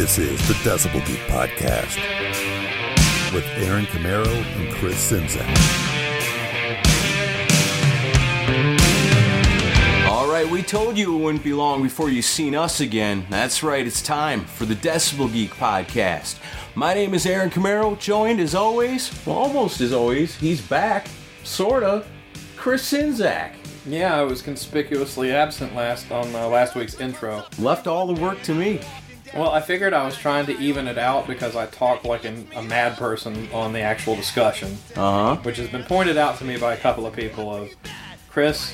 This is the Decibel Geek Podcast with Aaron Camaro and Chris Czynszak. All right, we told you it wouldn't be long before you seen us again. That's right, it's time for the Decibel Geek Podcast. My name is Aaron Camaro, joined as always, well, almost as always, he's back, sorta, Chris Czynszak. Yeah, I was conspicuously absent last on uh, last week's intro. Left all the work to me. Well, I figured I was trying to even it out because I talk like an, a mad person on the actual discussion, Uh huh. which has been pointed out to me by a couple of people. Of Chris,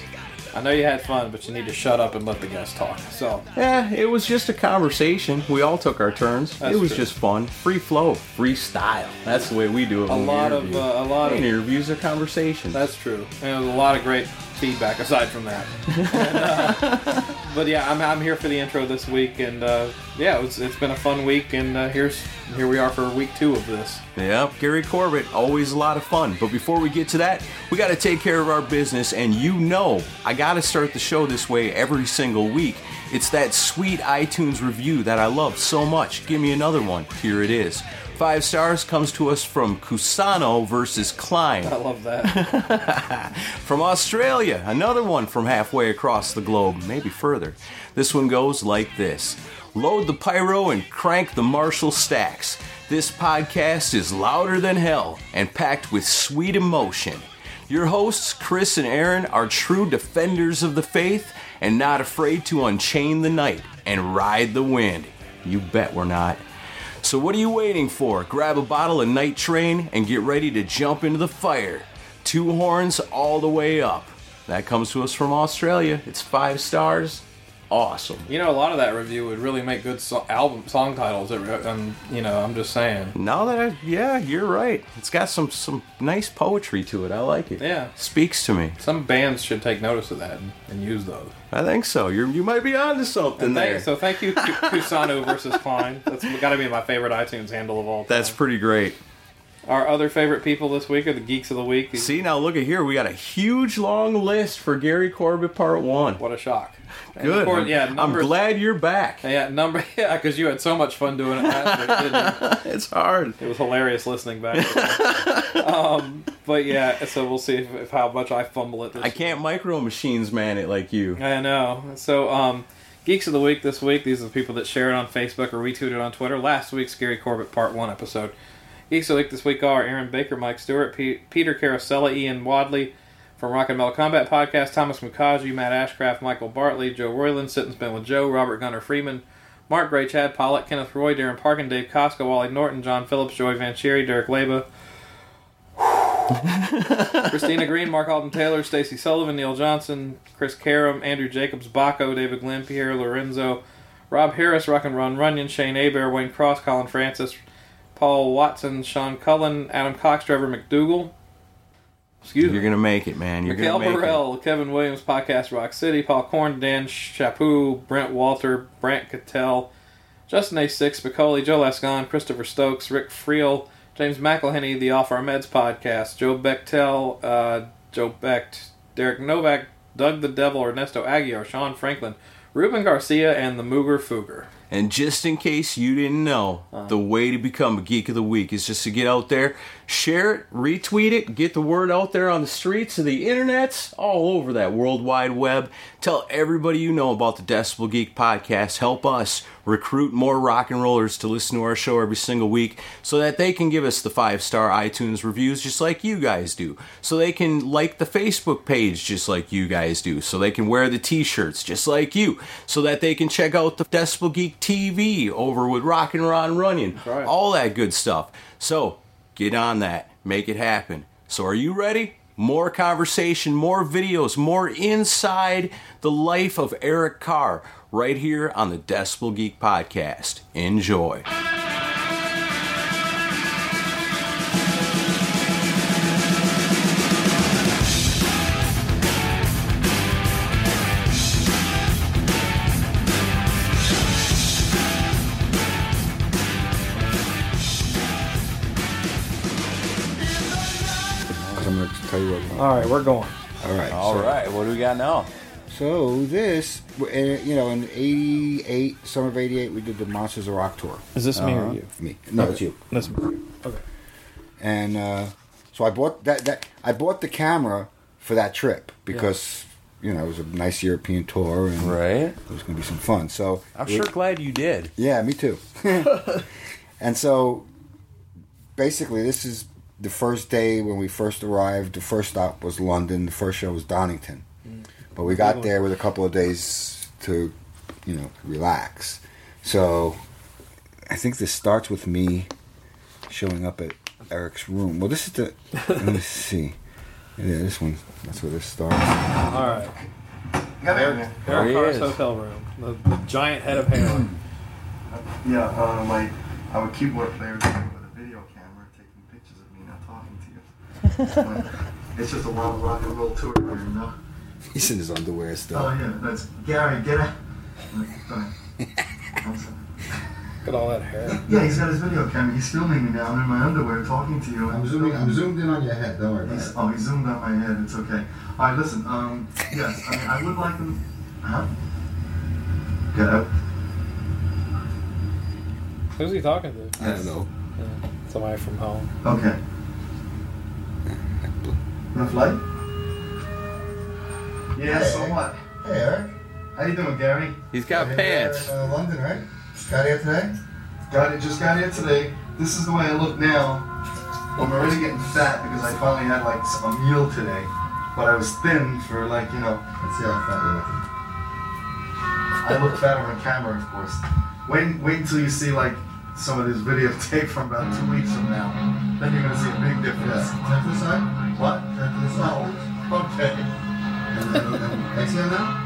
I know you had fun, but you need to shut up and let the guests talk. So Yeah, it was just a conversation. We all took our turns. That's it was true. just fun, free flow, freestyle. That's the way we do it. a lot of uh, a lot of interviews are conversations. That's true. And a lot of great feedback aside from that. And, uh, but yeah, I'm, I'm here for the intro this week, and uh, yeah, it was, it's been a fun week, and uh, here's here we are for week two of this. Yep, Gary Corbett, always a lot of fun. But before we get to that, we got to take care of our business. And you know, I got to start the show this way every single week. It's that sweet iTunes review that I love so much. Give me another one. Here it is. Five stars comes to us from Cusano versus Klein. I love that. From Australia, another one from halfway across the globe, maybe further. This one goes like this Load the pyro and crank the Marshall stacks. This podcast is louder than hell and packed with sweet emotion. Your hosts, Chris and Aaron, are true defenders of the faith and not afraid to unchain the night and ride the wind. You bet we're not. So, what are you waiting for? Grab a bottle of Night Train and get ready to jump into the fire. Two horns all the way up. That comes to us from Australia. It's five stars. Awesome. You know, a lot of that review would really make good so- album song titles. It, re- um, you know, I'm just saying. Now that I, yeah, you're right. It's got some some nice poetry to it. I like it. Yeah. speaks to me. Some bands should take notice of that and, and use those. I think so. You you might be onto something And there. so thank you, Ku- Cusano versus Klein. That's got to be my favorite iTunes handle of all time. That's pretty great. Our other favorite people this week are the Geeks of the Week. See now, look at here. We got a huge long list for Gary Corbett Part One. What a shock. Good. course, I'm- yeah, I'm glad you're back. Yeah, number. Yeah, because you had so much fun doing it last week, didn't you? It's hard. It was hilarious listening back. Um, but yeah, so we'll see if, if how much I fumble it. This I can't micro machines man it like you. I know. So, um, Geeks of the Week this week, these are the people that share it on Facebook or retweeted on Twitter. Last week's Gary Corbett Part 1 episode. Geeks of the Week this week are Aaron Baker, Mike Stewart, P- Peter Carosella, Ian Wadley from Rock and Metal Combat Podcast, Thomas Mukaji, Matt Ashcraft, Michael Bartley, Joe Royland, Sit and Spin with Joe, Robert Gunner Freeman, Mark Gray, Chad Pollock, Kenneth Roy, Darren Parkin, Dave Costco, Wally Norton, John Phillips, Joy Van Cherry, Derek Leba, Christina Green, Mark Alden Taylor, Stacy Sullivan, Neil Johnson, Chris Karam, Andrew Jacobs, Baco, David Glenn, Pierre Lorenzo, Rob Harris, Rock and Ron Runyon, Shane Aber, Wayne Cross, Colin Francis, Paul Watson, Sean Cullen, Adam Cox, Trevor McDougal, Excuse me. You're gonna make it, man. You're Mikhail gonna make Burrell, Kevin Williams, Podcast Rock City, Paul Korn, Dan Chapu, Brent Walter, Brant Cattell, Justin A6, Spicoli, Joe Lascon, Christopher Stokes, Rick Friel, James McElhenney, the Off Our Meds Podcast, Joe Bechtel, uh, Joe Becht, Derek Novak, Doug the Devil, Ernesto Aguiar, Sean Franklin, Ruben Garcia, and the Mooger Fooger. And just in case you didn't know, the uh-huh. way to become a Geek of the Week is just to get out there, share it, retweet it, get the word out there on the streets of the internets, all over that World Wide Web. Tell everybody you know about the Decibel Geek podcast. Help us recruit more rock and rollers to listen to our show every single week so that they can give us the five star iTunes reviews just like you guys do. So they can like the Facebook page just like you guys do. So they can wear the t shirts just like you. So that they can check out the Decibel Geek TV over with Rock and Ron Runyon. right. All that good stuff. So get on that. Make it happen. So are you ready? More conversation, more videos, more inside the life of Eric Carr right here on the Decibel Geek Podcast. Enjoy. Tell you what. All right, we're going. All right. All so, right, what do we got now? So this, uh, you know, in '88, summer of '88, we did the Monsters of Rock tour. Is this me or you? Me, no, it's you. That's me. Okay. And uh, so I bought that. That I bought the camera for that trip because you know it was a nice European tour and Right. it was going to be some fun. So I'm it- sure glad you did. Yeah, me too. and so basically, this is the first day when we first arrived. The first stop was London. The first show was Donington. But we got there with a couple of days to, you know, relax. So I think this starts with me showing up at Eric's room. Well, this is the. let me see. Yeah, this one. That's where this starts. All right. There Eric he Carr's hotel room. The, the giant head of hair. Yeah, uh, my our keyboard player is with a video camera taking pictures of me not talking to you. It's just a wild rock and roll tour, here, you know. He's in his underwear still. Oh yeah, that's Gary. Get it. Go ahead. I'm. Look at all that hair. Yeah, he's got his video camera. He's filming me now. I'm in my underwear talking to you. I'm zooming. I'm zoomed in on your head. Don't worry about He's, it. oh, he zoomed out my head. It's okay. All right, listen. Um, yes, I mean, I would like them. Huh? Get out. Who's he talking to? I don't know. Somebody from home. Okay. Wanna flight? Yeah, so what? Hey, Eric. How you doing, Gary? He's got pants. Uh, London, right? Got here today. Got it. Just got here today. This is the way I look now. I'm already getting fat because I finally had like a meal today, but I was thin for like you know. Let's see how fat you're looking. I look fatter on camera, of course. Wait, wait until you see like some of this videotape from about two weeks from now. Then you're gonna see a big difference. Turn to the side. What? Turn to the side. No. Okay. And, and, and exhale now.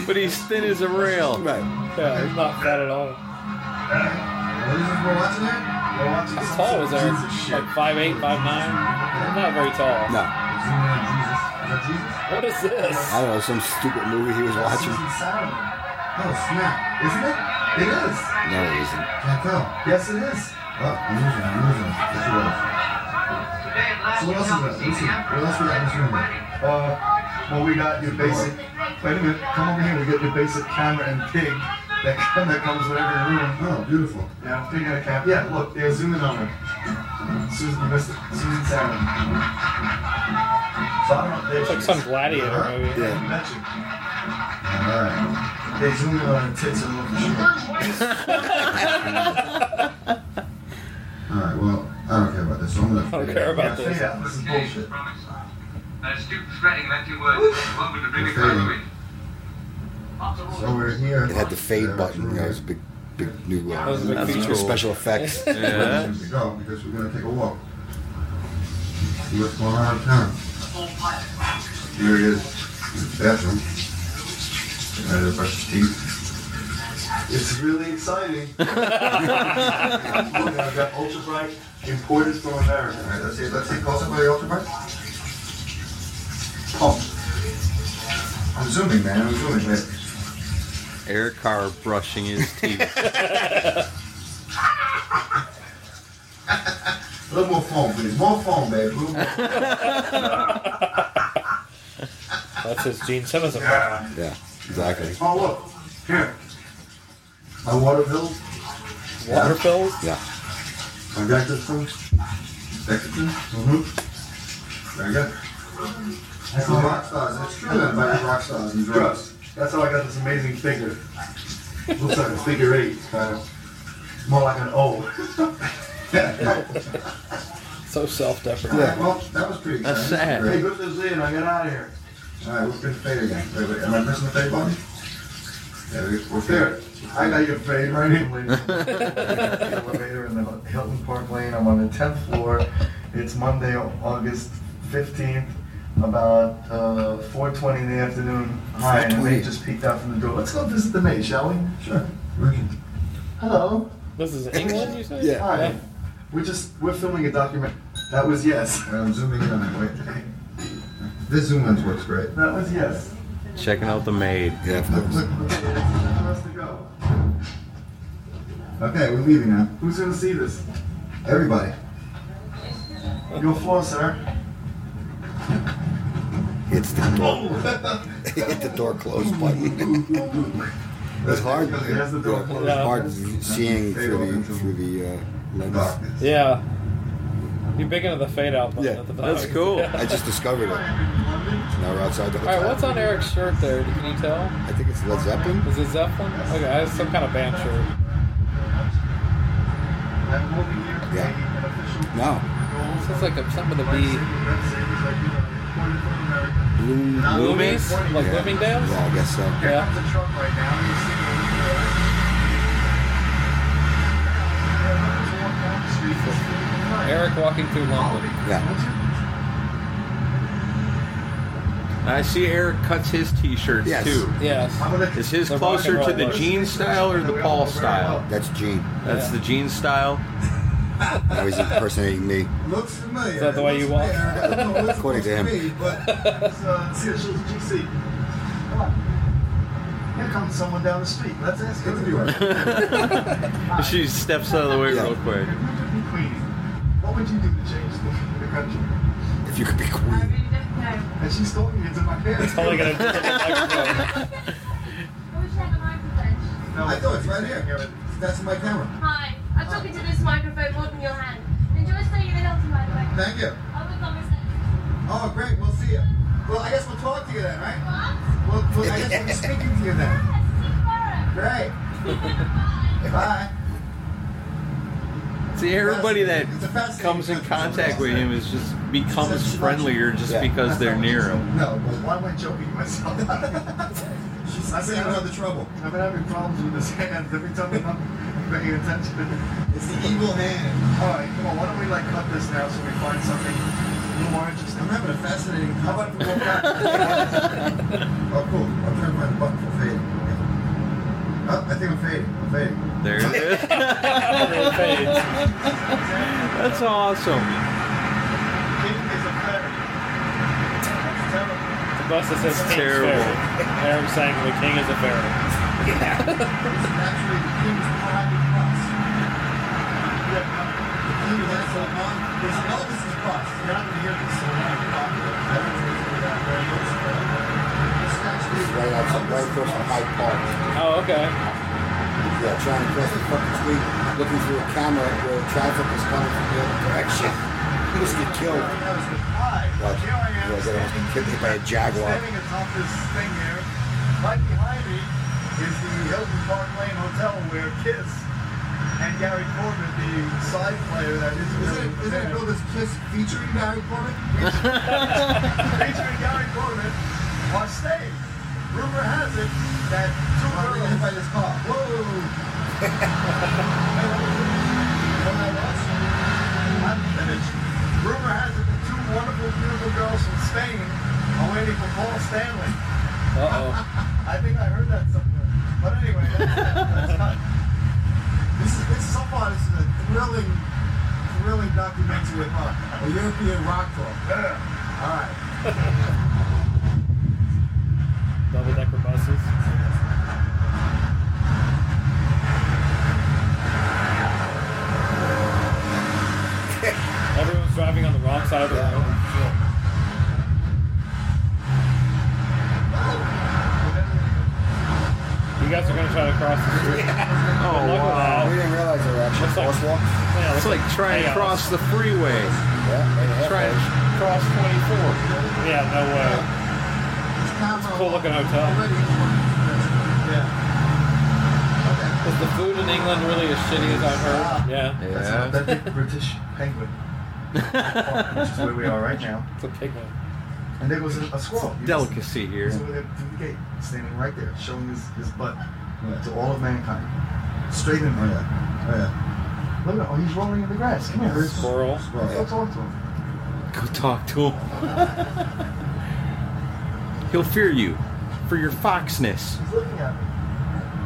But he's thin as a rail. Right. Yeah, he's not fat at all. What is this we're watching here? We're watching How tall sort was of Eric? Jesus shit. Like 5'8", 5'9"? Not very tall. No. Zoom in on Jesus. Is that Jesus? What is this? I don't know. Some stupid movie he was watching. Susan Sarandon. Oh snap! Isn't it? It is. No, it isn't. Can't tell. Yes, it is. Oh, I'm losing. I'm losing. Yes, it was. So what else is that? Listen, what else we got in this room? Uh, well, we got your basic. Wait a minute. Come over here. We got your basic camera and pig that, that comes with every room. Oh, beautiful. Yeah, pig and a camera. Yeah, look, they're zooming on her. Susan, you missed it. Susan Sarandon. So I don't know. It's like some gladiator movie. Yeah, you bet you. All right. They zoom in on her tits and look at All right. Well, I don't care about this. So I'm gonna. I don't care it out. about this. Yeah, this is bullshit. Uh, stupid spreading left two words. What would the bring Fading. economy? So we're here. It had the fade button. You know, it's a big, big new That uh, was a big That's feature. cool. special effects. Yeah. Ready to go because we're gonna take a walk. See what's going on in town. Here it is. The bathroom. Right there, brush your teeth. It's really exciting. Look, I've got Ultra Brite Imported from America. All right, let's see. Let's see close up of the Ultra Brite. Oh, I'm zooming, man. I'm zooming. man. Eric Carr brushing his teeth. A little more foam, please. More foam, babe. A little more. That's his Gene Simmons Yeah. yeah, exactly. Oh look, here. My water bill. Water fills? Yeah. Convective film. Mexican? Mm-hmm. Very good. That's Oh, how rock stars. That's true. Then by the rock stars and drugs. That's how I got this amazing figure. Looks like a figure eight, kind of. More like an O. So self All deprecating. right, well, that was pretty That's sad. Hey, good to see you. Now get out of here. All right, we're going to fade again. Wait, wait, am I pressing the fade button? Yeah, we, we're There. faded. I got your fade right in, ladies. Elevator in the Hilton Park Lane. I'm on the 10th floor. It's Monday, August 15th, about uh, 4:20 in the afternoon. Hi, and the maid just peeked out from the door. Let's go visit the maid, shall we? Sure. We're. Hello. This is England, you said? Yeah. Hi. We're just we're filming a document. That was yes. I'm zooming in on it. Wait. This zoom lens works great. That was yes. Checking out the maid. Yeah, Look, look, look. Okay, we're leaving now. Who's gonna see this? Everybody. Your floor, sir. It's the door. Hit the door close button. it's hard. Because has the door closed. It's hard seeing through the through the uh, lens. Yeah. You big into the fade out button Yeah, at the bottom. That's cool. I just discovered it. Now we're outside the hotel. Alright, what's on Eric's shirt there? Can you tell? I think it's Led Zeppelin. Is it Zeppelin? Okay, it's some kind of band shirt. I'm over here. Yeah. official No. This looks like a, something to Red be Sabres, Red like, you know, imported from America. Bloom. Loomies? Like Yeah. Bloomingdale's? Yeah, I guess so. Yeah. Eric walking through Longwood. Yeah. I see Eric cuts his t-shirts Yes. too. Yes. I'm Is his The rock closer to the look. Gene style or the Paul style? That's Gene. That's Yeah. the Gene style. Now he's impersonating me. Looks familiar. Is that the way you walk? I don't know what it's According to him. be, but It's, uh, GC. Come on. Here comes someone down the street. Let's ask her to do it. She steps out of the way Yeah. real quick. If you could be queen, what would you do to change the, the country? If you could be queen. I mean, no. And she's talking into my pants. Only gonna do the microphone. No, I thought it's right here. That's my camera. Hi, I'm talking to this microphone holding your hand. Enjoy staying in Hilton, by the way. Thank you. Have a conversation. Oh, great. We'll see you. Well, I guess we'll talk to you then, right? What? Well, well I guess we'll be speaking to you then. Yes, see you tomorrow. Great. Bye. See, everybody that It's a fascinating comes in contact with him is just becomes friendlier just Yeah. because they're near him. No, but why am I joking myself? She's I saying think another trouble. I've been having problems with this hand every time I'm not paying attention. It's the evil hand. All right, come on, why don't we like cut this now so we find something a little more interesting? I'm having a fascinating How about if we go back? Oh, cool. I'm trying to find the button for fading. Oh, I think I'm fading. I'm fading. There it is. That's awesome. King is a fairy. That's terrible. The bus that says King's terrible. Ferry. Eric's saying the king is a fairy. This is actually the king's private bus. Yeah, no, The king has a on. There's an Elvis's bus. you're not gonna hear this, so we're not popular. This is actually Right outside, right across from Hyde Park. Oh, okay. Yeah, trying to cross the fucking street, looking through a camera where traffic is coming from the other direction. He was get killed. Hi, What? here I am. Was getting hit by a Jaguar. Standing atop this thing here. Right behind me is the Hilton Park Lane Hotel where Kiss and Gary Corbett, the side player that is Isn't it, isn't it called this Kiss featuring Barry Corbin? featuring Gary Corbett are staying. Rumor has it that two I'm hit by this car. Whoa! When I was, I'm finished. Rumor has it that two wonderful, beautiful girls from Spain are waiting for Paul Stanley. Uh oh. I think I heard that somewhere. But anyway, that's, that's not. This is this so far. This is a thrilling thrilling documentary about a European rock tour. All right. Guys are gonna try to cross the street. Oh, Good luck wow. that. We didn't realize they were actually Looks like- crosswalks. Yeah, It's looks like trying to cross the freeway. Yeah, Trying to cross 24. Yeah, no way. It's a cool looking hotel. Yeah. Is the food in England really as shitty as I've heard? Yeah. That's an authentic British penguin. Which is where we are right now. It's a penguin. And there goes a, a squirrel. You Delicacy here. He's over there through the gate, standing right there, showing his, his butt to all of mankind. Straight in there. Oh, oh, yeah. Look at him. Oh, he's rolling in the grass. Come here. Squirrel. Go talk to him. Go talk to him. He'll fear you for your foxness. He's looking at me.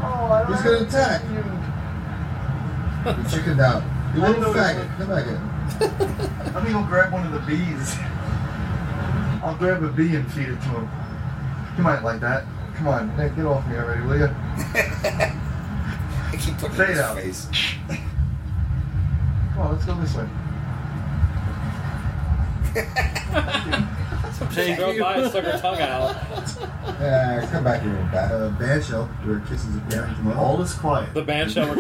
Oh, I He's don't gonna attack. you. You chickened out. You I little know faggot. this Come back here. Let me go grab one of the bees. I'll grab a bee and feed it to him. He might like that. Come on, hey, get off me already, will you? Fade out. face. Come on, let's go this way. She drove by and stuck her tongue out. Yeah, come back here. Back. Uh, band show where kisses are parents mother. All is quiet. The band shell.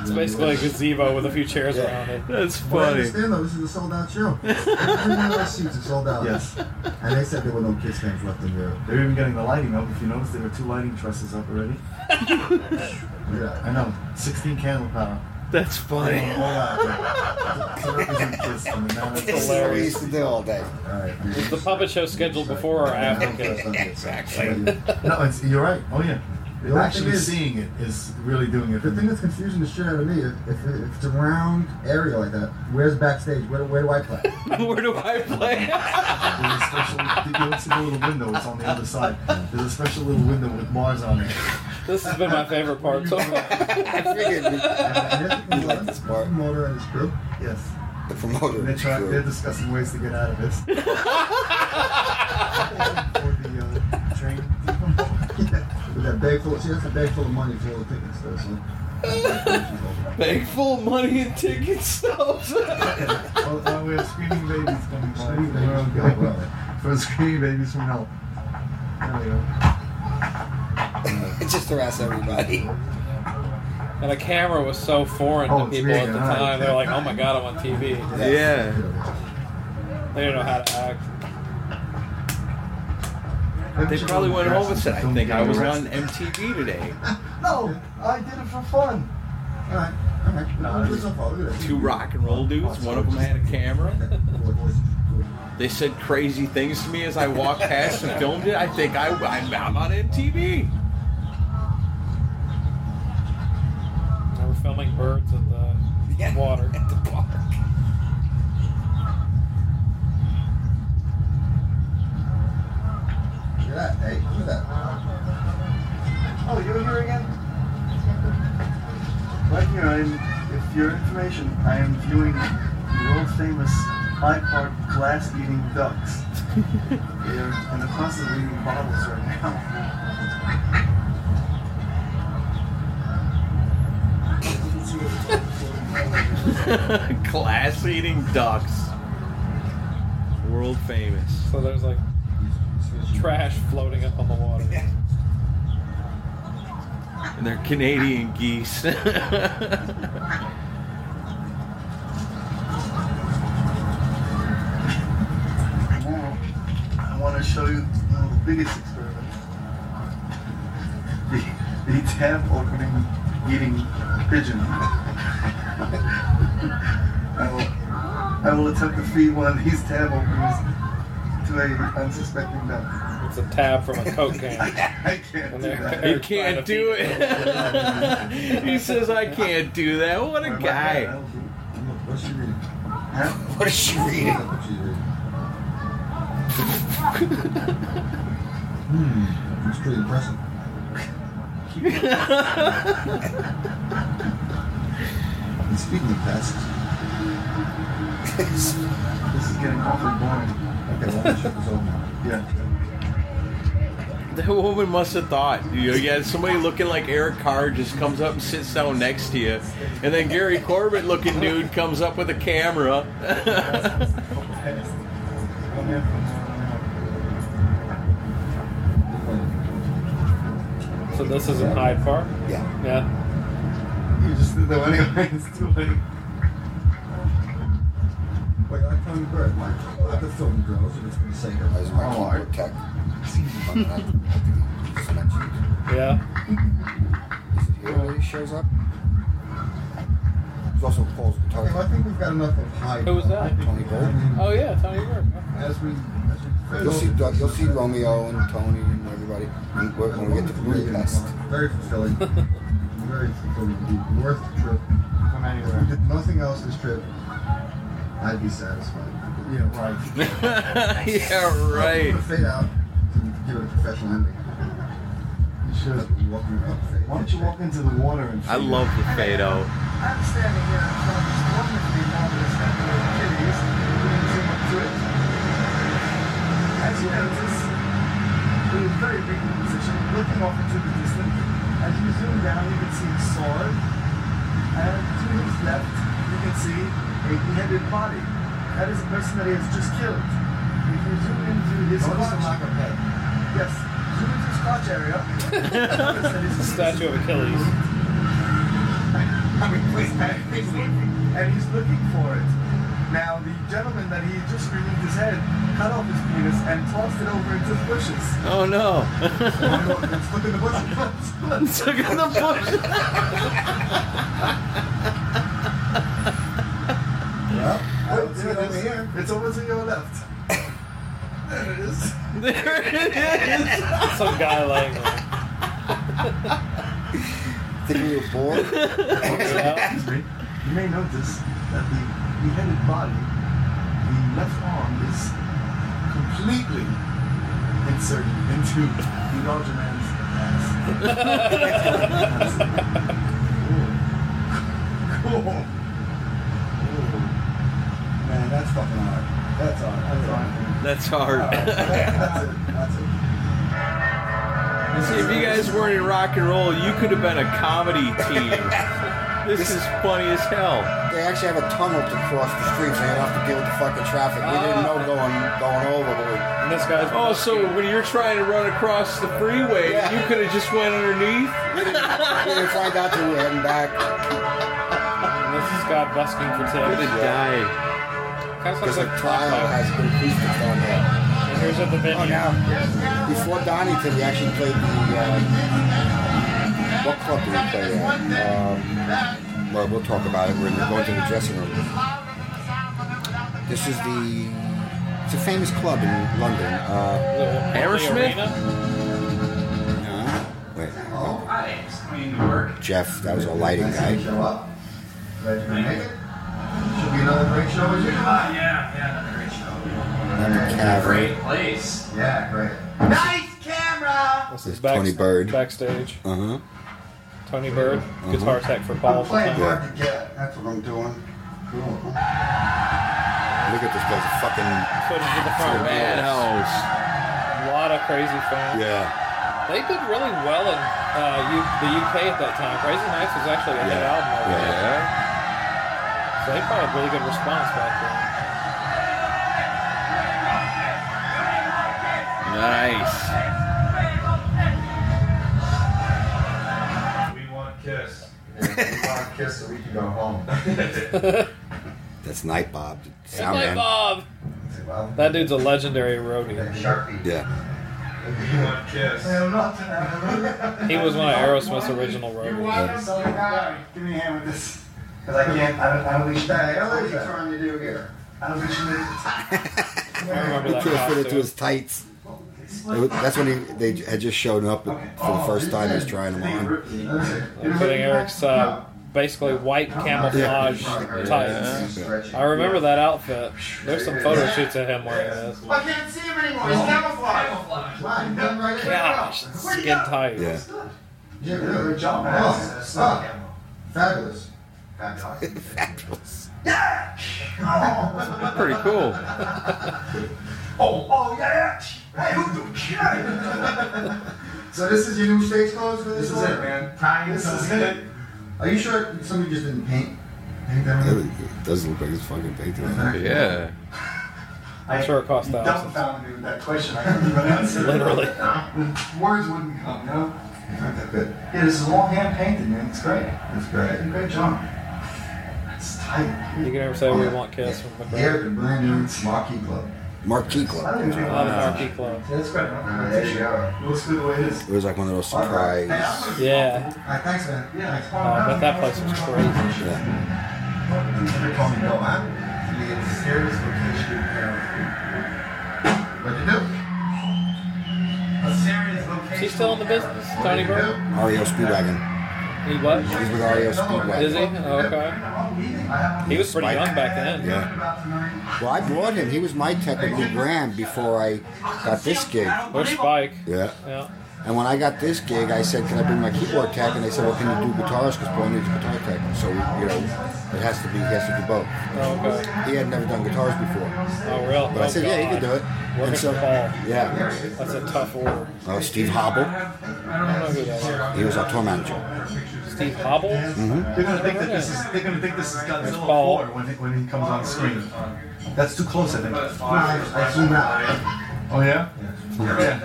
it's basically a gazebo with a few chairs around it. That's Well, I funny. understand though, this is a sold out show. Every one of those seats are sold out. Yes. And they said there were no Kiss fans left in Europe. They're even getting the lighting up. If you notice, there are two lighting trusses up already. Yeah. I know. 16 candle power. That's funny. All out. To represent Kiss. I mean, now that's This is what we used to do all day. All right. Is the puppet show scheduled before or after Kiss? Exactly. No, it's, you're right. Oh, yeah. The only Actually thing is- seeing it is really doing it. The thing that's confusing the shit out of me, if, if, if it's a round area like that, where's backstage? Where, where do I play? Where do I play? There's a special. You go to the little window. It's on the other side. There's a special little window with Mars on it. This has been my favorite part so far. I figured we- you like this part. Promoter and his crew. Yes. the promoter. And they're, trying, crew. they're discussing ways to get out of this. For the uh, train. With that bag full, she has a bag full of money for all the tickets though. So. Bag full of money and ticket stubs. oh, oh, we have screaming babies coming by. Screaming babies. Well. For screaming babies from hell. There we go. It just harass everybody. And the camera was so foreign Oh, to people at the high. time. They're like, "Oh my god, I'm on TV." Yeah. They didn't know how to act. They probably went home and said, I Don't think I was on MTV today. No, I did it for fun. All right. All right. No, Good. Look at that. Two rock and roll dudes. One of them had a camera. They said crazy things to me as I walked past and filmed it. I think I, I'm, I'm on MTV. They were filming birds at the Yeah. water. At the park. Look at that. Hey, look at that. Oh, you're here again? Right here, I'm, if your information, I am viewing the world famous Hyde Park glass eating ducks. They're in the process of eating bottles right now. Class eating ducks. World famous. So there's like trash floating up on the water. And they're Canadian geese. Now, I want to show you one of the biggest experiments. The, the tab opening eating pigeon. I will, I will attempt to feed one of these tab openers to a unsuspecting duck. It's a tab from a Coke can. I can't do that. he can't do it. he says, I can't do that. What a My bad, guy. I'll do- What's she reading? Huh? What is she reading? What she's reading. hmm. It's pretty impressive. And speaking of pests, This is getting awfully boring. okay, well, the ship is over. Yeah. The woman must have thought, you know, you had somebody looking like Eric Carr just comes up and sits down next to you, and then Gary Corbett looking dude comes up with a camera. So this is in Hyde Park. Yeah. Yeah. You just did that anyway. It's too late. Wait, I like Tony Bird. Why I have to film girls? I'm just going to say her. That was my Oh, keyboard tech. I think he just mentioned. Yeah. Is it here where he shows up? There's also Paul's guitar. Okay, well, I think we've got enough of Hyde. Who was that? Tony Bird. Oh yeah, Tony Burke. As we, as we You'll see Doug, you'll see Romeo and Tony and everybody when, when we get to Budapest. Very fulfilling. Very fulfilling. indeed. Worth the trip. Come If we did nothing else this trip, I'd be satisfied. Yeah, right. yeah, I'm right. fade out to give it a professional ending. You should. Walking up. Why don't you walk into the water and I love the fade out. I'm standing here in front of this wonderfully marvelous temple of Achilles. We can zoom up to it. As you notice, it is very big position, looking off into the distance. As you zoom down, you can see his sword. And to his left, you can see a beheaded body. That is a person that he has just killed. If you zoom into his Notice the crotch- lack of head. Yes, zoom into his crotch area. notice that Statue of Achilles. I mean, please, man, he's looking, and he's looking for it. Now, the gentleman that he just removed his head cut off his penis and tossed it over into the bushes. Oh no. Let's look in the bushes. Look at the bush. Well, I don't see it it over here. It's over to your left. There it is. There it is. Some guy laying there. Think we were bored? Yeah. Excuse. You may notice that the beheaded body, the left arm is completely inserted into the larger man's ass. cool. Cool. Man, that's fucking hard. That's hard. That's hard. That's hard. That's it. That's it. See, if you guys weren't in rock and roll, you could have been a comedy team. This is funny as hell. They actually have a tunnel to cross the street, so you don't have to deal with the fucking traffic. We didn't know going going over, but we, And this guy's Oh, so when you're trying to run across the freeway, Yeah. you could have just went underneath. we didn't find out till we were heading back. and this is God busking for Could tips. have died. Kind of Because looks the like trial Trumbo. has been acoustics down there. And here's at the venue. Oh, now, before Donington, he actually played the, uh, what club do we play at? Um, well, we'll talk about it. We're going to the dressing room. This is the, it's a famous club in London. Uh, The Hammersmith? Arena? no, wait, oh, Hi, just coming to work. Jeff, that was a lighting Nice to guy. show up. Glad you could make it. Should be another great show as usual. Ah, yeah, yeah, another great show. Number Cavern. Great place. Yeah, great. This This is back, Tony Bird. backstage. Uh huh. Tony Bird, guitar tech for Paul. I'm Paul. playing Yeah. hard to get. That's what I'm doing. Cool. Look at this place, a fucking Footage of the front row. Madhouse. A lot of crazy fans. yeah. They did really well in uh, U- the UK at that time. Crazy Nights was actually a hit album over there. Yeah. So they probably had really good response back then. Nice. Kiss. We want to kiss so we can go home. That's Night Bob, sound Hey, man. Bob! Well, That dude's a legendary roadie. Sharpie. Yeah. We want kiss. I am not tonight. He was one of Aerosmith's original roadies. Give me a hand with this. Because I can't, I don't, I don't think Hey, how are you trying to do here? I don't think she made. I remember He that couldn't fit into costume. his tights. It was- That's when he, they had just shown up for the first time. He was trying them on. Putting Eric's uh, basically white camouflage tights. Stretchy. I remember that outfit. There's some photo shoots of him wearing this. I can't see him anymore. He's camouflaged. Camouflage. Wow, he's done right there. Gosh, skin tight. Yeah. Yeah, good job, man. Oh, oh, fabulous. Fabulous. Pretty cool. Oh, oh, yeah, yeah. Hey, who do shit? So this is your new stage clothes for this This is one? it, man. Tying This this is is it. Are you sure somebody just didn't paint? Paint that one? It does look like it's fucking painted. Yeah. I'm Sure it cost thousands. dumbfounded me with that question. I couldn't even answer. Literally. Words wouldn't come, you know? Not that good. Yeah, this is all hand painted, man. It's great. That's great. Great job. It's tight. You can never say we want kiss from the Here, the brand new Marquee Club. Marquee I Club. don't even I know. love Marquee Club. Yeah, that's great. There you go. It looks good the way it is. It was like one of those surprise. Yeah. Thanks, man. Yeah. I uh, bet that place was crazy. They call me Bill, huh? You get What'd you do? A serious location. Is he still in the business, Tony Bird? REO Speedwagon. He what? He's with REO Speedwagon. Is he? Oh, okay. He was pretty young back then. Yeah. Well, I brought him. He was my tech at Lou Gramm before I got this gig. Where's Spike? Yeah. Yeah. And when I got this gig, I said, "Can I bring my keyboard tech?" And they said, "Well, can you do guitars? Because Paul needs a guitar tech." So you know, it has to be. He has to do both. Oh, okay. He had never done guitars before, Oh, real? but I oh, said, "Yeah, he can do it." Working And so, Paul. yeah. That's a tough order. Oh, Steve Hobble. I don't know who that He was our tour manager. Is. Steve Hobble? Mm-hmm. They're gonna think that this is. They're gonna think this is There's Godzilla Paul. 4 when he, when he comes on screen. That's too close, I think. I zoom out. Oh yeah. Yeah.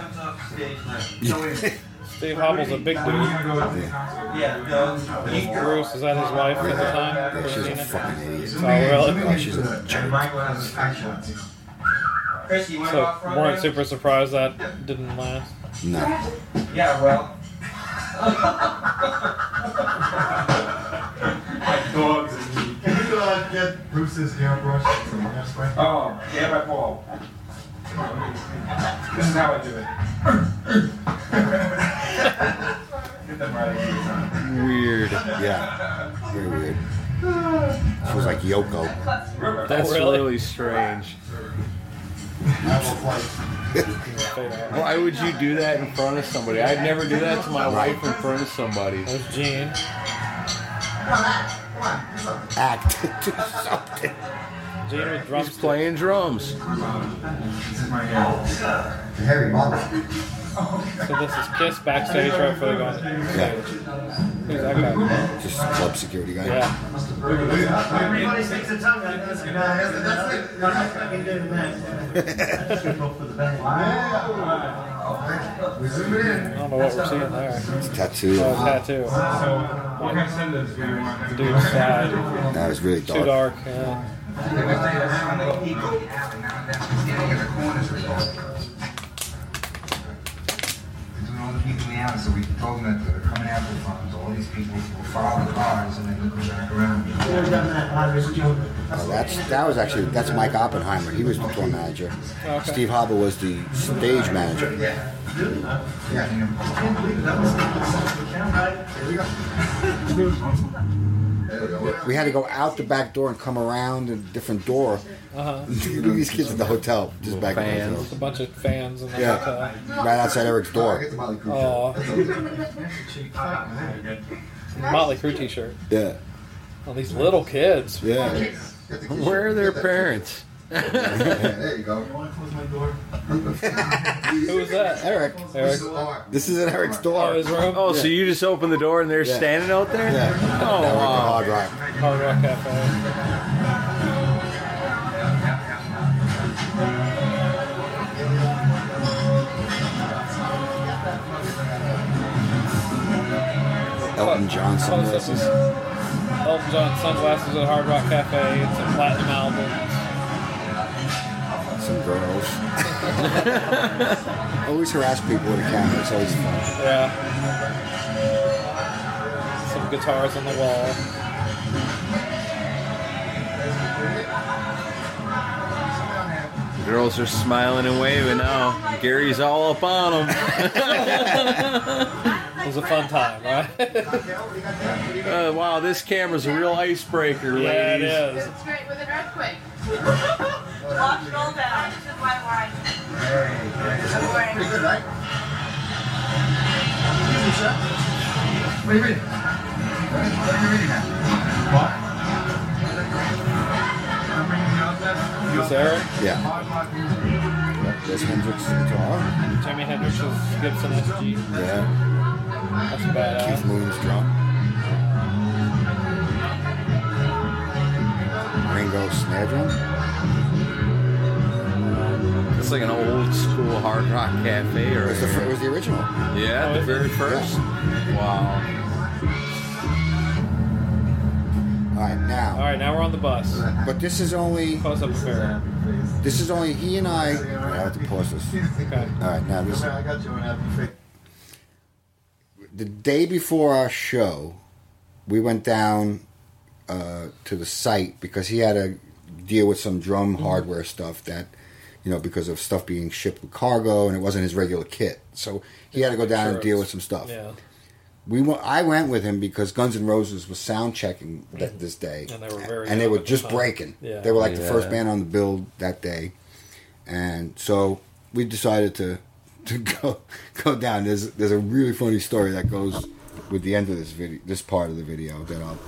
Steve Hobble's a big dude. Yeah, no. Bruce, is that his wife at the time? Yeah, she's a fucking idiot. Oh, really? Oh, she's a jerk. So, weren't super surprised that didn't last. No. Yeah, well. Dogs and me. Can you uh, get Bruce's hairbrush from hairspray? Oh, yeah, my Paul. This is how I do it. Get them right every time. Weird. Yeah. Very weird. She was like Yoko. That's really? Really strange. Why would you do that in front of somebody? I'd never do that to my wife in front of somebody. There's Gene. Act. Do something. Gene with He's drums. playing drums. Harry Butler. So this is Kiss backstage right before they go on the Yeah. stage. Who's that guy? Just club security guy. Yeah. Everybody sticks a tongue out. That's it. That's fucking doing We zoom it I don't know what we're seeing there. It's a tattoo. Oh, tattoo. What kind of send this do you want? Dude's side. That was really dark. Too dark. dark. Yeah. Between all the people in the house, so we told them that they're coming after the funds. All these people will follow the cars and then they'll come back around. Oh, that's that was actually that's Mike Oppenheimer. He was the tour manager. Okay. Steve Hobble was the stage manager. We had to go out the back door and come around a different door. Uh-huh. These kids at the hotel, just back in the Just a bunch of fans in the Yeah. hotel. right outside Eric's door. Oh. Motley Crue t-shirt. Yeah, Oh, these little kids. yeah. Where are their parents? There you go. Who was that? Eric. Eric. This is at Eric's Oh, door. his room. Oh, so you just opened the door and they're Yeah. standing out there? Yeah. Oh, Eric wow. Hard Rock. Hard Rock Cafe. Elton John sunglasses. Elton John sunglasses at Hard Rock Cafe and some platinum albums. Some girls. always harass people with a camera. It's always fun. Yeah. Some guitars on the wall. Girls are smiling and waving now. Gary's all up on them. was a fun time, right? uh, wow, this camera's a real icebreaker, ladies. Yeah, it is. It's great with an earthquake. It all down. This is my wine. Good, right? What are you reading? What reading? Yeah. Guitar. Jimi Gibson SG. Yeah. That's badass. Keith Moon's drum. Ringo snare drum. It's like an old school hard rock cafe, or It was the, it was the original. yeah, Oh, the very it? first. Wow. All right, now. All right, now we're on the bus. But this is only Close up of this is only he and I. I have to pause this. Okay. All right, now this. I got you an happy face. The day before our show, we went down uh, to the site because he had to deal with some drum Mm-hmm. hardware stuff that, you know, because of stuff being shipped with cargo and it wasn't his regular kit. So he had to go down and deal with some stuff. Yeah. We went, I went with him because Guns N' Roses was sound checking th- this day, And they were very and they were at the just breaking. Yeah. They were like the Yeah. first band on the bill that day, and so we decided to to go go down. There's there's a really funny story that goes with the end of this video, this part of the video that I'll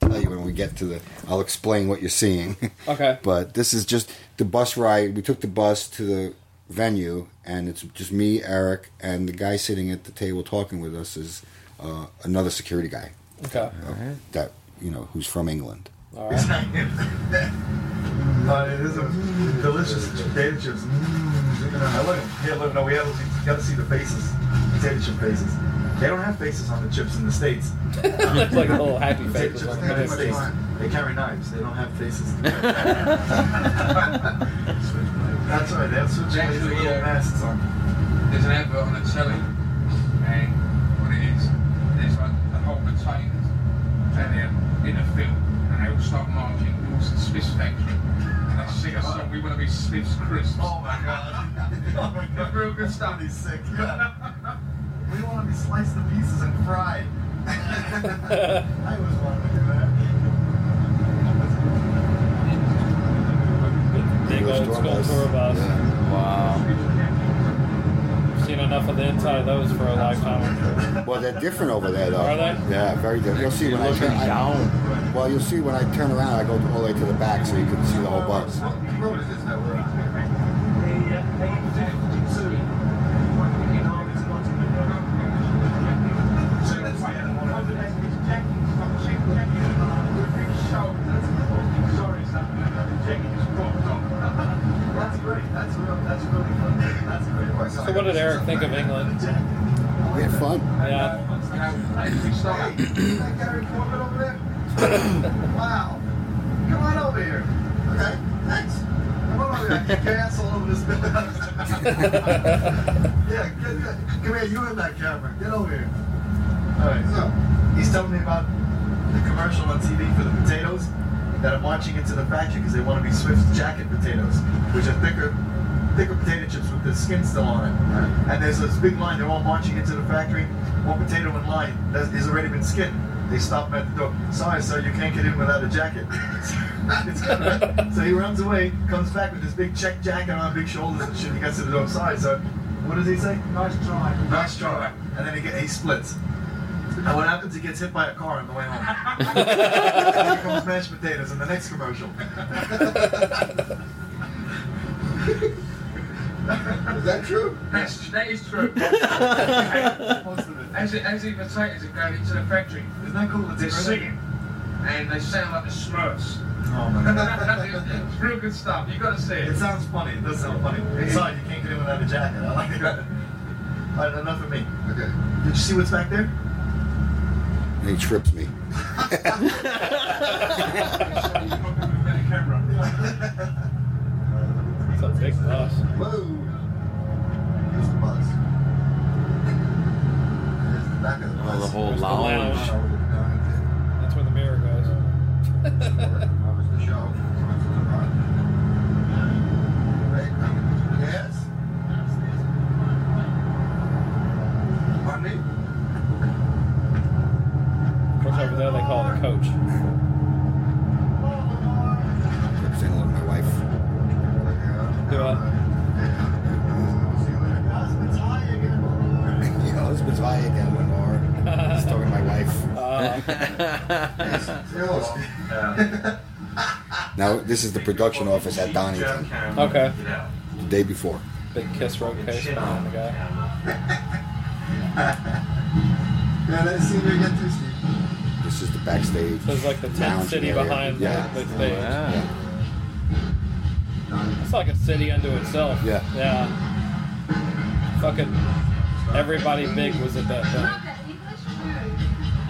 tell you when we get to the. I'll explain what you're seeing. Okay. but this is just the bus ride. We took the bus to the venue, and it's just me, Eric, and the guy sitting at the table talking with us is uh, another security guy Okay. uh, that you know who's from England. All right. Uh, it is a delicious potato chips. Mm, I look, yeah, look, no, we have you got to see the faces, potato chip faces. They don't have faces on the chips in the states. It's like a little happy Potato faces chips on in the the states, they carry knives. They don't have faces. That's right. They have switch Jack, blades with little uh, masks on. There's an advert on the telly, and what it is, there's like a whole potatoes, and they're in a field, and they all start marching towards the Smith's factory, and they sing a we want to be Smith's crisps. Oh my god. oh my god. Real good stuff. He's sick. Yeah. we want to be sliced to pieces and fried. I always wanted to do that. Big English old school bus. tour bus. Wow. Seen enough of the inside of those for a lifetime. Well, they're different over there, though. Are they? Yeah, very different. You'll see You're when I turn I- Well, you'll see when I turn around, I go all the way to the back so you can see the whole bus. What road is this that we're on? That's great. That's real. That's really fun. That's great. So what did Eric think of England? We had fun. Yeah. Gary Corbett over there? wow. Come on over here. Okay, thanks. Come on over here. Kick your ass all over this building. Yeah, get, get, come here. you in that camera. Get over here. All right, so he's telling me about the commercial on TV for the potatoes that are marching into the factory because they want to be Smith's jacket potatoes, which are thicker, thicker potato chips with the skin still on it. And there's this big line. They're all marching into the factory. One potato in line that has already been skinned. They stop at the door. Sorry, sir, you can't get in without a jacket. It's good. so he runs away, comes back with this big check jacket on, big shoulders and shit. He gets to the door. side. So What does he say? Nice try. Nice try. And then he, get, he splits. And what happens? He gets hit by a car on the way home. and then becomes mashed potatoes in the next commercial. Is that true? That's, that is true. as, it, as the potatoes are going into the factory, Isn't that cool? they're singing, and they sound like the Smurfs. Oh it's real good stuff. You got to see It it. sounds funny. It does sound funny. Besides, you can't get in without a jacket. I like it. All right, enough of me. Okay. Did you see what's back there? He trips me. It's a big bus. Whoa. Here's the bus. There's the back of the bus. Oh, the whole There's the lounge. lounge. That's where the mirror goes. Covers the show. Right? Yes. Pardon me? Of course, over there they call it a coach. Saying hello to my wife. Do it. Yeah, husband's high again, Lenore. He's talking to my wife. Uh, Now this is the production office at Donington. Okay. The day before. Big kiss road case behind the guy. Yeah, let's see where you get to, backstage. So it's like the tent city area. behind the- yeah. the stage. Oh, yeah. It's like a city unto itself. Yeah. Yeah. Fucking everybody big was at that thing.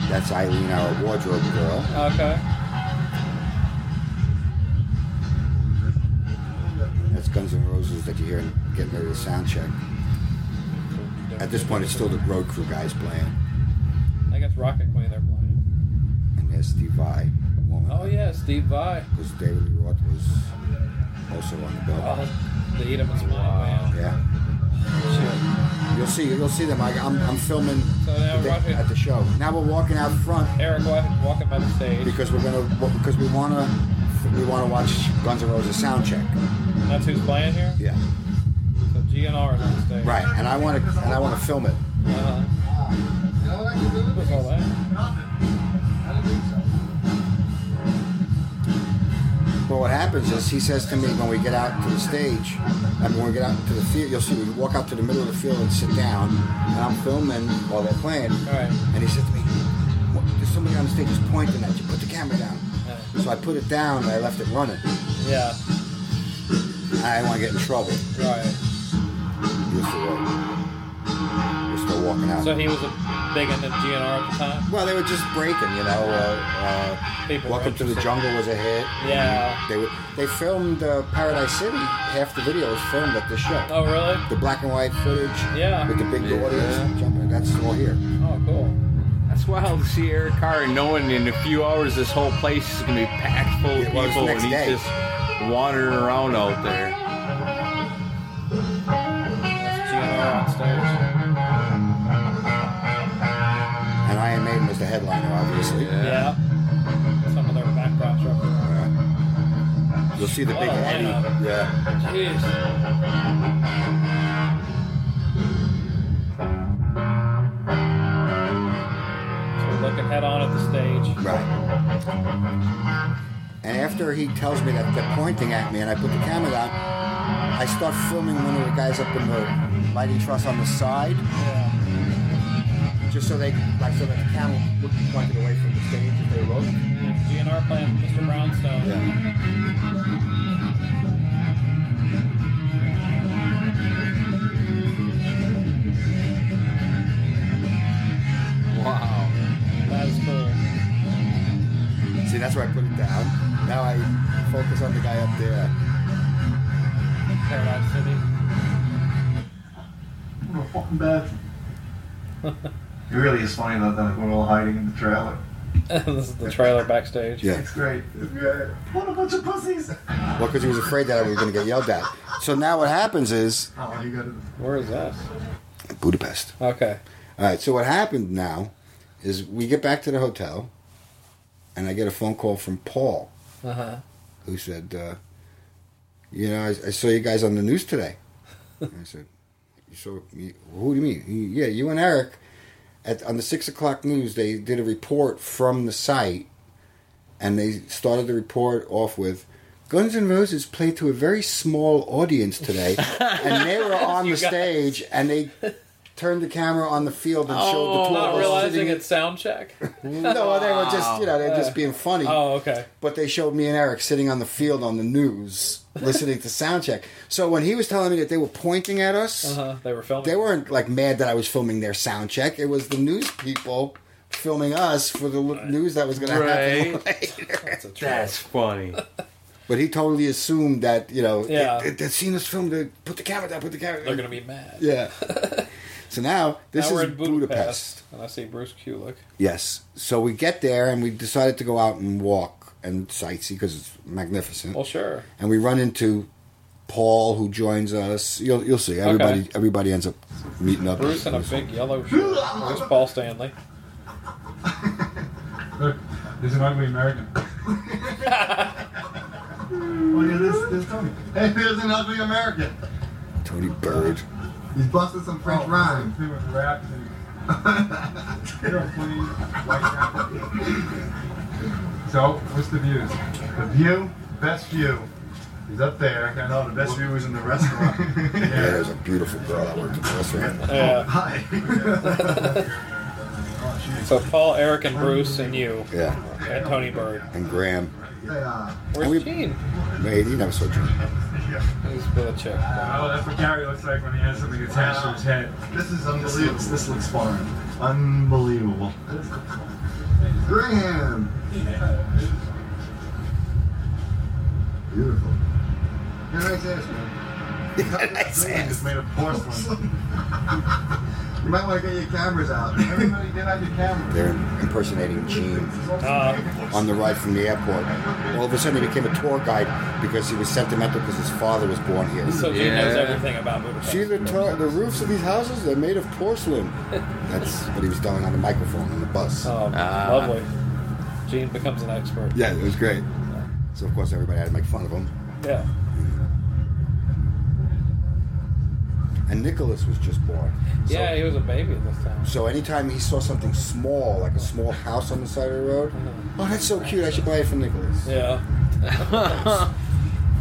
That's Eileen, our wardrobe girl. Okay. That's Guns N' Roses that you hear getting ready to sound check. At this point, it's still the road crew guys playing, I guess Rocket Queen they're playing. And there's Steve Vai, woman, Oh yeah, Steve Vai. because David Lee Roth was also on the bill. Oh, the Eat 'em and Smile Man. Yeah. Shit. You'll see. You'll see them. I, I'm, I'm filming So the day- at the show. Now we're walking out front Eric wa- walking by the stage. because we're gonna because we wanna we wanna watch Guns N' Roses sound check. That's who's playing here. Yeah. So GNR is on stage. Right. And I want to and I want to film it. Uh-huh. But what happens is he says to me when we get out to the stage, I mean when we get out to the field, you'll see we walk out to the middle of the field and sit down, and I'm filming while they're playing. Right. And he said to me, "What- "There's somebody on the stage just pointing at you. Put the camera down." So I put it down and I left it running. Yeah. I didn't want to get in trouble. Right. You're still, we're walking out. So he was a big into GNR at the time. well, they were just breaking, you know. Uh, uh, People Welcome to the. Jungle was a hit. Yeah. They were, they filmed uh, Paradise City. Half the video was filmed at this show. Oh really? The black and white footage. Yeah. With the big Yeah. audience jumping. That's all here. Oh cool. That's wild to see Eric Carr knowing in a few hours this whole place is going to be packed full of It people and he's day. just wandering around out there. That's GNR on stage. The headliner, obviously. Yeah. Some of their backdrops are up there. You'll see the What big a Eddie. lineup. Yeah. Jeez. So we're looking head on at the stage. Right. And after he tells me that they're pointing at me and I put the camera down, I start filming one of the guys up in the lighting truss on the side, Yeah. Just so they like so that the camera would be pointed away from the stage if they look. GNR playing Mr. Brownstone. Yeah. Wow. That is cool. See, that's where I put it down. Now I focus on the guy up there. Paradise City. What a fucking bad. It really is funny though that we're all hiding in the trailer. this is the trailer backstage. Yeah. It's great. It's great. What a bunch of pussies. Well, because he was afraid that I was going to get yelled at. So now what happens is Oh, you got it. Where is that? Budapest. Okay. All right. So what happened now is we get back to the hotel, and I get a phone call from Paul, Uh huh. who said, uh, "You know, I, I saw you guys on the news today." I said, "You saw me? Who do you mean? He, yeah, you and Eric." At, on the six o'clock news, they did a report from the site, and they started the report off with. Guns N' Roses played to a very small audience today, and they were on You the guys. stage, and they turned the camera on the field and showed the two Not of us realizing sitting. it's sound check. no, they were just you know they're just being funny. Oh, okay. But they showed me and Eric sitting on the field on the news, listening to sound check. So when he was telling me that they were pointing at us, Uh huh. They were filming. they weren't like mad that I was filming their sound check. It was the news people filming us for the l news that was going to happen later. That's a. That's funny. But he totally assumed that you know Yeah. they, would seen us film. They put the camera down. Put the camera. They're gonna be mad. Yeah. So now this now we're is in Budapest. Budapest, and I see Bruce Kulick. Yes. So we get there and we decided to go out and walk and sightsee because it's magnificent. Well, sure. and we run into Paul, who joins us. You'll you'll see. Everybody everybody ends up meeting up. Bruce in a big yellow shirt. There's Paul Stanley. Look, there's an ugly American. Oh yeah, this this Tony. Hey, there's an ugly American. Tony Bird. He's busting some French Oh, rhymes. He was wrapped in You're a clean white guy. So, what's the views? The view. best view is up there. I know the best view is in the restaurant. Yeah, there's a beautiful girl that worked in the restaurant. Oh, yeah. Hi. So Paul, Eric, and Bruce, and you. Yeah. And Tony Bird. And Graham. Where's Gene? Wait, he never saw Gene. He's with a. Oh, that's what Gary looks like when he has something attached to his head. This is unbelievable. This looks fun. Unbelievable. Graham. Beautiful. You're nice ass, man. nice ass. It's made of porcelain. you might want to get your cameras out. Everybody get out your cameras. They're impersonating Gene Uh, on the ride from the airport. All of a sudden, he became a tour guide because he was sentimental because his father was born here. So Gene knows everything about Budapest. See the tar- the roofs of these houses? They're made of porcelain. That's what he was doing on the microphone on the bus. Oh, lovely. Gene becomes an expert. Yeah, it was great. So of course everybody had to make fun of him. Yeah. And Nicholas was just born. So, Yeah, he was a baby at this time. So anytime he saw something small, like a small house on the side of the road, oh, that's so cute. I should buy it for Nicholas. Yeah.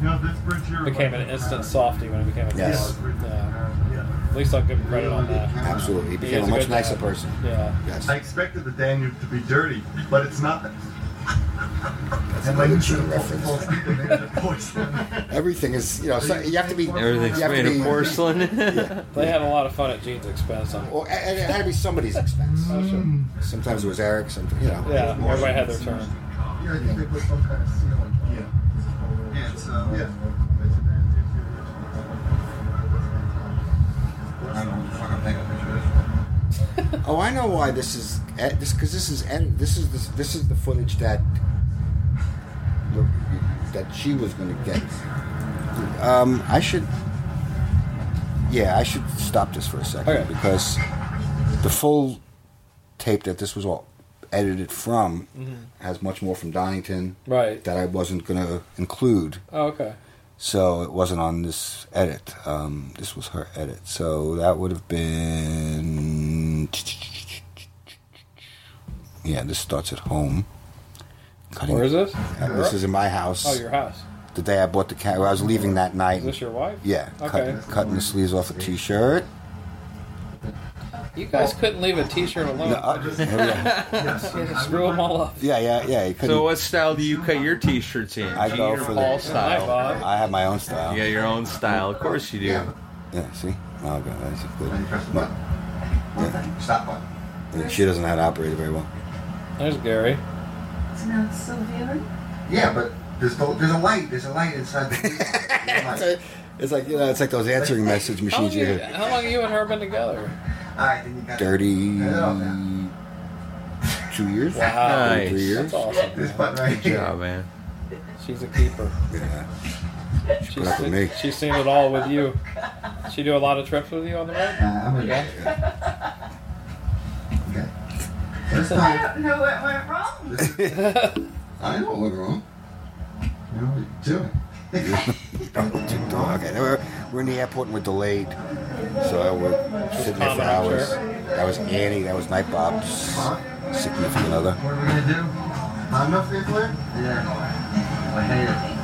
You know, this bridge here. became an instant softie when he became a Yes. kid. Yeah. At least I'll give him credit on that. Absolutely. He became is a much good nicer dad. person. Yeah. Yes. I expected the Danube to be dirty, but it's not. That's And another like you reference. falls asleep and made of. Everything is, you know, so you have to be. Everything's you have to made of be- porcelain. yeah. They had a lot of fun at Gene's expense. On Well, and it had to be somebody's expense. Oh, sure. Sometimes it was Eric. Sometimes, you know. Yeah, everybody had their turn. Yeah, I think they put some kind of seal on. Yeah. Yeah, it's, uh, yeah. I don't know what the fuck I'm taking a picture of this. Oh, I know why this is ed- this because this is ed- this is the, this is the footage that that she was going to get. Um, I should, yeah, I should stop this for a second Okay. because the full tape that this was all edited from Mhm. has much more from Donington Right. that I wasn't going to include. Oh, okay. So it wasn't on this edit. Um, this was her edit. So that would have been. Yeah, this starts at home. Cutting- Where is this? Uh, this is in my house. Oh, your house. The day I bought the camera, I was leaving that night. Is this your wife? Yeah, Okay. cutting, cutting the sleeves off a t-shirt. You guys couldn't leave a T-shirt alone. No, uh, Just- yeah. You had to screw them all up. Yeah, yeah, yeah. You couldn't- So what style do you cut your t-shirts in? I Gene go for Paul the style? I have my own style. You your own style. Of course you do. Yeah, see? Oh, okay, that's good. But, Stop button. yeah, she doesn't know how to operate it very well. There's Gary. So now it's still viewing? Yeah, but there's no, there's a light. There's a light inside the. It's like- It's like you know, it's like those answering message How long, machines you you, hear. how long have you and her been together? All right, then you got Dirty two years. Wow. Thirty Three years. That's awesome. This button right Good here. job, man. She's a keeper. Yeah. She's, put up with me. she's seen it all with you. She do a lot of trips with you on the road? Uh, I'm gonna Yeah. Okay. This I don't know what went wrong. I know what went wrong. You know what you're doing. okay, we're, we're in the airport and we're delayed, so we're sitting there for hours. That was Annie. That was Night Bob's significant other. What are we gonna do? Hot enough there for you? Yeah. I hate it.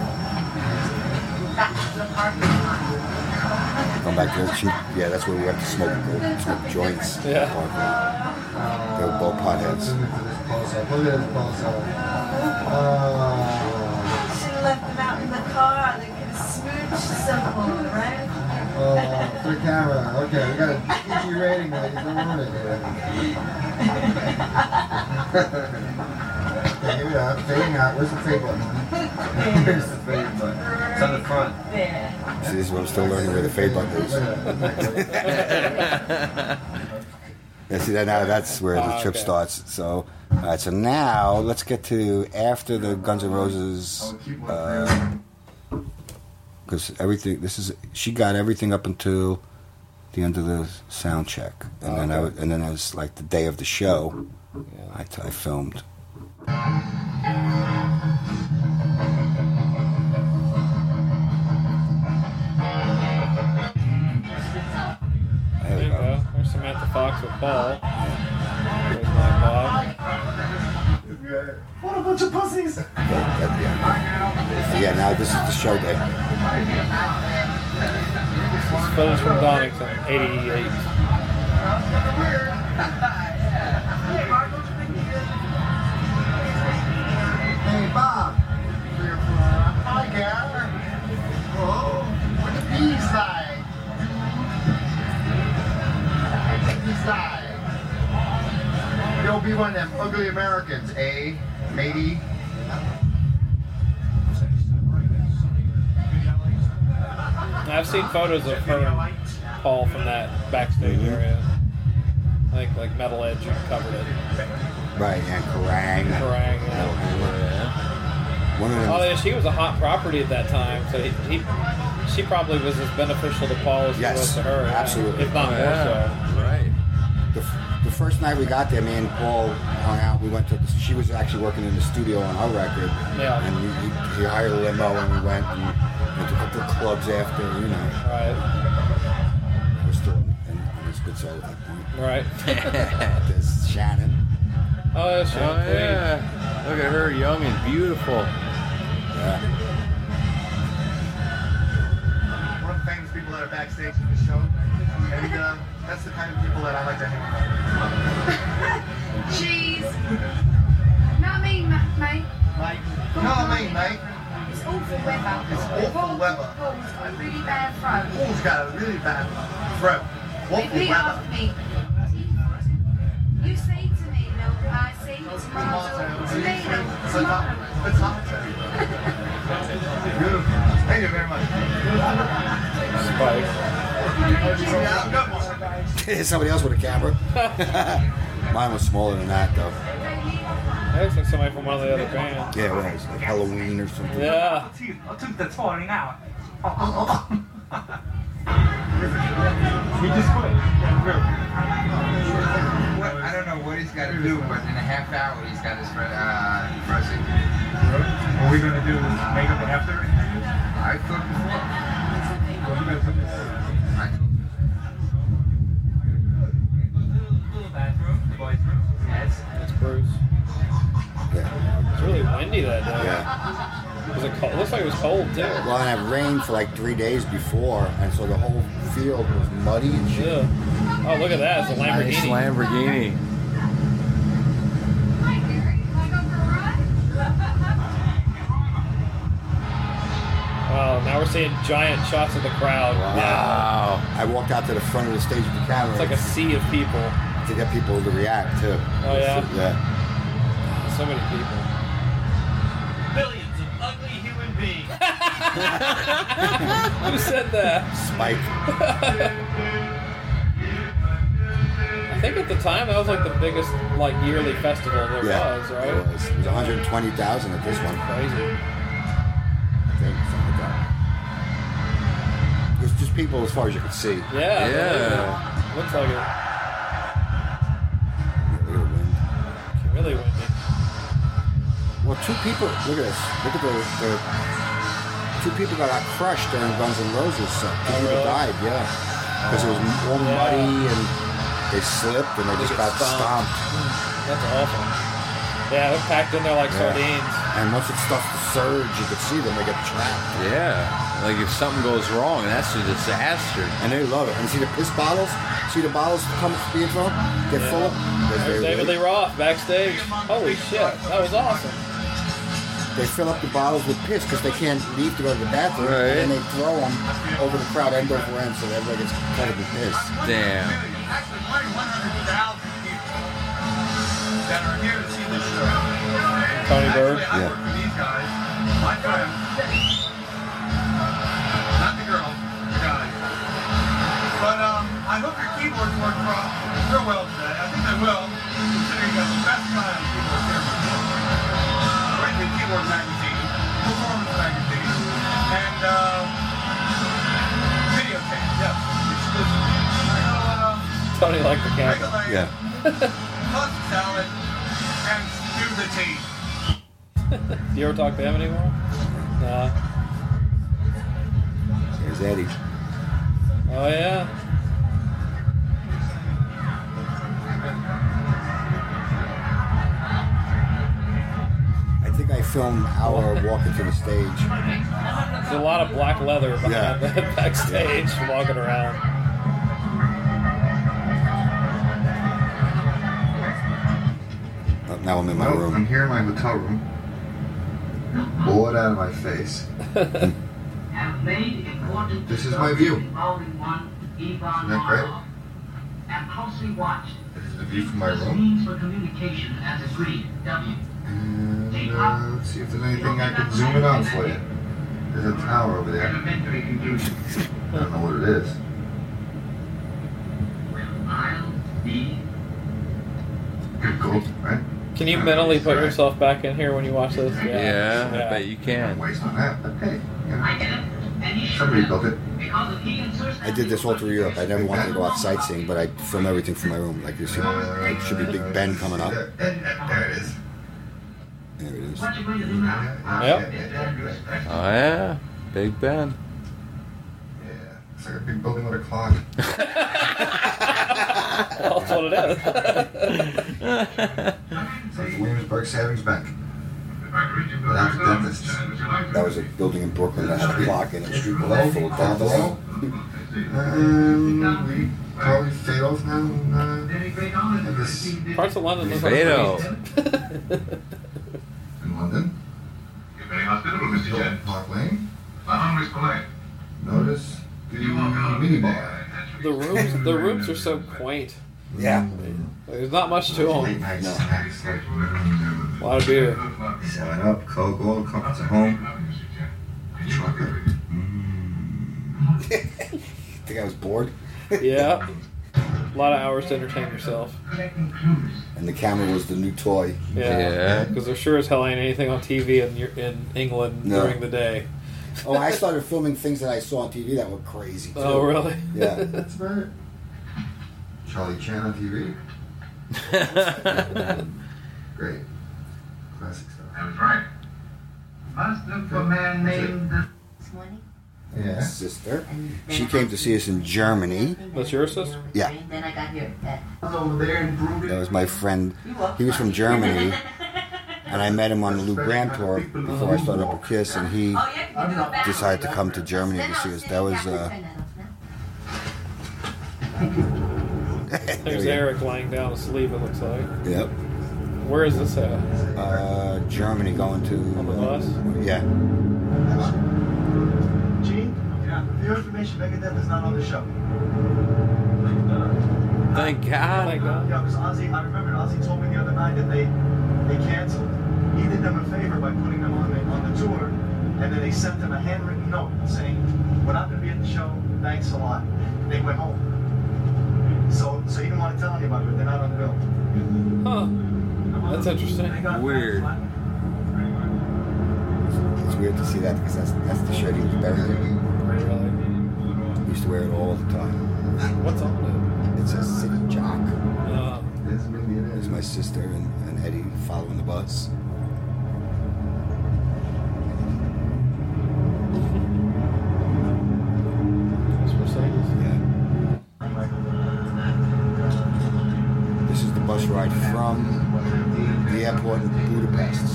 Come back there. She, yeah, that's where we have to smoke, smoke joints. Yeah. They were both potheads. Look at this pulse Oh, Should have left them out in the car. They could have smooched some more, right? oh, for the camera. Okay, we got a PG rating now. You don't want it. okay, here we are. Fading out. Where's the fade button? Where's the fade button? It's on the front. There. See, this is what I'm still learning where the fade button is. Yeah, see that now that's where the Ah, trip starts. So, all right. So now let's get to after the Guns N' Roses, because everything. This is she got everything up until the end of the sound check, and then I and then it was like the day of the show. I, t- I filmed. Samantha Fox with Paul. There's my Bob. What a bunch of pussies. Yeah, now this is the show day. Footage from Donington, 88. Hey, Bob. Hi, Gary. Oh, what the bees like? Bees like. You'll be one of them ugly Americans, eh, matey? I've seen photos of her and Paul from that backstage Mhm. area. I think like Metal Edge covered it. Right, and Kerrang. Kerrang, yeah. One of them. Oh, yeah, she was a hot property at that time, so he, he she probably was as beneficial to Paul as Yes, he was to her. yeah. absolutely. If not Oh, more so. Right. The, the first night we got there, me and Paul hung out. We went to. The, she was actually working in the studio on our record. Yeah. And he, he, he hired a limo, and we went and went to a couple of clubs after. You know. Right. We're still in, in, in his good soul at that point. Right. There's Shannon. Oh, yeah, she Oh yeah. Look at her, young and beautiful. Yeah. One of the famous people that are backstage at the show. And that's the kind of people that I like to hang with. Cheese. Not me, ma- mate. Mate. No, I mean, mate. It's awful weather. It's awful Paul- weather. Paul's got a really bad throat. Paul's got a really bad throat. Awful Repeat weather. after me. You say to me, no, I say tomato, tomato, tomato. Beautiful. Thank you very much. Somebody else with a camera. Mine was smaller than that, though. That looks like somebody from one of the other bands. Yeah, it was like Halloween or something. Yeah. I took the falling out. He just quit. What, I don't know what he's got to do, but in a half hour he's got his fr- uh, frozen. What are we gonna do makeup after interviews? I thought before. Bruce. Yeah. It's really windy that day. Yeah. Was it cold? It looks like it was cold too. Well, and it rained for like three days before, and so the whole field was muddy and shit. Yeah. Oh, look at that. It's a Lamborghini. Nice Lamborghini. Wow, now we're seeing giant shots of the crowd. Wow. I walked out to the front of the stage with the camera It's like a sea of people. To get people to react too. Oh, yeah? Uh, yeah. So many people. Billions of ugly human beings. Who said that? Spike. I think at the time that was like the biggest like yearly festival there yeah. was, right? It was. It was 120,000 at this one. Crazy. I think, something like that. It was just people as far as you could see. Yeah. Yeah. Looks like it. Well, two people. Look at this. Look at the, the two people that got crushed during Guns N' Roses. So two Oh, people really? died. Yeah, oh. because it was all Yeah. muddy and they slipped and they just got stomped. Hmm, that's awful. Yeah, they're packed in there like Yeah. sardines. And once it starts to surge, you can see them. They get trapped. Yeah. Like if something goes wrong, that's a disaster. And they love it. And see the piss bottles? See the bottles come being thrown? Get Yeah. full of. They, There's they- David Lee Roth backstage. Holy shit, that was awesome. They fill up the bottles with piss because they can't leave to go to the bathroom. Right. And then they throw them over the crowd end over end so everybody gets covered with piss. Damn. Actually, probably 100,000 people that are here to see this show. Tony Bird. Actually, I Yeah. work for these guys. My friend. Not the girl, the guy. But um, I hope your keyboards work pro- real well today. I think they will, considering you got the best kind keyboard magazine, performance magazine, and uh, videotape. Yes, exclusive. So, um, Tony liked the make a camera. leg, Yeah. toss salad, and do the tea. Do you ever talk to him anymore? Nah. There's Eddie. Oh yeah. Film our walk into the stage. There's a lot of black leather behind Yeah. the backstage walking around. Uh, now I'm in my Well, room. I'm here in my hotel room. Bored out of my face. This is my view. Isn't Isn't that great? And closely watched. This is the view from my room. means for communication as agreed. W. And uh, let's see if there's anything I can zoom in on for you. There's a tower over there. I don't know what it is. I'll be Pretty cool, right? Can you mentally put yourself back in here when you watch this? Yeah, I bet you can. Waste on that, but hey, you know, I did it. And you should somebody built it. Because if he inserts I did this all through Europe. I never wanted to go out sightseeing, but I film everything from my room. Like you see, there should be Big Ben coming up. There, there, there it is. There it is. What you going to do now? Yep. Oh yeah, Big Ben. Yeah, it's like a big building with a clock. That's what it is. It's like the Williamsburg Savings Bank. Without the dentist. That was a building in Brooklyn that had a clock in it, street below full of Down dentists. below. Um, we probably fade off now. And, uh, Parts of London look like Fado. in London. You're very hospitable, Mr. Hilton Chen. Park Lane. My home is polite. Notice the minibar. The rooms, the rooms are so quaint. Yeah. There's not much to Late them. night snacks like A lot of beer. Seven Up, Coke, all the comforts at home. Chocolate. think I was bored. Yeah. A lot of hours to entertain yourself. And the camera was the new toy. Yeah. Yeah. Because there sure as hell ain't anything on TV in, your- in England No. during the day. Oh, I started filming things that I saw on TV that were crazy. Oh, too. Oh, really? Yeah. That's about it. Charlie Chan on TV. Great. Classic stuff. That's right. Must look for a man named. Yeah. Sister. She came to see us in Germany. That's your sister? Yeah. Then I got here. That. Over there in Brooklyn. That was my friend. He was from Germany. And I met him on the Lou Gramm tour before I started up with Kiss, and he decided to come to Germany to see us. That was, uh, There's Eric lying down asleep, it looks like. yep. Where is this at? Uh, Germany going to. On the bus? Yeah. Gene, for your information, Megadeth is not on the show. Thank God. Thank God. Yeah, because Ozzy, I remember Ozzy told me the other night that they they canceled. He did them a favor by putting them on the on the tour, and then they sent them a handwritten note saying, "We're not going to be at the show. Thanks a lot." They went home. So so he didn't want to tell anybody, but they're not on the bill. Huh. That's interesting. Weird. It's weird to see that because that's that's the shirt he was buried in. Really? Used to wear it all the time. What's on It says City Jock. Uh, There's my sister and, and Eddie following the bus.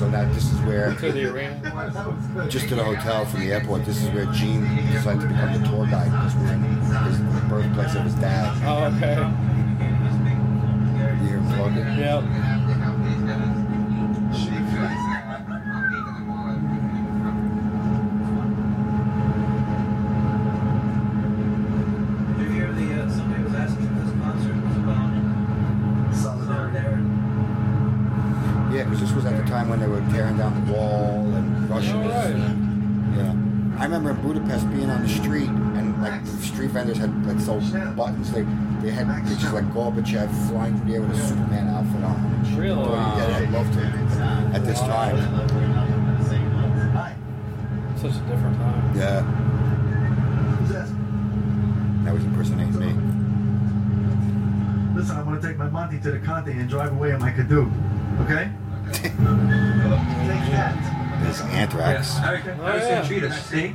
So now this is where, To the arena. just to the hotel from the airport, this is where Gene decided to become the tour guide because we're in his, the birthplace of his dad. Oh, okay. You hear him talking? Yep. Street vendors had like sold buttons. They they had pictures like Gorbachev flying through the air with a Superman outfit on. Really? Yeah, I loved him at this time. Hi. Such a different time. Yeah, Who's this? that was impersonating me. Listen, I'm gonna take my Monty to the Conte and drive away in my canoe. Okay? Take that. There's Anthrax. Eric, Oh, yeah. treat us. See?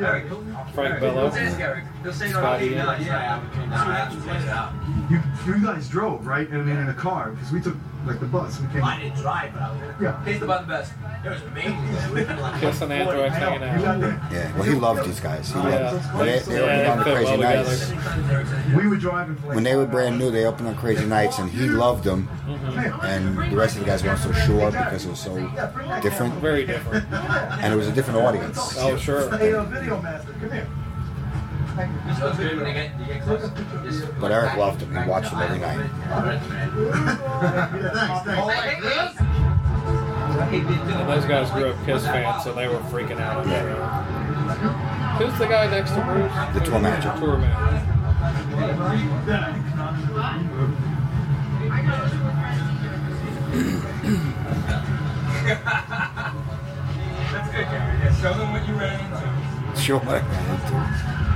Eric. Frank Bello. Eric. Scotty. yeah, yeah, came down after check it out. You, you guys drove, right? And then in a car, because we took like the bus. We came. I didn't drive, but I was there. Yeah. Tasted about the best. It was amazing. We were like Kiss and Anthrax hanging You out. Yeah, well, he loved these guys. He Oh, loved, yeah. when they, they opened on the Crazy well Nights. We were driving for like When they were brand new, they opened on Crazy Nights, and he loved them. And the rest of the guys weren't so sure because it was so different, Very different. and it was a different audience. Oh, sure. Hey, uh, video master, come here. But Eric loved them. He watched them every night. And those guys grew up Kiss fans, so they were freaking out. I'm. Who's the guy next to Bruce? The tour manager. Tour manager. That's good, Gary. Show them what you ran into. Sure, I ran into.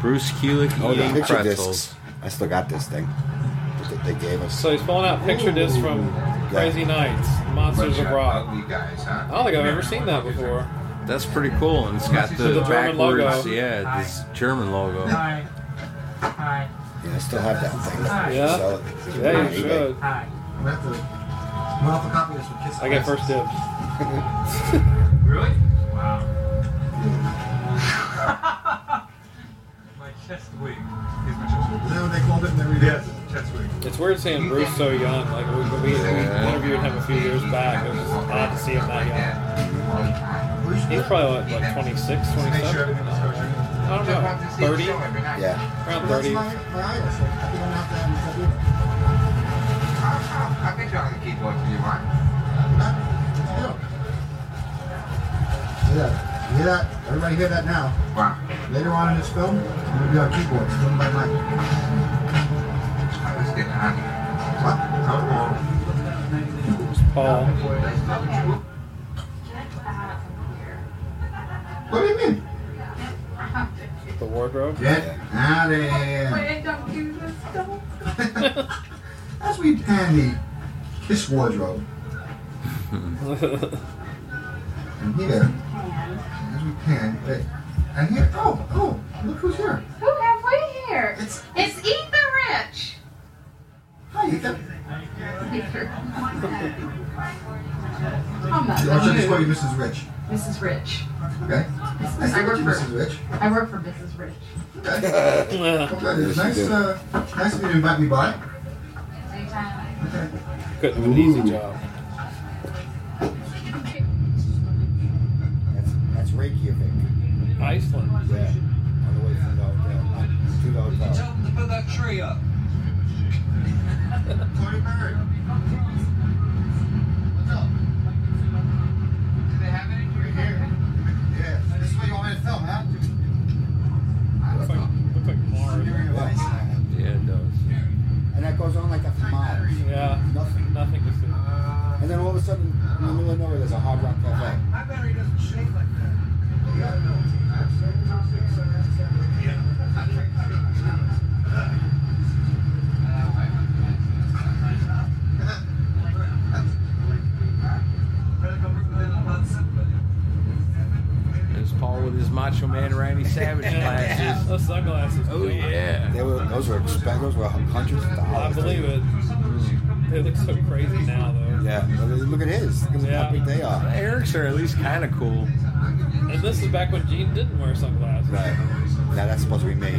Bruce Kulick Oh, eating pretzels. discs. I still got this thing they gave us. So he's pulling out picture discs from Crazy Nights, Monsters of Rock. I don't think I've ever seen that before. That's pretty cool, and it's got the, The German backwards, logo. yeah, this German logo. Hi. Hi. Yeah, I still have that thing. Yeah? Sell it. Yeah, you should. Hi. I'm gonna have to. I'm gonna have to copy this for Kiss. I get first dibs. Really? Wow. my chest wig. Here's my chest wig. Is that what they called it in every Yes, chest wig. It's weird seeing Bruce so young. Like we, we, we interviewed him a few years back. It was just odd to see him that young. He's probably what, like 26, 27? everything's. I don't know. 30? Yeah. Around That's 30. my, my idol, so I don't have to have this I can try the keyboard if you want. Hear that? Hear that? Everybody hear that now? Wow. Later on in this film, I'm gonna be on keyboards, done by Mike. Paul. What do you mean? The wardrobe? Get out of here. This. Don't. We pan the Kiss wardrobe. And here, as we pan, wait, and here, oh, oh, look who's here. Who have we here? It's it's Ethan Rich. Hi, Ethan. Ethan. I'm not. Or should I just call you Mrs. Rich? Mrs. Rich. Okay. Nice to I meet work you, for Mrs. Rich. I work for Mrs. Rich. Okay. Well, good. It was nice, uh, nice of you to invite me by. Anytime. Okay. Couldn't have an easy job. That's, that's Reykjavik. Iceland. Yeah. On the way from the hotel to the hotel. Tell them to put that tree up. Yeah. This is what you want me to film, huh? Looks like, looks like Mars. Yeah, it does. And that goes on like that for miles. Yeah. Nothing. Nothing to see. And then all of a sudden, in the middle of nowhere, there's a Hard Rock Cafe. My battery doesn't shake like that. There's Paul with his Macho Man Randy Savage glasses. Those sunglasses. Oh yeah. They were, those were expensive. Those were hundreds of dollars. I believe it. They look so crazy now, though. Yeah. Look look at his. Look at Yeah. how big they are. Eric's are at least kind of cool. And this is back when Gene didn't wear sunglasses. Right. Now that's supposed to be me.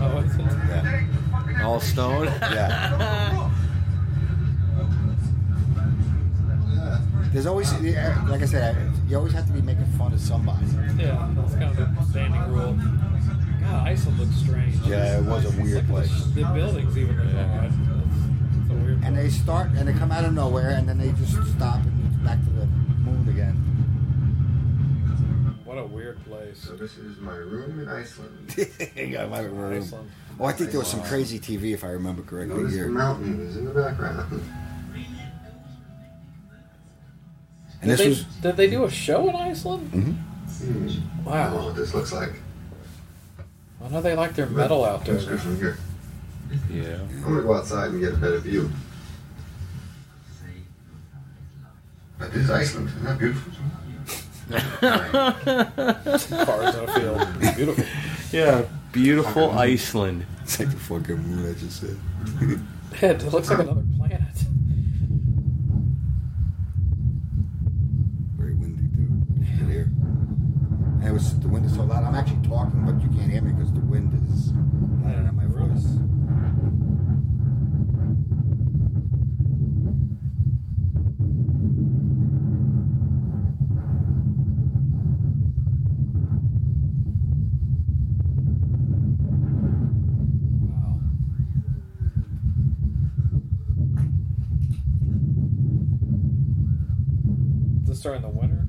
Oh, it's, Yeah. All stone. Yeah. There's always, like I said, you always have to be making fun of somebody. yeah, that's kind of a standing rule. God, Iceland looks strange. Yeah, it was a weird place. The buildings even look odd. It's, it's weird And they start and they come out of nowhere and then they just stop and it's back to the moon again. What a weird weird place. So this is my room in Iceland. you got my room. Iceland. Oh, I think there was some crazy TV, if I remember correctly. Notice Here. the mountain is in the background. And did, this they, was. did they do a show in Iceland? Mhm. Hmm. I don't know Wow. what this looks like. I know they like their metal out there. Let's from here. Yeah. I'm gonna go outside and get a better view. But this is Iceland. Isn't that beautiful? Cars in a field. Beautiful. Yeah. Beautiful Iceland. It's like the fucking moon I just said. It looks like another planet. Very windy too. You can hear. And it was the wind is so loud. I'm actually talking, but you can't hear me because the wind is louder than my voice. Is this during the winter?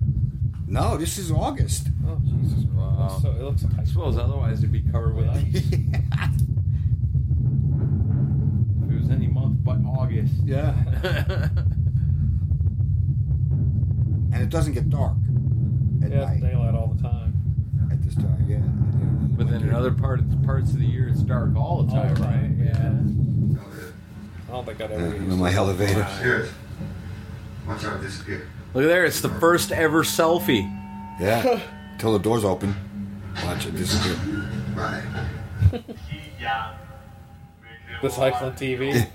No, this is August. Jesus! Wow. So it looks like I suppose otherwise it'd be covered with ice. if it was any month but August. Yeah. and it doesn't get dark at yeah, it's night daylight all the time. at this time. Yeah. But then in other parts parts of the year it's dark all the All time, the time, right? yeah. I don't think I'd Yeah, ever. Uh, I'm use my it. elevator. Cheers. Watch out, disappear. Look at there, it's the first ever selfie. Yeah. Till the doors open. Watch it disappear. Right. This Iceland TV.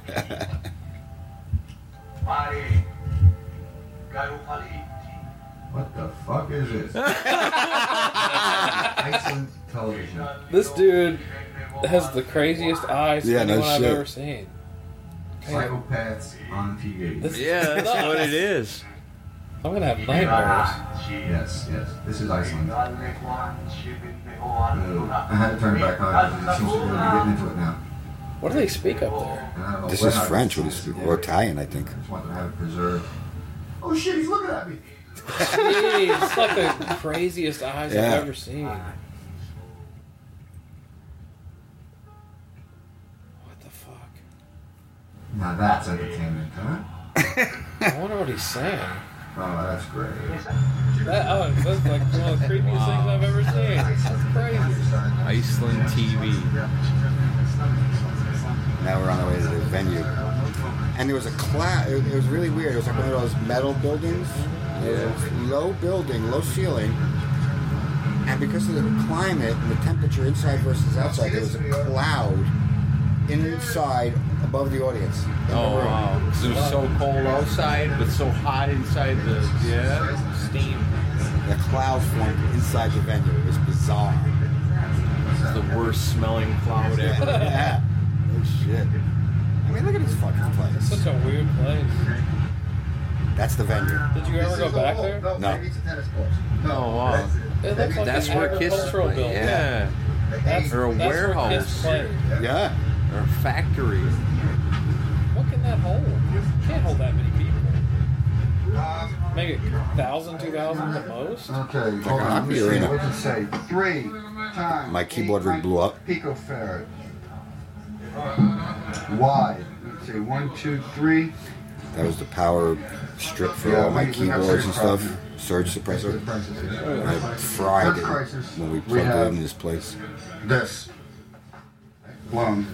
What the fuck is this? Iceland television. This dude has the craziest eyes Yeah, of no anyone I've shit. ever seen. Psychopaths on TV. This Yeah, that's what it is. I'm gonna have nightmares. Yes, yes. This is Iceland. Uh, I had to turn it back on it seems to really be getting into it now. What do they speak up there? And I don't know This is happens French, to what it. is or Italian, I think. I just want to have it preserved. Oh shit, he's looking at me. Jeez, it's like the craziest eyes Yeah. I've ever seen. What the fuck? Now that's entertainment, huh? I wonder what he's saying. Oh, that's great. That, oh, that's like one of the creepiest things I've ever seen. That's crazy. Iceland TV. Now we're on our way to the venue. And there was a cloud. It, it was really weird. It was like one of those metal buildings. It was a low building, low ceiling. And because of the climate and the temperature inside versus outside, there was a cloud inside above the audience. in the Oh room. wow. 'Cause it was so cold outside but so hot inside the yeah. Steam. The cloud formed inside the venue. It was bizarre. It's the worst smelling cloud ever. yeah. Oh shit. I mean, look at this fucking place. It's such a weird place. That's the venue. Did you ever go back there? No, No. it's a tennis court. Oh wow. It looks like That's an where Kiss agricultural played. building. Yeah. That's, Or a that's Where warehouse. Kiss. Yeah. Or a factory. What can that hold? You can't hold that many people. Maybe a thousand, two thousand at most. Okay, Like hold a on. Let hockey me see. arena. What does it say? Three times. My keyboard rig blew up. Picofarad. Wide. Let's see. One, two, three. That was the power strip for Yeah, all my we- we have keyboards and surge stuff. Surge suppressor. Suppressors, yeah. I fried it when we we plugged it in this place. This. Blown.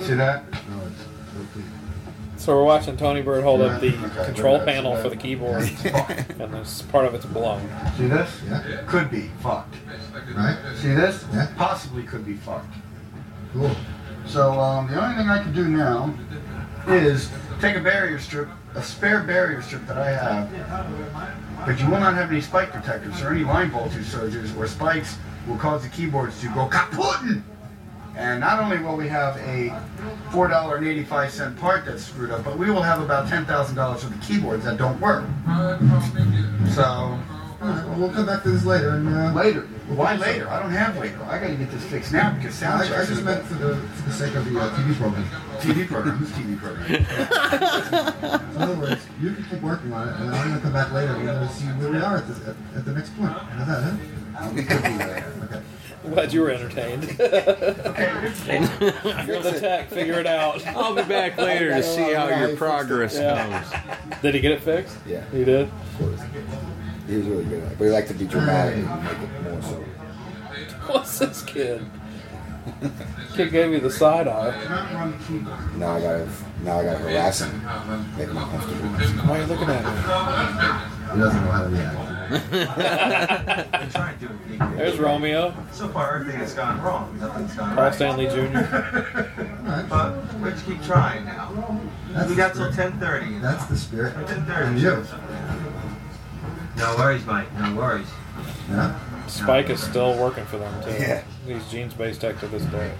See that? So we're watching Tony Bird hold up the control panel for the keyboard, and this part of it's blown. See this? Yeah. Could be fucked. Right? See this? Yeah. Possibly could be fucked. Cool. So um, the only thing I can do now is take a barrier strip, a spare barrier strip that I have, but you will not have any spike protectors or any line voltage surges where spikes will cause the keyboards to go kaput. And not only will we have a $4.85 part that's screwed up, but we will have about $10,000 worth of keyboards that don't work. So, Well, come back to this later. And, uh, Later. we'll Why later? I don't have later. I got to get this fixed now because sound I, I just meant for the for the sake of the uh, TV program. TV program. Whose TV program? In other words, you can keep working on it, and I'm going to come back later. and We're to see where we are at the, at, at the next point. How's that, huh? Okay. Glad you were entertained. You're the tech. Figure it out. I'll be back later to see how your progress Yeah. goes. Did he get it fixed? Yeah. He did. Of course. He was really good at it, but he liked to be dramatic and make it more so. What's this kid? Kid gave me the side eye. Now I gotta, now I gotta harass him, make him uncomfortable. Why are you looking at him? He doesn't know how to react. Me? There's Romeo. So far, everything has gone wrong. Nothing's gone Paul right. Stanley Jr. But let's keep trying now. That's we got the till 10:30. That's the spirit. 10:30. And you. No worries, Mike. No worries. Yeah. Spike is still working for them too. Yeah. He's Gene's bass tech to this day.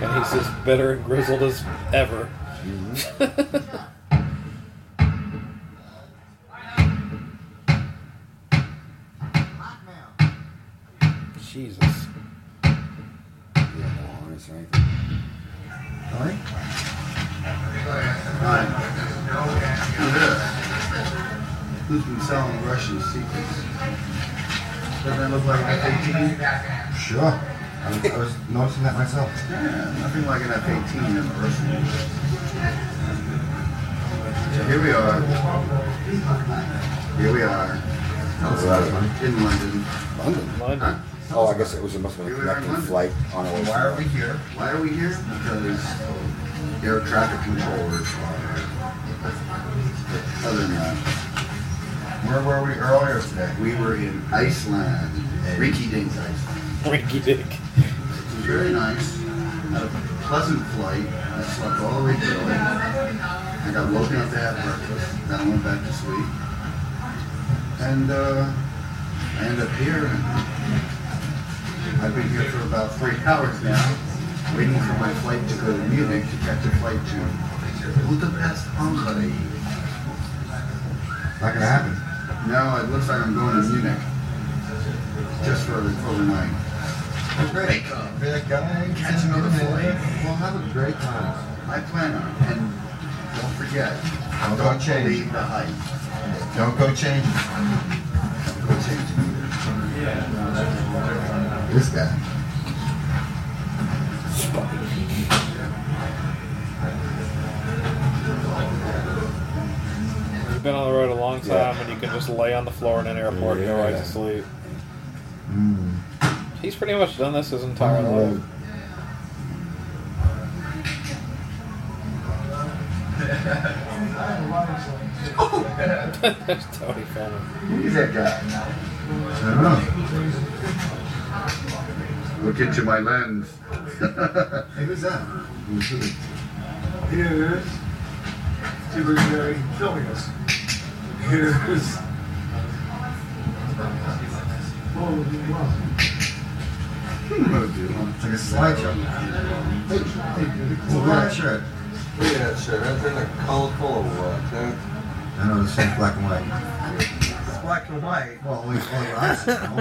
And he's as bitter and grizzled as ever. Mm-hmm. Jesus. Yeah, no harness or anything. Alright? Alright. Who's been selling Russian secrets? Doesn't that look like an F-18? Sure. I was, I was noticing that myself. Yeah, nothing like an F-18 in the Russian. So here we are. Here we are. That was a lot of fun. In London. London? London. Oh, I guess it was, it must have been a Here we are in connecting flight on our way. Why are we here? Why are we here? Because air traffic controllers are. Other than that, where were we earlier today? We were in Iceland, Reykjavik, Iceland. Rinky Dink. It was very nice. Had a pleasant flight. I slept all the way through it. I got woken up to have breakfast. Then I went back to sleep. And uh, I ended up here. And I've been here for about three hours now, waiting for my flight to go to Munich to catch a flight to Budapest, Hungary. Not gonna happen. No, it looks like I'm going to Munich just for overnight. Great. That guy catching on the flight. We'll have a great time. I plan on, it. and don't forget, don't, don't change. leave the height. Don't go change. Don't go change. This guy. You've been on the road a long time and you can just lay on the floor in an airport and go right to sleep. Hmm. He's pretty much done this his entire hmm. life. That's Tony filming. Who's that guy? I don't know. Look into my lens. hey, who's that? Here's Timber Jerry filming us. Here's. Oh, wow. It's like a slideshow. Hey, uh, hey, look at that shirt. Look at that shirt. That's in a colorful or what? That, I know this is black and white. It's black and white. Well, only, only what I see. On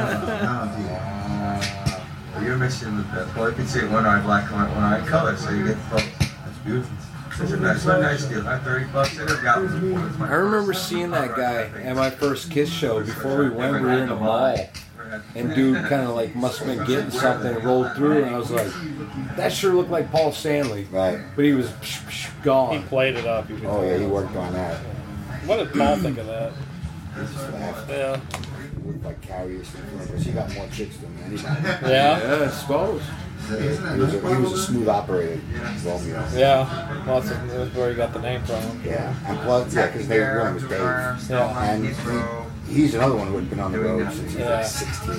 well, you're missing the best. Well, you can see one eye black and white, one eye color, so you get both. That's beautiful. It's a nice, a nice deal. Not 30 bucks. It got I remember seeing that guy at my first Kiss show before we went. We were in the mall, and dude kind of like must have been getting something and rolled through, and I was like, that sure looked like Paul Stanley. Right. But he was psh, psh, He played it up. Oh yeah, he worked on that. What did Paul think of that? Just laughed. Yeah. Looked like Carrie or something. Because he got more chicks than anybody. Yeah. Yeah, I suppose. He was a, he was a smooth operator, Romeo. Yeah. Lots of that's where he got the name from. Yeah, and plus, yeah, because they were one was Dave. Yeah. And he, he's another one who had been on the road since he was Yeah. like 16.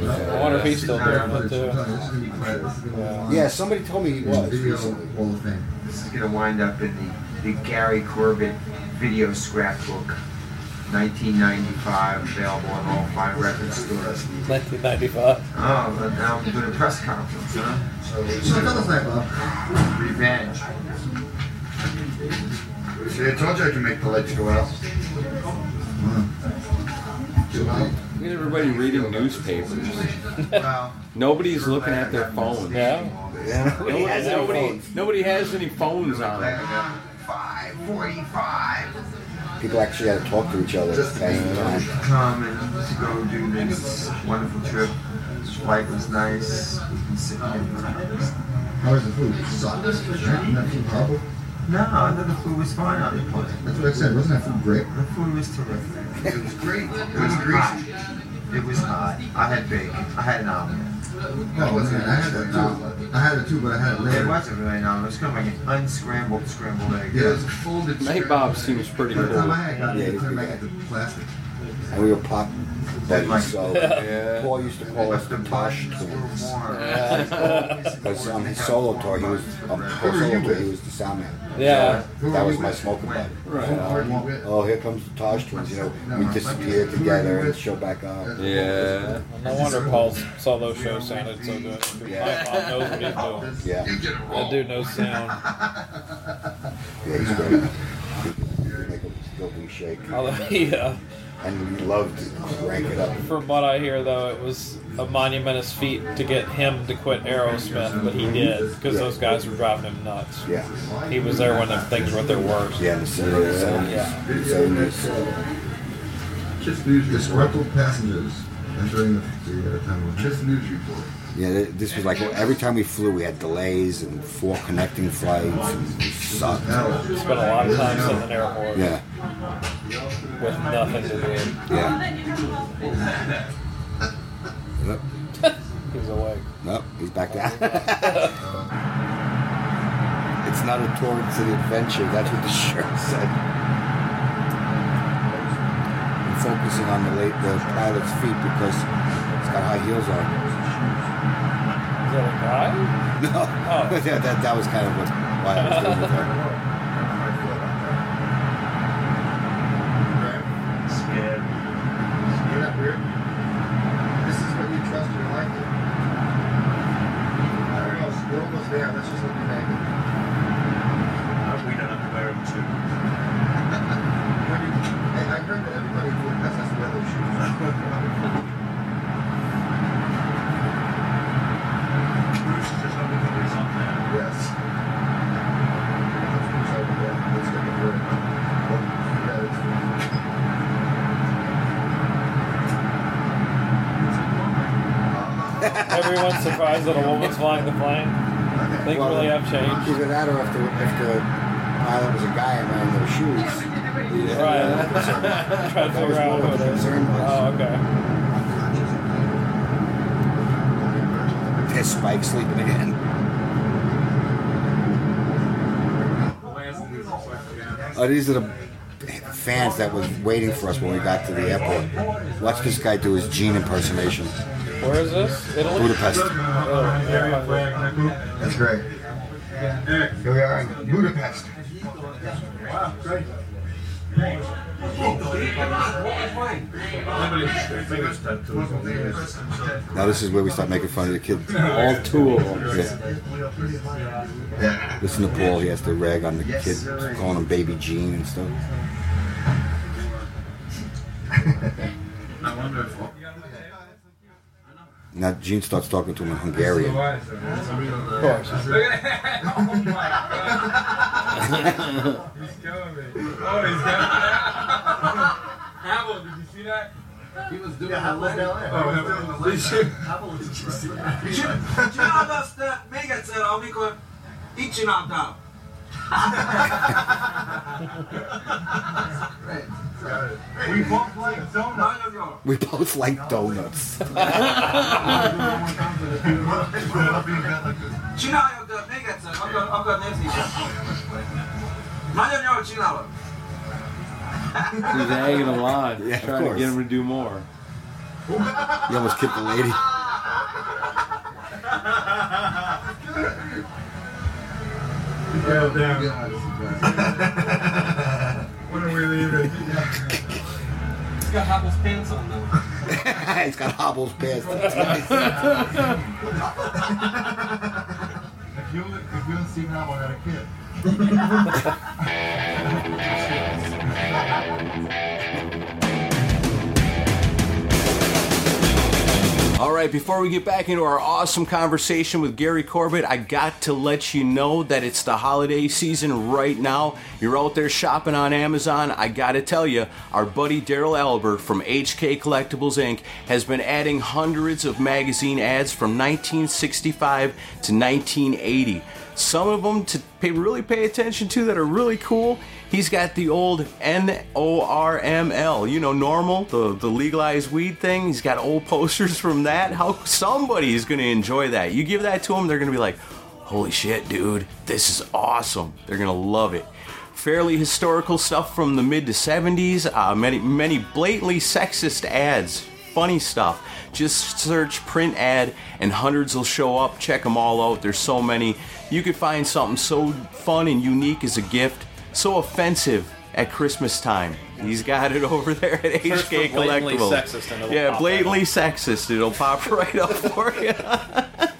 I wonder if he's still doing it too. Yeah. Yeah, somebody told me he was recently. Hall of This is going to wind up in the, the Gary Corbett video scrapbook. 1995, available in all five record stores. 1995. Oh, but now I'm doing a press conference, huh? So tell us that, Bob. Revenge. See, I told you I can make the lights go out. Hmm. Look at everybody reading newspapers. Nobody's looking at their phones. Yeah. Nobody, has any nobody, phones. nobody has any phones on them. 545. People actually had to talk to each other. Passing time. Come and to go do this wonderful trip. Flight was nice. We can sit here. How was the food? Sucked. Wasn't that horrible? No, I thought the food was fine on the plane. That's what I said. Wasn't that food great? The food was terrific. It was great. It was hot. It was hot. I had bacon. I had an omelet. Oh, wasn't it? I had that too. I had it too, but I had it It later. wasn't really an. Um, it was kind of like an unscrambled scrambled egg. Yeah, it was a folded. Night Bob seems pretty By the time I had got Yeah, it, he's it turned pretty back into plastic. And we were pop buddies, so Yeah. Paul used to call us the Tosh twins. Because on his solo tour, he was on Paul's solo tour, he was the sound man. Yeah. So that was my smoking buddy. Right. Oh, here comes the Tosh twins. You know, we disappeared together and show back up. Yeah. No wonder Paul's solo show sounded so good. My mom knows what he's doing. Yeah, That dude knows sound. yeah, he's great. He could make a shake, Although he, uh, and we loved to crank it up. from what I hear, though, it was a monumentous feat to get him to quit Aerosmith, but he did because Yeah. those guys were driving him nuts. Yeah, He was there when them things were at their worst. yeah, in the seventies, seventies. Disgruntled passengers entering the, the tunnel. Just news report. Yeah, this was like every time we flew, we had delays and four connecting flights, and it sucked. Spent a lot of time sitting in airport Yeah, with nothing to do. yeah. Yep. He's awake. Nope, he's back down. it's not a tour, it's an adventure. That's what the shirt said. I'm focusing on the late, the pilot's feet because it's got high heels on. Is that a guy? No, Oh. yeah, that, that was kind of what, why I was doing with her. Scared. Isn't that weird? This is what you trust your life in. I don't know. We're almost there. Let's just let me make it. We don't have to wear them too. Hey, I heard that everybody who has has to wear those shoes. Bruce is just over the on there. yes. Let's push over there. Let's get the word. Yeah, it's Everyone's surprised that a woman's flying the plane. Things Well, really have changed. Either that or if the, if the pilot was a guy and wearing those shoes. Right. Try to That figure out more who what it the is. concern was. Oh, okay. There's Spike sleeping again. Oh, these are the fans that was waiting for us when we got to the airport. Watch this guy do his Gene impersonation. Where is this? Italy? Budapest. Oh, yeah. That's great. Here we are in Budapest. Wow, great. Now this is where we start making fun of the kid. All two of them. Yeah. Listen to Paul. He has to rag on the kid, calling him Baby Gene and stuff. I wonder if. Now Gene starts talking to him in Hungarian. Of course. oh my god. he's killing me. Oh, he's got Havel, did you see that? He was doing yeah, that down there. Oh, Havel. Did you? Csinálod még egyszer, amikor így csináltál. We both like donuts. We both like donuts. Csináljad de még egyszer, akar, akar nézni. Nagyon jól csinálod. He's egging him on, Yeah, trying to get him to do more. You almost kicked the lady. Oh, damn. when are we leaving? He's got Havel's pants on though. He's got hobbles pants. If you if you and Steve Hamill had a kid. right, before we get back into our awesome conversation with Gary Corbett, I got to let you know that it's the holiday season right now. You're out there shopping on Amazon. I got to tell you, our buddy Daryl Albert from HK Collectibles Inc. has been adding hundreds of magazine ads from 1965 to 1980. Some of them to pay, really pay attention to that are really cool. He's got the old NORML, you know, normal, the, the legalized weed thing. He's got old posters from that. How somebody is going to enjoy that. You give that to them, they're going to be like, holy shit, dude, this is awesome. They're going to love it. Fairly historical stuff from the mid to 70s, uh, many, many blatantly sexist ads, funny stuff. Just search print ad and hundreds will show up. Check them all out. There's so many. You could find something so fun and unique as a gift, so offensive at Christmas time. He's got it over there at HK Collectibles. sexist yeah, blatantly sexist. It'll pop right up for you.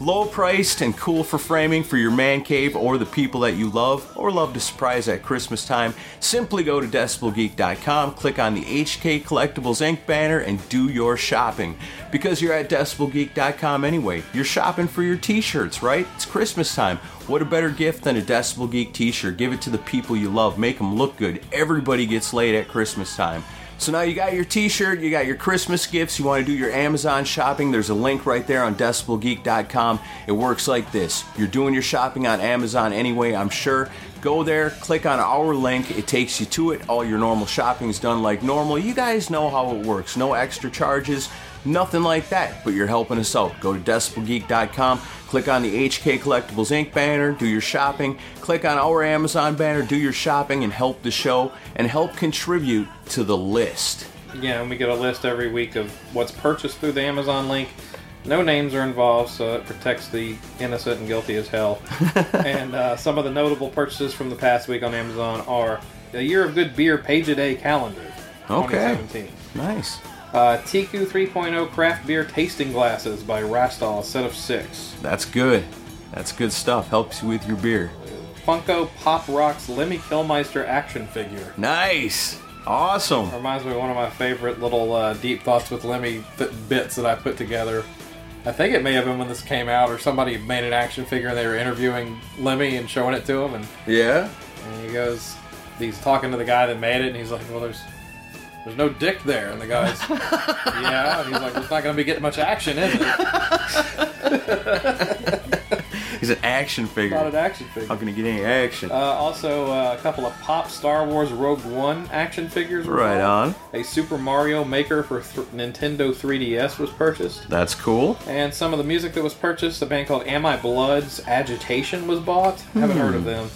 Low priced and cool for framing for your man cave or the people that you love or love to surprise at Christmas time. Simply go to decibelgeek.com, click on the HK Collectibles Inc. banner, and do your shopping. Because you're at decibelgeek.com anyway, you're shopping for your t shirts, right? It's Christmas time. What a better gift than a Decibel Geek t shirt? Give it to the people you love, make them look good. Everybody gets laid at Christmas time. So now you got your t-shirt, you got your Christmas gifts, you want to do your Amazon shopping, there's a link right there on decibelgeek.com. It works like this. You're doing your shopping on Amazon anyway, I'm sure. Go there, click on our link, it takes you to it. All your normal shopping's done like normal. You guys know how it works. No extra charges, nothing like that, but you're helping us out. Go to decibelgeek.com, click on the HK Collectibles Inc. banner, do your shopping, click on our Amazon banner, do your shopping, and help the show and help contribute to the list. Yeah, and we get a list every week of what's purchased through the Amazon link. No names are involved, so it protects the innocent and guilty as hell. and uh, some of the notable purchases from the past week on Amazon are the Year of Good Beer Page a Day calendar, Okay. 2017. Nice. Uh, Teku 3.0 craft beer tasting glasses by Rastal, a set of six. That's good. That's good stuff. Helps you with your beer. Funko Pop Rocks Lemmy Kilmister action figure. Nice. Awesome. Reminds me of one of my favorite little uh, deep thoughts with Lemmy th- bits that I put together. I think it may have been when this came out, or somebody made an action figure and they were interviewing Lemmy and showing it to him, and, Yeah. and he goes, he's talking to the guy that made it, and he's like, "Well, there's there's no dick there," and the guy's, "Yeah," and he's like, "It's not going to be getting much action, is it?" He's an action figure. Not an action figure. How can he get any action? Uh, also, uh, a couple of Pop Star Wars Rogue One action figures. Right bought. on. A Super Mario Maker for th- Nintendo 3DS was purchased. That's cool. And some of the music that was purchased, a band called Am I Blood's Agitation was bought. Haven't heard of Hmm. them.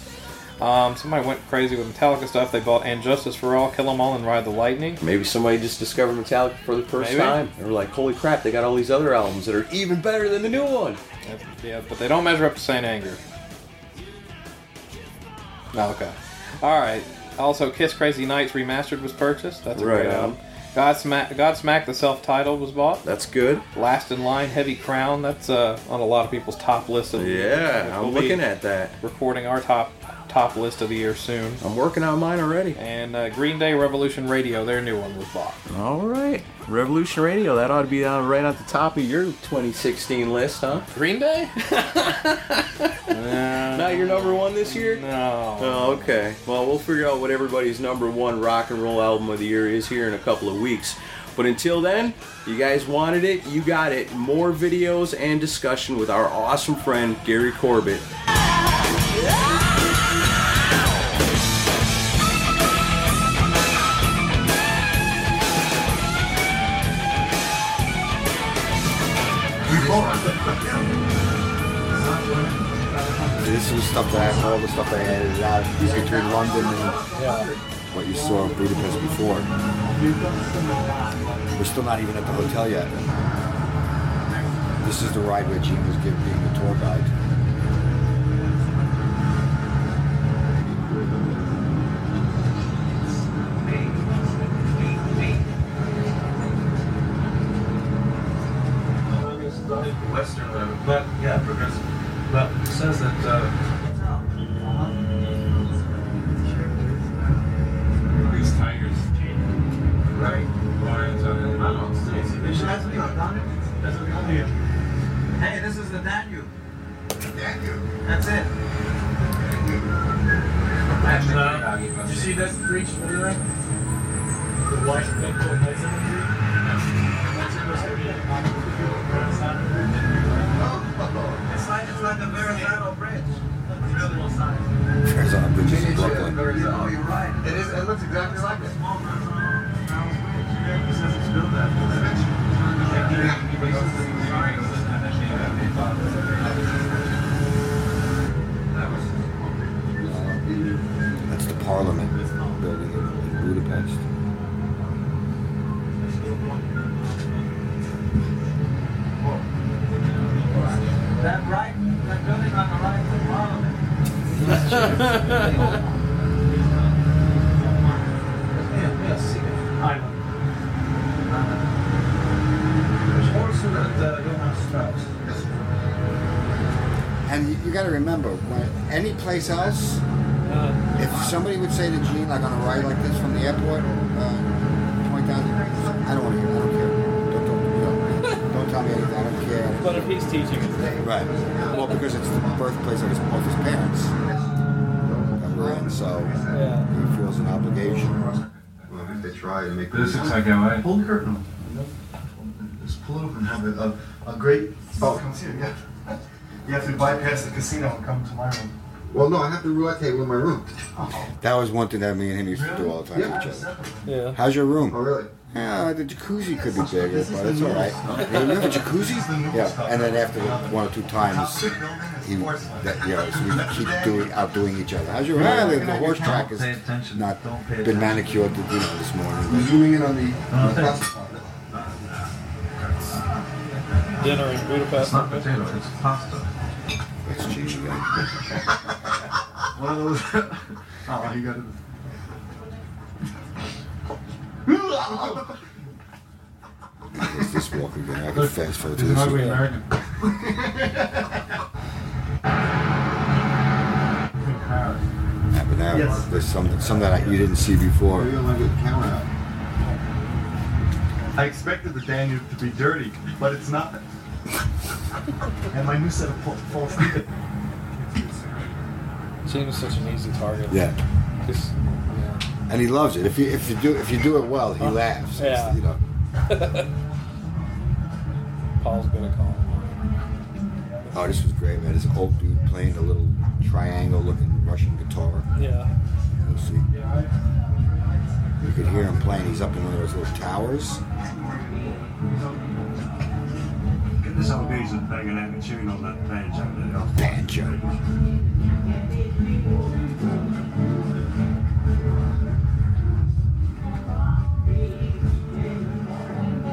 Um, somebody went crazy with Metallica stuff. They bought And Justice for All, Kill 'Em All, and Ride the Lightning. Maybe somebody just discovered Metallica for the first Maybe. time. They were like, holy crap, they got all these other albums that are even better than the new one. Yeah, but they don't measure up to Saint Anger. Oh, okay. All right. Also, Kiss Crazy Nights Remastered was purchased. That's a Right great album. Godsmack, Godsmack the self-titled was bought. That's good. Last in Line, Heavy Crown. That's uh, on a lot of people's top list of. Yeah, I'm looking at that. Recording our top top list of the year soon. I'm working on mine already. And uh, Green Day Revolution Radio, their new one was bought. All right. Revolution Radio, that ought to be on right at the top of your 2016 list, huh? Green Day? Not your number one this year? No. Oh, okay. Well, we'll figure out what everybody's number one rock and roll album of the year is here in a couple of weeks. But until then, you guys wanted it, you got it. More videos and discussion with our awesome friend Gary Corbett. This is the stuff that I, all the stuff I edited out between London and what you saw in Budapest before. We're still not even at the hotel yet. This is the ride where Gene was giving the tour guide. Place else, if somebody would say to Gene, like on a ride like this from the airport, uh, point down, I don't want to hear, I don't care. Don't, don't, you know, don't tell me anything, I don't care. But if he's teaching, it's there. Right. Well, because it's the birthplace of his, both his parents that we're in, so he feels an obligation. Well, if they try to make This looks like LA. Pull the curtain up. Just pull it up and have a, a, a great. Oh, comes here. Yeah. You have to bypass the casino and come to my room. Well, no, I have to rotate with my room. That was one thing that me and him used to do all the time Yeah. with each other. Yeah. How's your room? Oh, really? Yeah, the jacuzzi could be bigger, but it's all right. You have a jacuzzi? Yeah, and then after one or two times, he, that, you know, so we keep doing, outdoing each other. How's your room? Ah, the, the horse track has not been manicured to do this morning. Zooming in on the, on the pasta. Dinner in Budapest. It's not potato, it's pasta. That's cheese again. One of those. oh, you got it. It's this walk again. I can fast forward to He's an this. ugly. American. Yeah, now Yes. there's some some that I, you didn't see before. Maybe I'll get the camera out. I expected the Danube to be dirty, but it's not. and my new set of fa- false teeth. Gene is such an easy target. Yeah. Just, And he loves it. If you if you do if you do it well, he laughs. It's, Yeah. You know. Paul's good at calling. Oh, this was great, man. This old dude playing a little triangle-looking Russian guitar. Yeah. Let's see. You could hear him playing. He's up in one of those little towers. Get this old geezer banging out a tune on that banjo there. Banjo.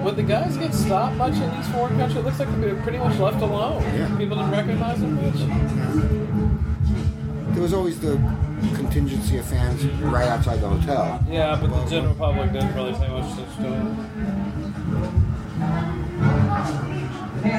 Would the guys get stopped much in these foreign countries? It looks like they're pretty much left alone. Yeah. People didn't recognize them much. There was always the contingency of fans right outside the hotel. Yeah, but the general public didn't really pay much attention to it.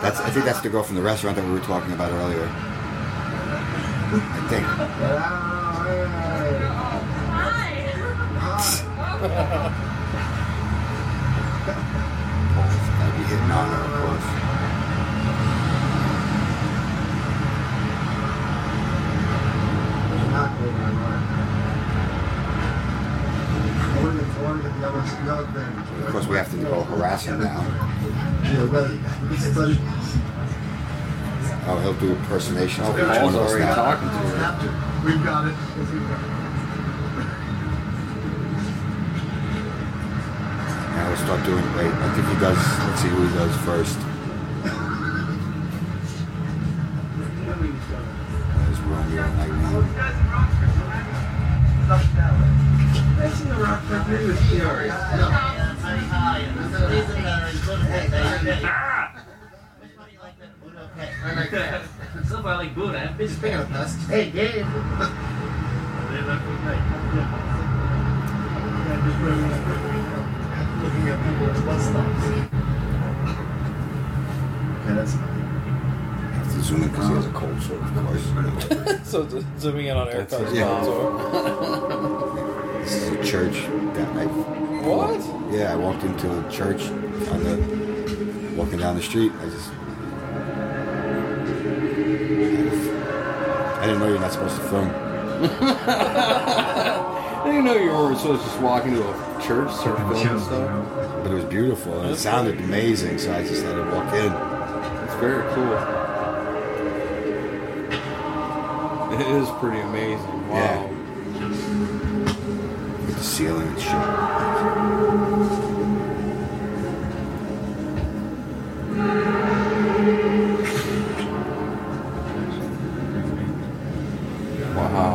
that's I think that's the girl from the restaurant that we were talking about earlier. I think. Gotta be hitting on her, of course. Not good, other. Of course, we have to go harass him now. Oh, he'll do impersonations of each one of us now. talking to her. We've got it. Now we'll start doing. Wait, I think he does. Let's see who he does first. Course. so z- zooming in on Eric Co's Yeah. console. this is a church that I. What? Yeah, I walked into a church on the walking down the street. I just. I didn't know you're not supposed to film. I didn't know you were supposed to just walk into a church, start filming and stuff. But it was beautiful and it sounded amazing, so I just had to walk in. It's very cool. It is pretty amazing. Wow. Yeah. With the ceiling and shit. Wow.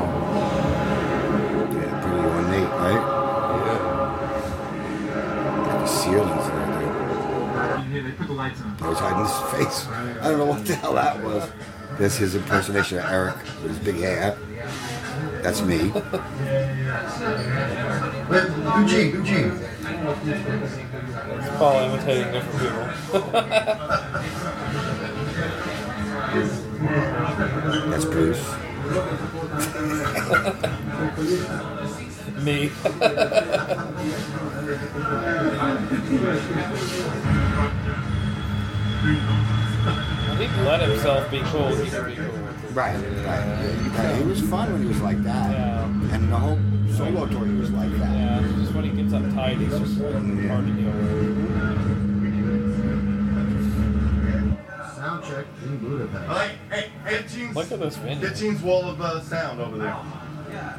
Yeah, pretty ornate, right? Yeah. The ceilings there. Yeah, they put the lights on. I was hiding his face. I don't know what the hell that was. That's his impersonation of Eric with his big hair. That's me. Eugene, Eugene. It's Paul imitating different people. That's Bruce. Me. I think let himself be cool. He can be cool. Right, right. right. He was fun when he was like that. Yeah. And the whole solo tour, he was like that. Yeah, just when he gets uptight, he's just like, hard to deal with. Sound check in Budapest. Like, hey, hey, teens. Look at this venue. Get wall of uh, sound over there.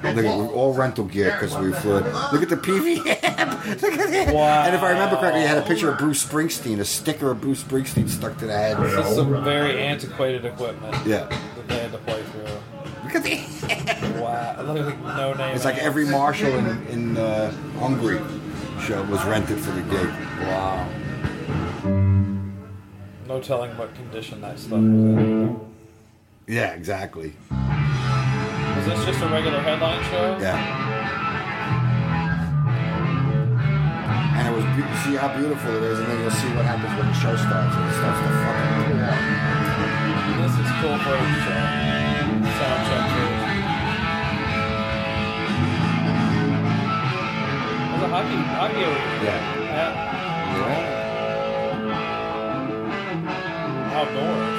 Look at all rental gear because we flew. Look at the PV amp. Look at that. Wow. And if I remember correctly, he had a picture of Bruce Springsteen, a sticker of Bruce Springsteen stuck to the head. This is some very antiquated equipment Yeah. that they had to play through. Look at the. Wow, look like no name. It's like every Marshall in, in uh, Hungary show was rented for the gig. Wow. No telling what condition that stuff was in. Yeah, exactly. Is this just a regular headline show? Yeah. And it was be- see how beautiful it is, and then you'll see what happens when the show starts. It starts to fucking pour. This is cool footage. uh, Sound check too. There's a hockey hockey arena. Yeah. Yeah. Outdoors.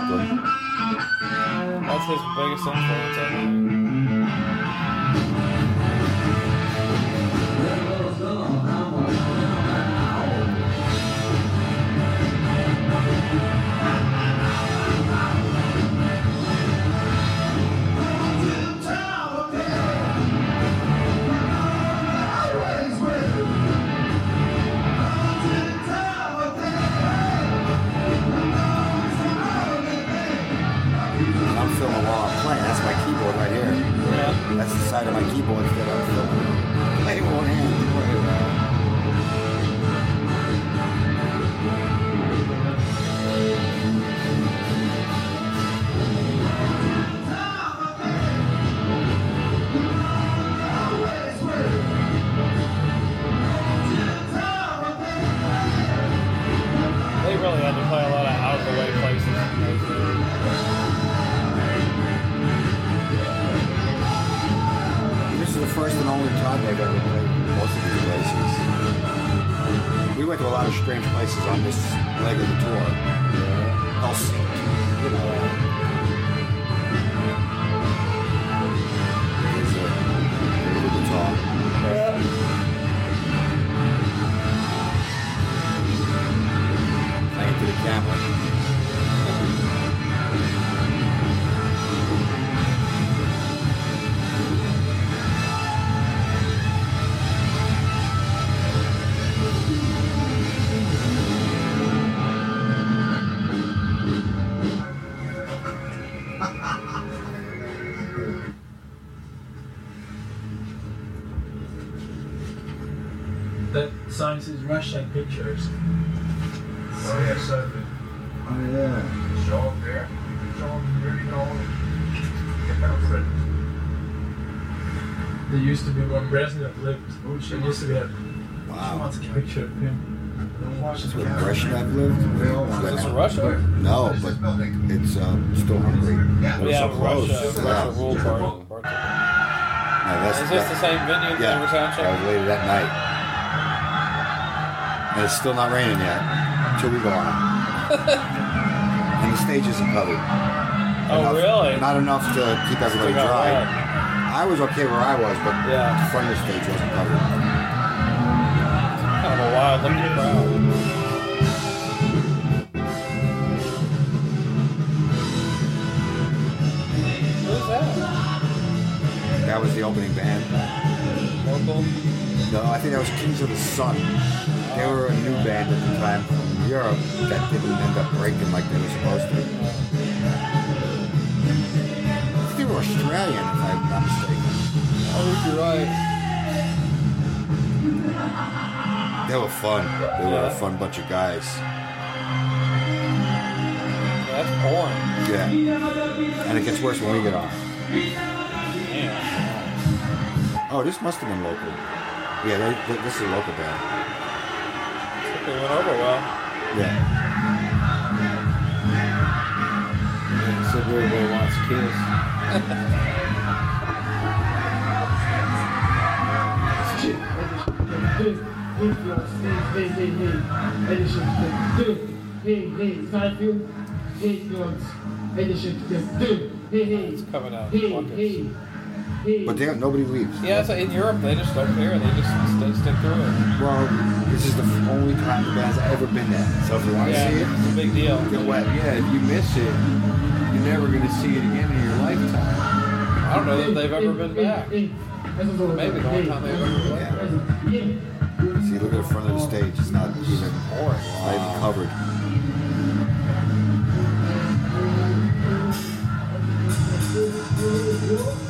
Zeppelin. That's his biggest influence, I think. That's the side of my keyboard that on this leg of the Russian Pictures. Oh yeah, Sophie. Oh yeah. Show up there. Show up really know. Get that. There used to be when Brezhnev lived. Oh, There used to be a Wow. picture of him. That's where Brezhnev lived? Is this Russia? No, but it's uh, still Hungary. But it's Yeah, so close. Russia, Yeah. Russia ruled part of part of- that's, Is this that- the same venue that yeah, they were sound That was later that night. And it's still not raining yet until we go on. and the stage isn't covered. Oh, really? Not enough to keep everybody dry. I was okay where I was, but Yeah. the front of the stage wasn't covered. Kind of a wild looking crowd. Who's that? That was the opening band. Local? No, I think that was Kings of the Sun. They were a new band at the time from Europe that didn't end up breaking like they were supposed to. They were Australian, if I'm not mistaken. I think you're right. They were fun. They were a fun bunch of guys. That's porn. Yeah. And it gets worse when we get off. Damn. Oh, this must have been local. Yeah, they, they, this is a local band. They went over well. Yeah. So everybody wants Hey, hey. It's coming out. Hey, Fuckers. hey. Hey. But they, nobody leaves. Yeah, so in Europe they just don't care. They just stay, stick through it. Well, this is the only time the band's ever been there. So if you want to Yeah, see it, it's a big deal. get wet. Yeah, if you miss it, you're never going to see it again in your lifetime. I don't know that they've ever been back. Maybe the only time they've ever been back. See, look at the front of the stage. It's not even, not even covered. There.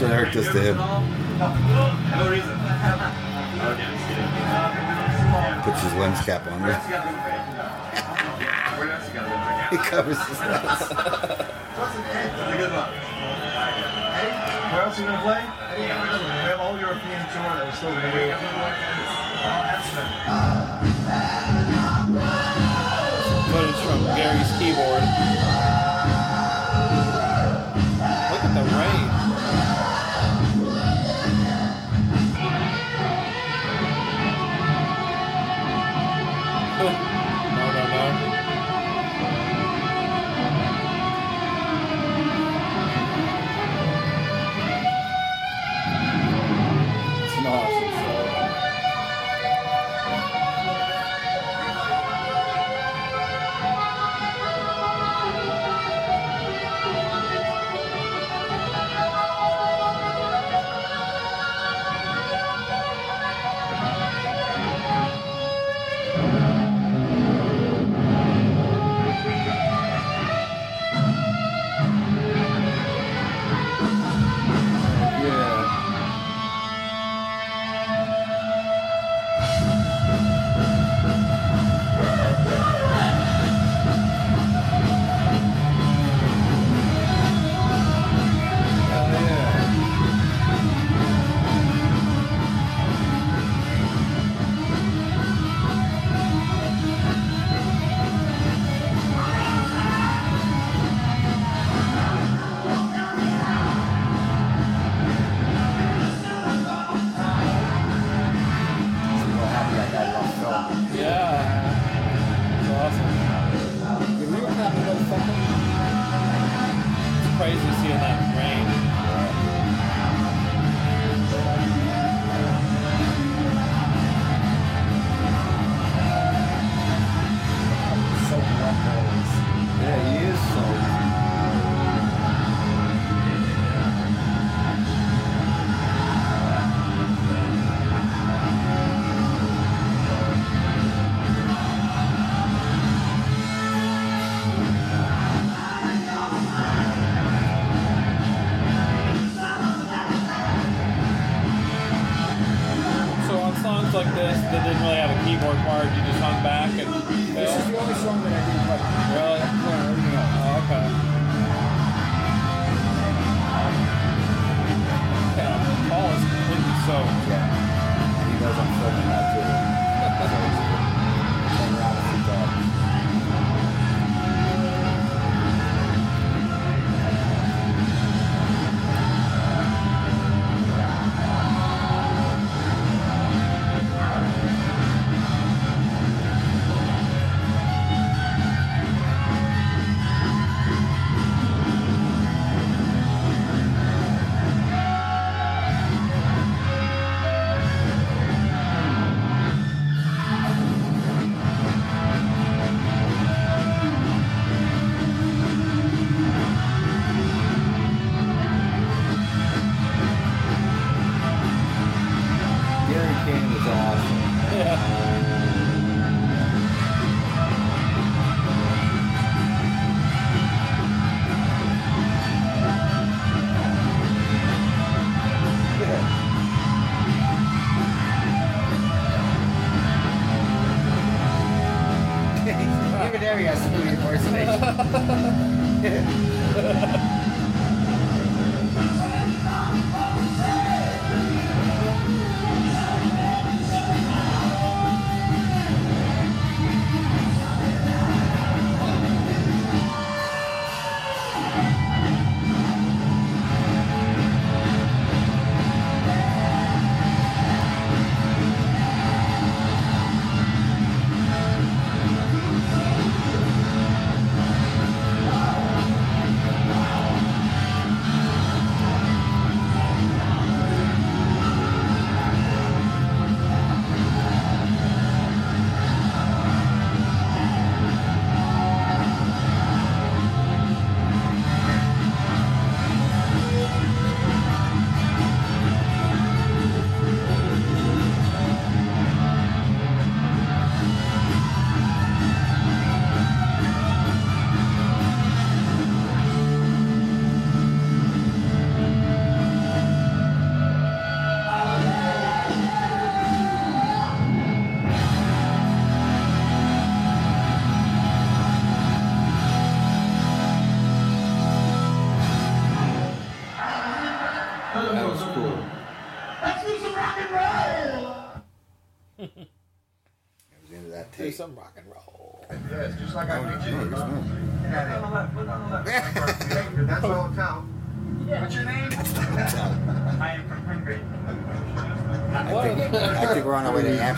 Watch what Eric does to him. No reason. Puts his lens cap on He covers his lens. That's? Where else are you going to play? We have all European tour that we're still going to do. Footage from Gary's keyboard.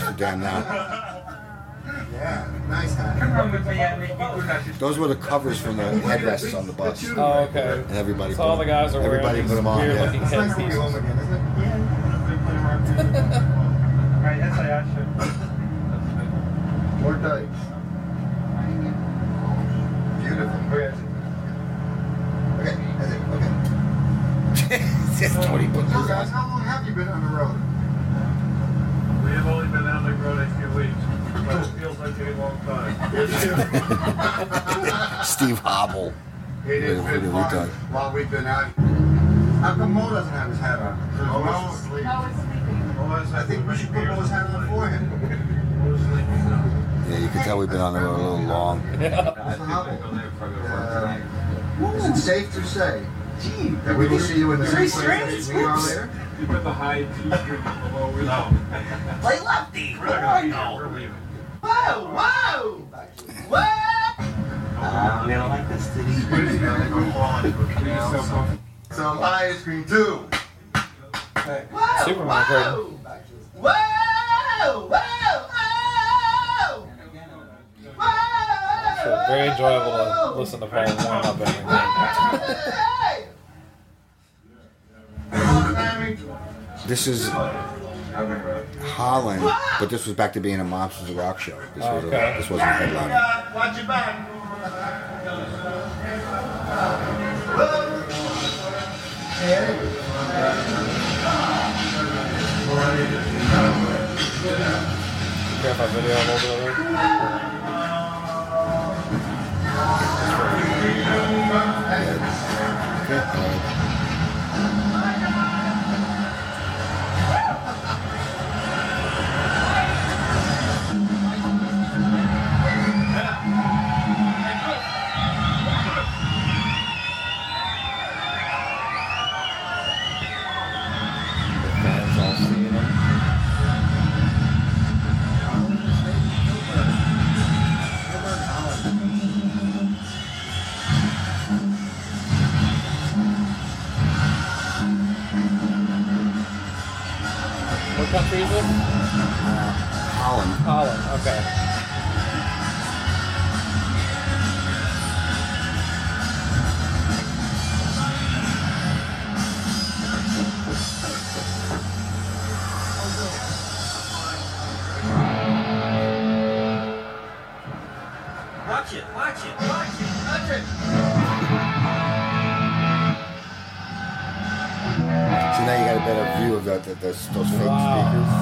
On our Amsterdam now. Yeah, nice hat. Come on with me and make me good at Those were the covers from the headrests on the bus. Oh, okay. And everybody So put all the guys are wearing everybody these put them on. weird Yeah. looking It's nice to be headpieces. home again, isn't it? Right, that's how I should. More dikes. Beautiful. Okay. Okay, that's it. Okay. Just Tony put So those guys, on. how long have you been on the road? We have only been on the road a few weeks, but it feels like a long time. Steve Hobble. It has What been fun while we've been out. How come Mo doesn't have his hat on? Oh, Mo's Mo's asleep. No, it's sleeping. I think we should put Mo's hat on for him. Yeah, you can tell we've been on the road a little long. Mr. Uh, is it safe to say Gee, that we will see you in the same place we are later? You put the high T string below it. No. Play lefty. We're gonna leave it. We're leaving. Whoa, whoa, whoa! Uh, we don't like this city. Some ice cream too. Whoa, Superman whoa, whoa, whoa, whoa, whoa. Very enjoyable to listen to Paul warm up and this is Holland, but this was back to being a Monsters of Rock show. This, was Okay. a, this wasn't a headliner. Watch your back. Care if I video a little bit Country is? Holland. Holland. Okay. The, the, those, those fake Wow. speakers.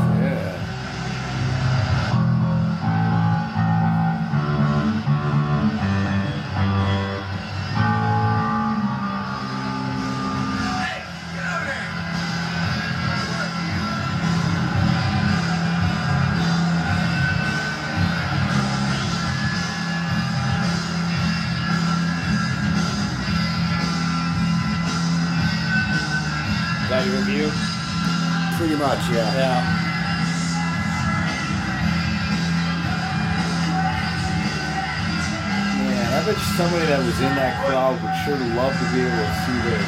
In that crowd would sure love to be able to see this.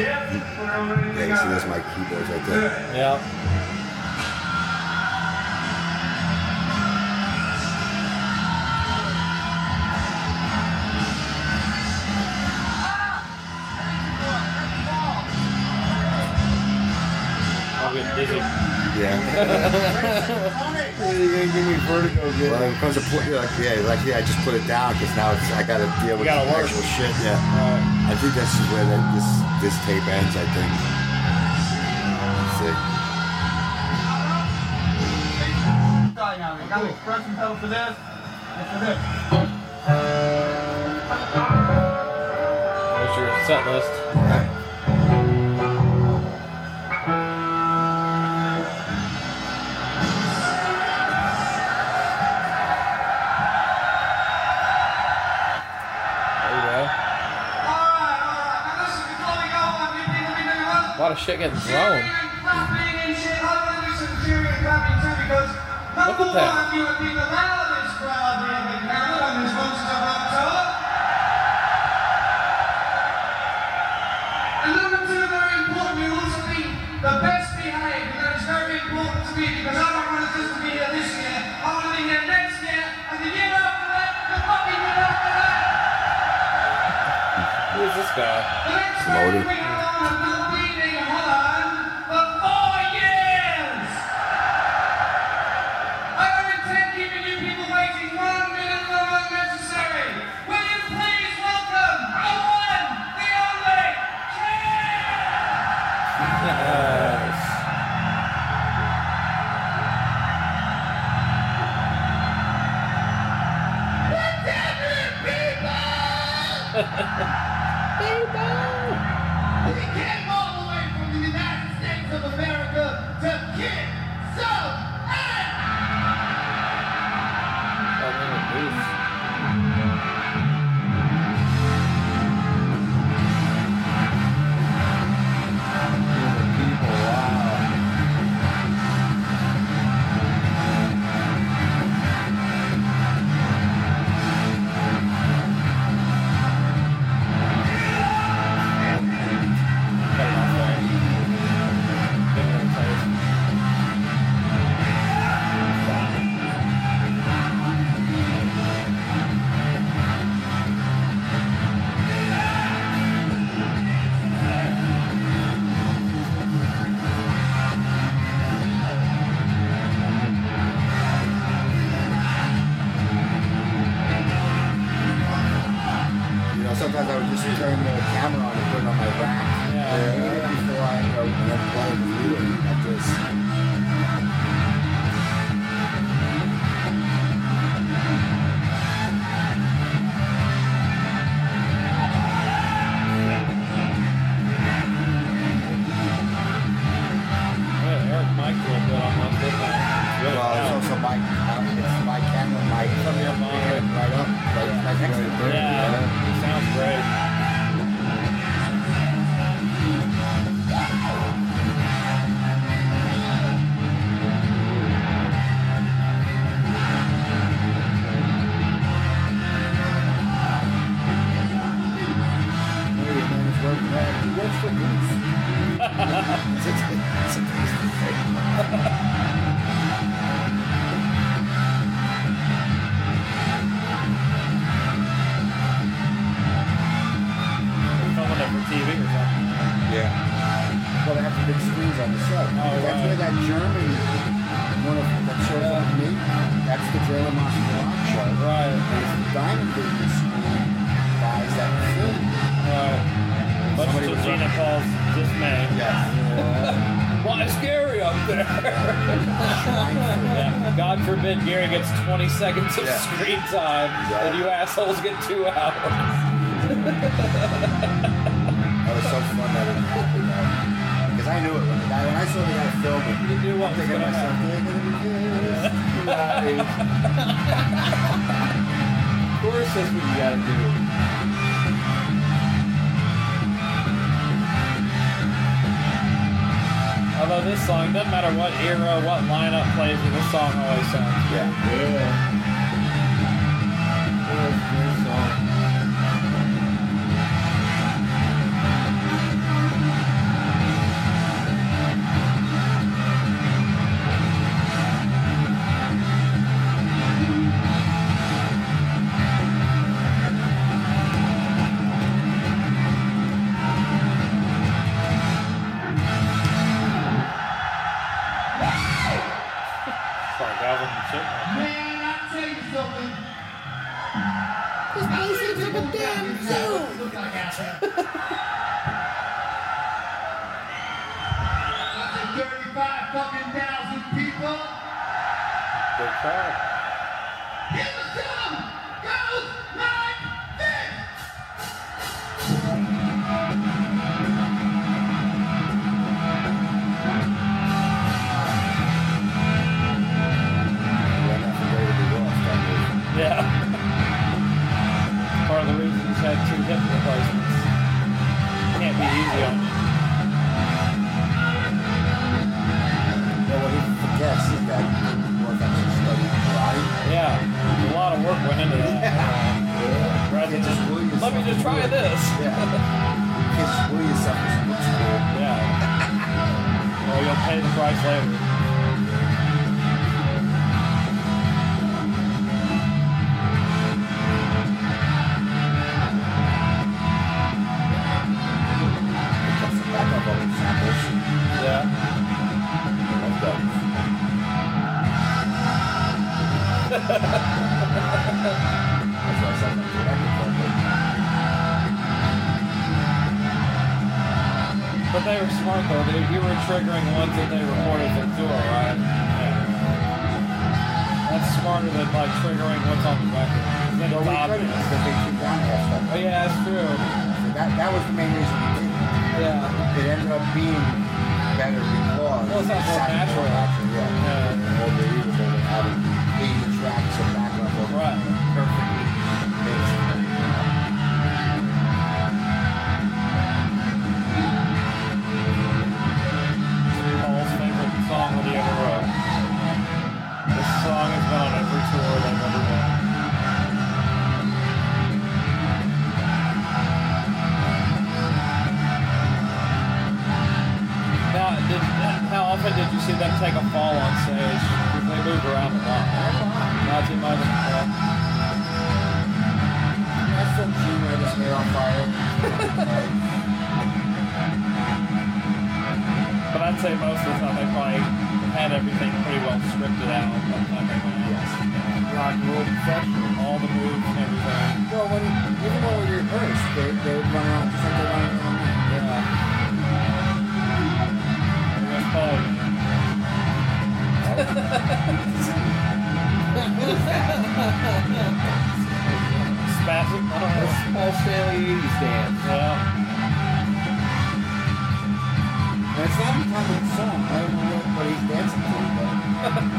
Yeah, you see there's my keyboards right there. Yeah. I'm getting dizzy. Yeah. You're gonna give me vertigo again. Well, it comes to point, like, yeah, like, yeah, I just put it down because now it's, I got to deal with gotta the work. actual shit. Yeah. I think this is where the, this this tape ends. I think. Let's see. Guy now, you got the expression pedal for this and for this. What's your set list? Of shit getting thrown. Look at that. And number two, very important, you also be the best behaved, and that is very important to me because I don't want just to be here this year. I want to be here next year, and the year after that, the fucking year after that. Who is this guy? The next Motor. We of Yeah. and you assholes get two hours. That was so fun that it happened. Because I knew it when the guy when I saw the guy filming. You knew what I'm thinking to gonna myself, they're gonna be this. Of course, that's what you gotta do. Although this song, doesn't matter what era, what lineup plays it, this song always sounds Yeah. Sorry, pay triggering ones that they recorded for tour, right? Yeah. That's smarter than like triggering what's on the record. Then Well, it's we couldn't obvious. because they took down half stuff. Oh yeah, that's true. So that, that was the main reason we did it. Yeah. It ended up being better because Well, it sounds more natural. natural, yeah. Yeah. More believable than having 80 tracks of backup of Right. perfectly did you see them take a fall on stage. They move around a lot. Not too much. But... That's some junior that's here on fire. but I'd say most of the time they probably had everything pretty well scripted out. Yes. Rock and roll professional. All the moves and everything. Well, when, even when they're first, they, they run out just like they run Spastic, I. That's Stanley Yeah. That's not even part of song. I don't know what he's dancing to, but.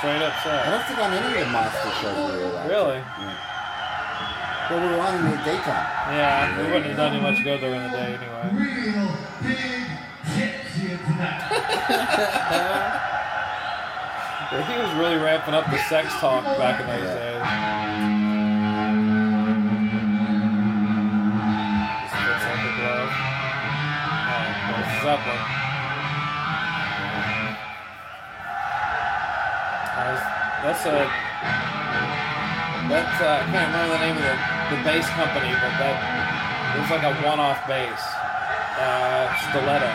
straight up sex. I don't think on any of the monster shows we were. Really? Yeah. But we were on in the daytime. Yeah, we wouldn't have done too much good during the day anyway. Real big hits here tonight. he was really ramping up the sex talk back in those days. Oh, Zeppelin. that's a that's a, I can't remember the name of the, the bass company, but that was like a one-off bass, uh, stiletto,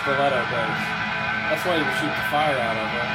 stiletto bass. That's why you shoot the fire out of it.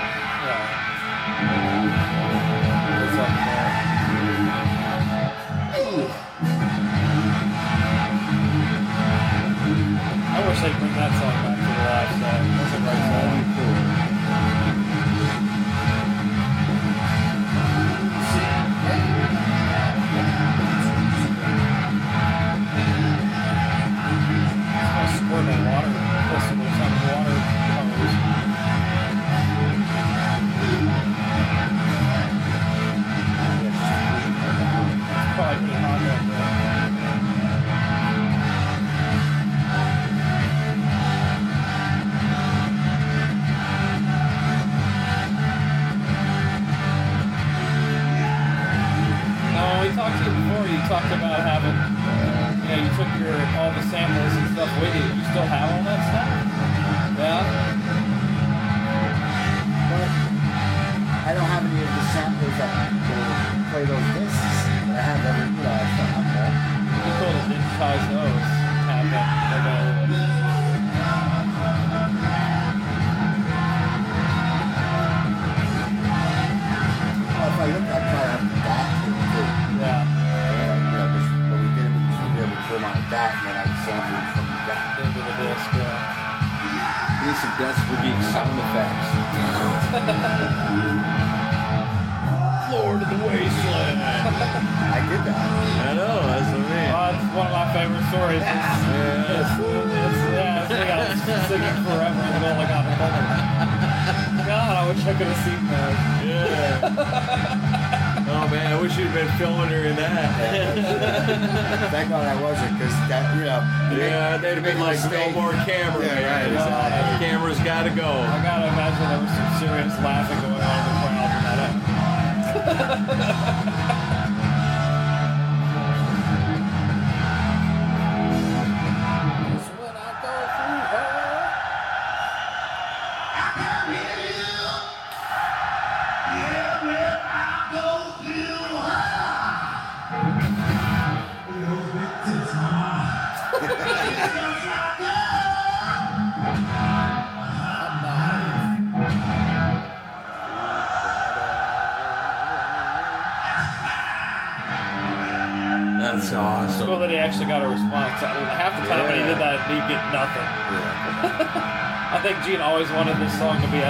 song to be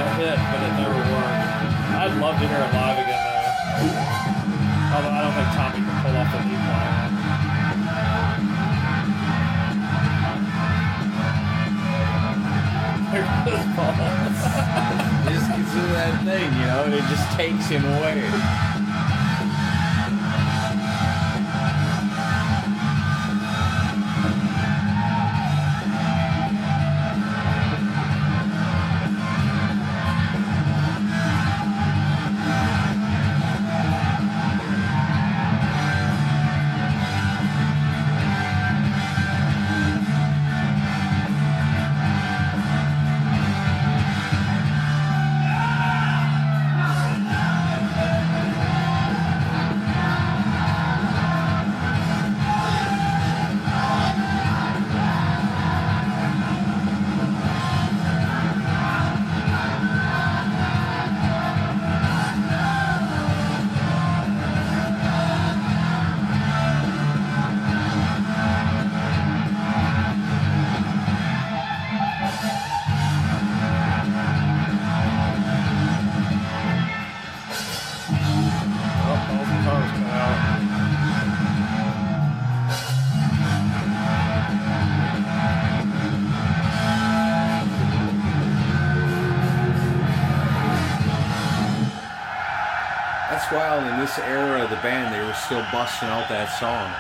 this era of the band, they were still busting out that song.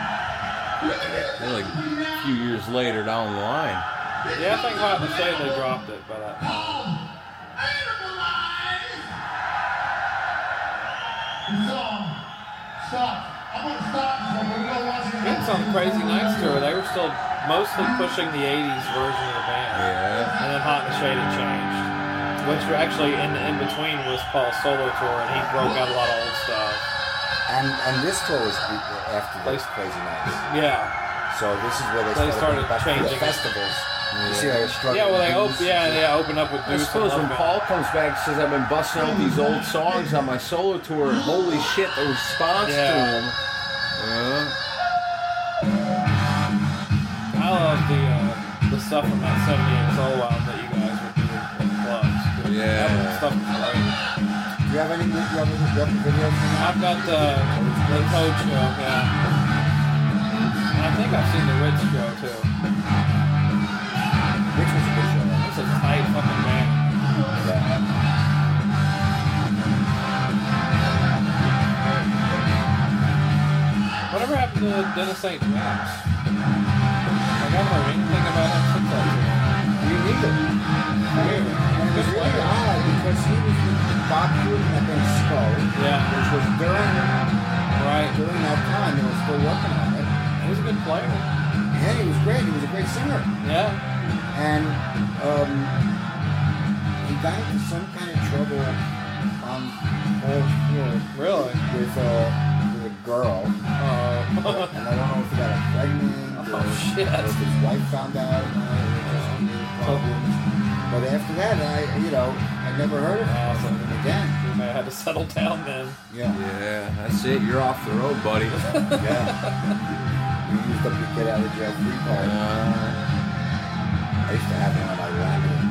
They're like a few years later down the line. Yeah, I think Hot in the Shade they dropped it, but uh, it's on Crazy Nights tour. They were still mostly pushing the '80s version of the band. Yeah. And then Hot and the Shade had changed, which were actually in in between was Paul's solo tour, and he broke out a lot of old stuff. And and this tour was after the Crazy Nights. Yeah. So this is where they, They started started, back the changing it. festivals. You see how they're struggling. Yeah, well, they with op- these. yeah, yeah, open up with I Goose suppose when Love Paul comes back and says I've been busting out these old songs on my solo tour, and holy shit, the response to Yeah. him. Yeah. I love the uh, the stuff from that '78 solo album that you guys were doing in clubs. Yeah. that stuff was great. Do you have any? You have, you have videos? I've got the the Toad show, yeah. And I think I've seen the Ritz show too. Which was a good show. That's a tight fucking band. Whatever happened to Dennis St. James? I haven't heard anything about him since that tour. Me neither. Weird. It was really odd because he was with Bob and then Skull, Yeah. which was during Right. during that time they were still working on it. He was a good player. And he was great. He was a great singer. Yeah. And um, he got into some kind of trouble on Paul's tour. Really? With, uh, with a girl. Oh. and I don't know if he got pregnant or, Oh, shit. or if his wife found out. Uh, it was just problems. But after that, I, you know, I never heard of Awesome. him again. You may have had to settle down then. Yeah. Yeah, that's it. You're off the road, buddy. Yeah. You used up your get out of jail free card. I used to have one on my laminate.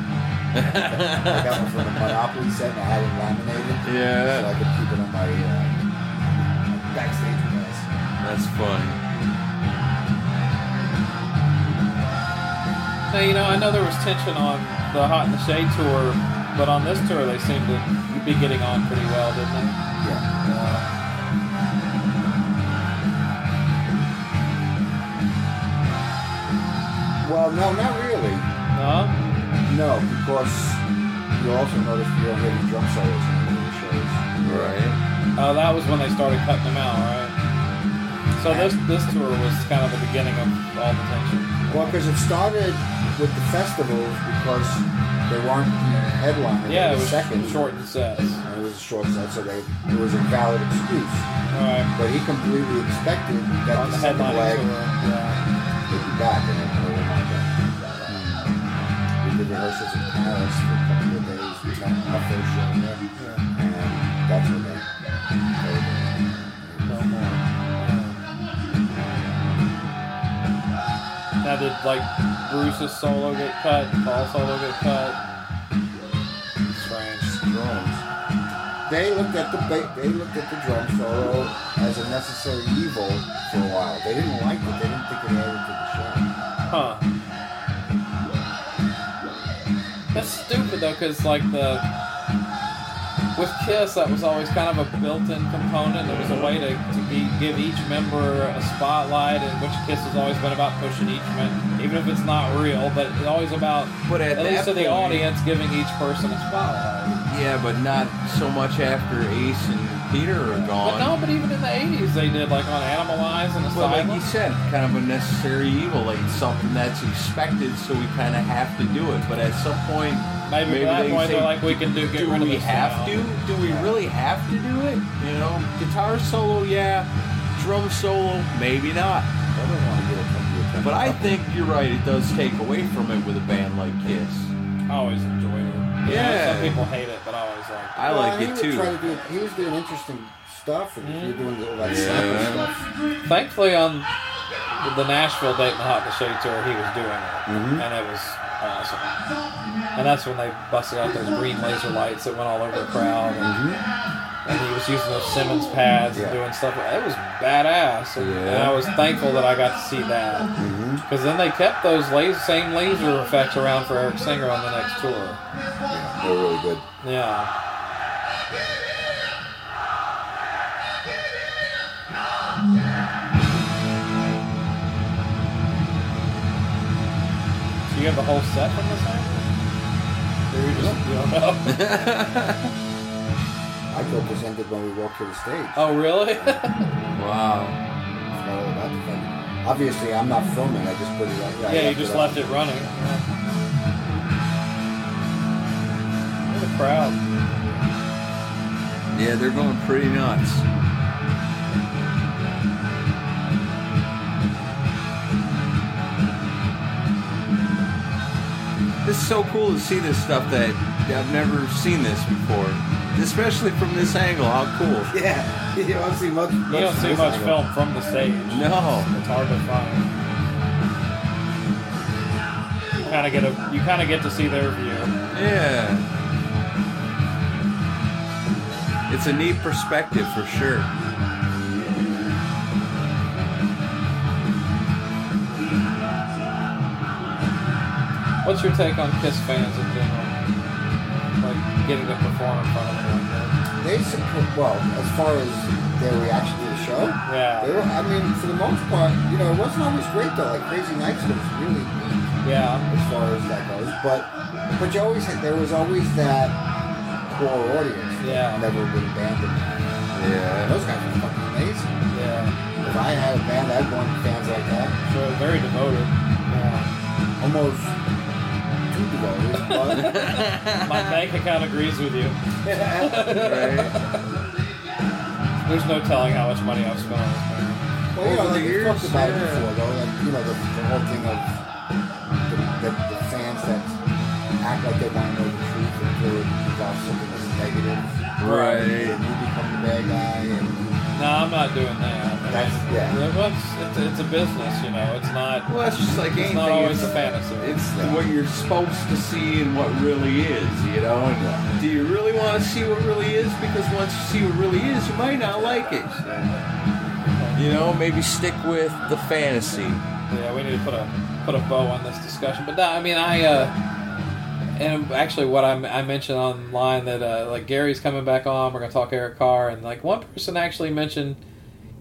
I got one from the Monopoly set and I had it laminated. Yeah. So I could keep it on my uh, backstage pass. That's funny. Now, you know, I know there was tension on the Hot in the Shade tour, but on this tour they seemed to be getting on pretty well, didn't they? Yeah. Well, no, not really. No? No, because you also noticed you don't hear any drum solos in any of the shows. Right. Oh, that was when they started cutting them out, right? So this this tour was kind of the beginning of all the tension. Well, because it started with the festivals because they weren't the headliner. Yeah, it was second. short sets. And it was a short set, so they it was a valid excuse. Right. But he completely expected that On the, the second leg tour, yeah. would be back, and then they were not back. We did rehearsals in Paris for a couple of days. We got our first show there, and that's when Did like Bruce's solo get cut? Paul's solo get cut? Strange. Drones. they looked at the ba- they looked at the drum solo as a necessary evil for a while. They didn't like it. They didn't think it added to the show. Huh. That's stupid though, because like the with Kiss, that was always kind of a built-in component. It was a way to, to be, give each member a spotlight, and which Kiss has always been about pushing each member, even if it's not real, but it's always about But at least that to the audience giving each person a spotlight. Yeah, but not so much after Ace and Peter are gone. But no, but even in the '80s, they did like on Animalize and Well, like Asylum. you said, kind of a necessary evil, like something that's expected, so we kind of have to do it. But at some point, Maybe at that they point say, they're like, we can do- get do rid of we this have now." to? Do we really have to do it? You know, guitar solo, yeah. Drum solo, maybe not. I don't want to get it But I think you're right. It does take away from it with a band like Kiss. I always enjoyed it. You know, Yeah. some people hate it, but I always like it. I like it would too. to do, he was doing interesting stuff, and he was doing all that Yeah. sample stuff. Thankfully, on the Nashville Dayton Hot in the Shade tour, he was doing it, Mhm. and it was awesome. And that's when they busted out those green laser lights that went all over the crowd, and, and he was using those Simmons pads and doing stuff. It was badass, and, and I was thankful that I got to see that mm-hmm. because then they kept those laser, same laser effects around for Eric Singer on the next tour. They're really good. Yeah. So you have the whole set from this album? Or you just you don't know? I thought this ended when we walked to the stage. oh, really? wow. Forgot all about. Obviously, I'm not filming. I just put it up. I yeah, you just it left it running. Look at the crowd. Yeah, they're going pretty nuts. This is so cool to see this stuff that I've never seen this before, especially from this angle. How cool! Yeah, you don't see much. You don't see much film from the stage. No. It's hard to find. You kind of get a, you kind of get to see their view. Yeah, it's a neat perspective for sure. What's your take on Kiss fans in general? Like getting to perform in front of them Like they support, well, as far as their reaction to the show, Yeah. they were, I mean, for the most part, you know, it wasn't always great though. Like Crazy Nights was really weak Yeah. as far as that goes. But but you always had, there was always that core audience that Yeah. never would abandon. Yeah. Those guys were fucking amazing. Yeah. If I had a band, I'd want fans like that. So very devoted. Yeah. Almost too devoted, but My bank account agrees with you. Right. There's no telling how much money I've spent on this band. Well, you know, Over the like we years, talked about it yeah. before, though. Like, you know, the, the whole thing of the, the, the fans that act like they want to know the truth until it involves something that's negative. Right. And you become the bad guy. And No, I'm not doing that. That's- yeah. well, it's, it's, it's a business, you know. It's not. Well, it's just like It's anything. not always it's, a fantasy. It's what you're supposed to see and what really is, you know. And do you really want to see what really is? Because once you see what really is, you might not like it. You know, maybe stick with the fantasy. Yeah, we need to put a put a bow on this discussion. But that, I mean, I uh, and actually, what I, I mentioned online that uh, like Gary's coming back on. We're gonna talk Eric Carr, and like one person actually mentioned,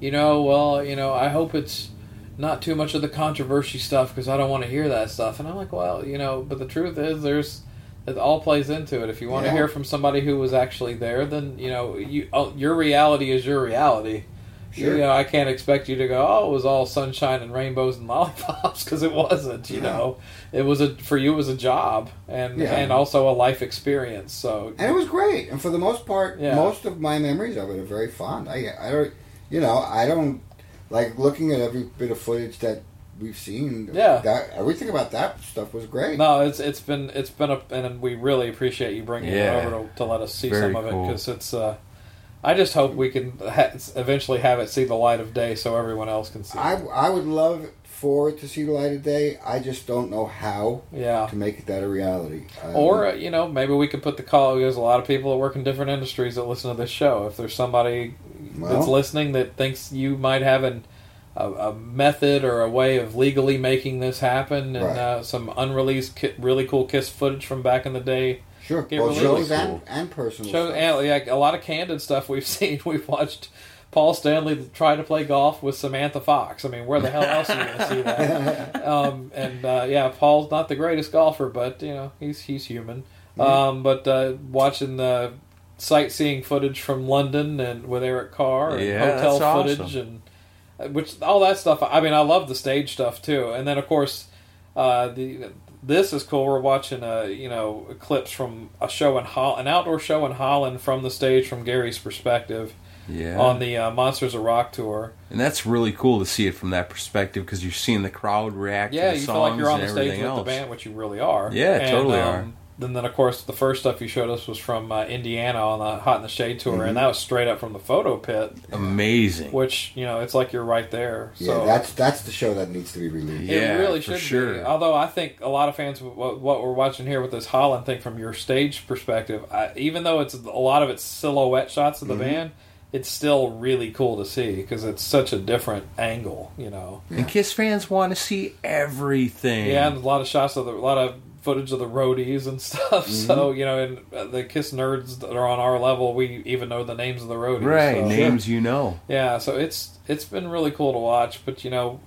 you know, well, you know, I hope it's not too much of the controversy stuff because I don't want to hear that stuff. And I'm like, well, you know, but the truth is, there's it all plays into it. If you want to hear from somebody who was actually there, then you know, you oh, your reality is your reality. Sure. You know, I can't expect you to go, oh, it was all sunshine and rainbows and lollipops because it wasn't. You Yeah. know, it was a for you it was a job and Yeah. and also a life experience. So and it was great. And for the most part, Yeah. most of my memories of it are very fond. I, I don't, you know, I don't like looking at every bit of footage that we've seen. Yeah. that everything about that stuff was great. no, it's it's been it's been a and we really appreciate you bringing Yeah. it over to, to let us see Very some of it because it's uh I just hope we can ha- eventually have it see the light of day so everyone else can see. I it. I would love for it to see the light of day. I just don't know how Yeah. to make that a reality. Um, Or uh, you know, maybe we could put the call. There's a lot of people that work in different industries that listen to this show. If there's somebody that's listening that thinks you might have an, a, a method or a way of legally making this happen, and Right. uh, some unreleased, ki- really cool Kiss footage from back in the day, sure, get both released. shows and, and personal. Show, stuff. and, like, a lot of candid stuff we've seen. We've watched Paul Stanley try to play golf with Samantha Fox. I mean, where the hell else are you going to see that? um, and uh, yeah, Paul's not the greatest golfer, but you know he's he's human. Mm-hmm. Um, but uh, watching the sightseeing footage from London and with Eric Carr and Yeah, hotel that's awesome. footage and uh, which all that stuff. I mean, I love the stage stuff too. And then of course, uh, the this is cool. We're watching uh, you know clips from a show in Hol- an outdoor show in Holland from the stage from Gary's perspective Yeah. on the uh, Monsters of Rock tour. And that's really cool to see it from that perspective because you're seeing the crowd react Yeah, to the you songs feel like you're on the stage with else. the band, which you really are. Yeah, And, totally um, are. Then, then of course, the first stuff you showed us was from uh, Indiana on the Hot in the Shade tour, Mhm. and that was straight up from the photo pit. Amazing. Which you know, it's like you're right there. Yeah, So that's that's the show that needs to be released. Yeah, it really should be. Although I think a lot of fans, what, what we're watching here with this Holland thing from your stage perspective, I, even though it's a lot of it's silhouette shots of the Mm-hmm. Mhm. band, it's still really cool to see because it's such a different angle. You know. And Kiss fans want to see everything. Yeah, and a lot of shots of the, a lot of footage of the roadies and stuff. Mm-hmm. So you know, and uh, the Kiss nerds that are on our level, we even know the names of the roadies. Right, so- names you know. Yeah, so it's it's been really cool to watch. But you know,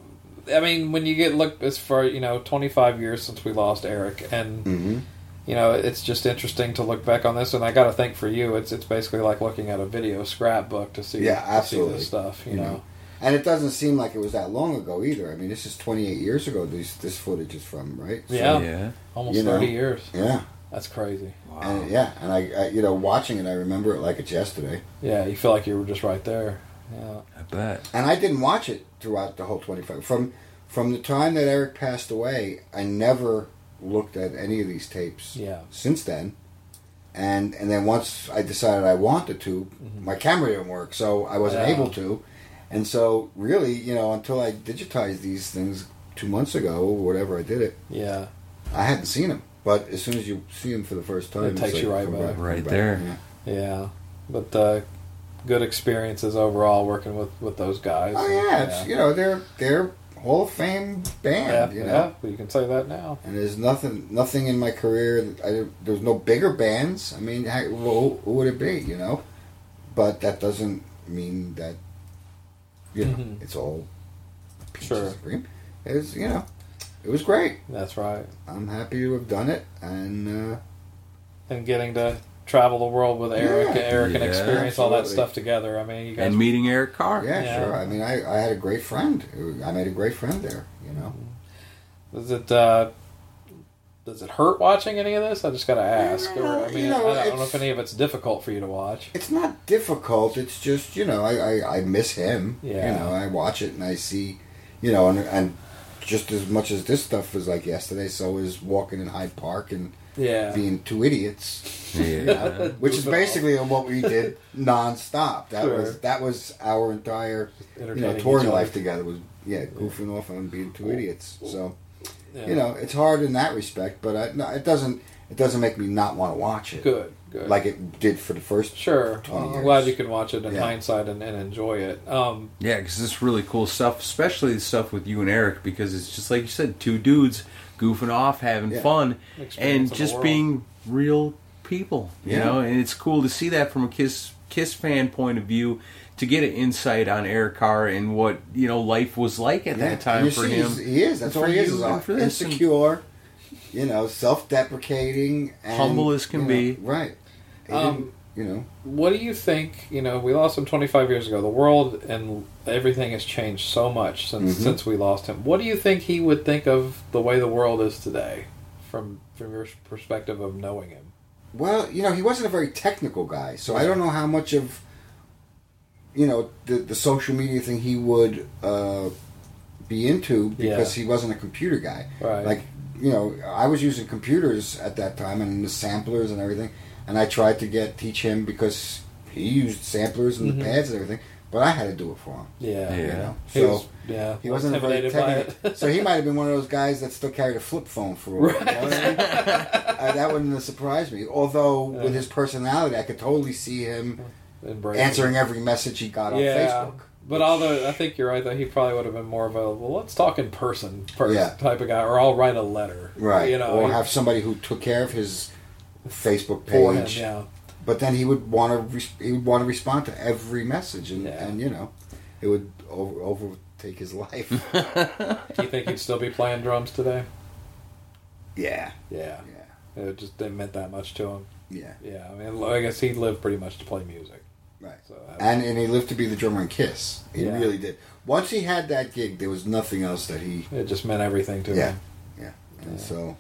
I mean, when you get look as far, you know, 25 years since we lost Eric, and Mhm. you know, it's just interesting to look back on this. And I got to think for you, it's it's basically like looking at a video scrapbook to see Yeah, to see absolutely. this stuff. You know. And it doesn't seem like it was that long ago either. I mean, this is 28 years ago. This this footage is from, right? So, Yeah. Almost you know, 30 years. Yeah. That's crazy. And yeah, and I, I, you know, watching it, I remember it like it's yesterday. Yeah, you feel like you were just right there. Yeah. I bet. And I didn't watch it throughout the whole 25. From from the time that Eric passed away, I never looked at any of these tapes. Yeah. Since then, and and then once I decided I wanted to, my camera didn't work, so I wasn't Mm-hmm. Yeah. able to. And so, really, you know, until I digitized these things two months ago, or whatever I did it, Yeah. I hadn't seen them. But as soon as you see them for the first time, It takes like, you right back. from Right there. Yeah. Yeah, but uh, good experiences overall working with, with those guys. Oh yeah, it's you know they're they're Hall of Fame band. yeah, you know, well, you can say that now. and there's nothing nothing in my career. That I, there's no bigger bands. I mean, heck, who, who would it be? You know, but that doesn't mean that you know Mhm. it's all peaches Sure. and cream. It's you know, it was great. That's right. I'm happy to have done it, and uh, And getting to travel the world with Eric, Yeah. Eric, and Yeah, experience all that stuff together. I mean, you guys. And meeting Eric Carr. yeah, Yeah. sure. I mean, I, I had a great friend. I made a great friend there. You know. Does it uh, does it hurt watching any of this? I just got to ask. Or, I mean, You know, I, don't know if any of it's difficult for you to watch. It's not difficult. It's just you know I, I, I miss him. Yeah. You know I watch it and I see, you know, and and just as much as this stuff was like yesterday, so is walking in Hyde Park and Yeah. being two idiots. Yeah. you know, which is basically what we did nonstop. That Sure. was that was our entire you know touring life together was yeah goofing off and being two idiots. So Yeah. you know it's hard in that respect, but I, no, it doesn't it doesn't make me not want to watch it. Good, good. Like it did for the first Sure. 20 I'm years. glad you can watch it in Yeah. hindsight and, and enjoy it. Um, Yeah, because it's really cool stuff, especially the stuff with you and Eric, because it's just like you said, two dudes goofing off, having Yeah. fun, Experience and just being real people. You Yeah. know, and it's cool to see that from a Kiss Kiss fan point of view, to get an insight on Eric Carr and what you know life was like at Yeah, that time you for see, him. He is. That's For all he is. Is and all for this, and- insecure, you know, self-deprecating, and, Humble as can you know, be. Right. Um, you know. what do you think? You know, we lost him 25 years ago. The world and everything has changed so much since Mhm. since we lost him. What do you think he would think of the way the world is today, from from your perspective of knowing him? Well, you know, he wasn't a very technical guy, so I don't know how much of, you know, the the social media thing he would uh, be into because Yeah. he wasn't a computer guy. Right. Like, you know, I was using computers at that time and the samplers and everything, and I tried to get teach him because he used samplers and Mhm. the pads and everything, but I had to do it for him. Yeah. you Yeah. know. He So was- yeah, he wasn't very intimidated by it. technical. so he might have been one of those guys that still carried a flip phone for a while. you know I mean? Uh, that wouldn't have surprised me. Although with his personality, I could totally see him Embrace answering every message he got on. Facebook. But although I think you're right, though he probably would have been more of a well, let's talk in person, person Yeah. type of guy, or I'll write a letter, Right. You know, or have somebody who took care of his Facebook For him, page. yeah. But then he would want to he would want to respond to every message, and, and you know, it would over, overtake his life. Do you think he'd still be playing drums today? Yeah. Yeah. Yeah. It just didn't meant that much to him. Yeah. Yeah. I mean, I guess he lived pretty much to play music. Right. So and and he lived to be the drummer in Kiss. He Yeah. really did. Once he had that gig, there was nothing else that he. it just meant everything to Yeah. him. Yeah. And so,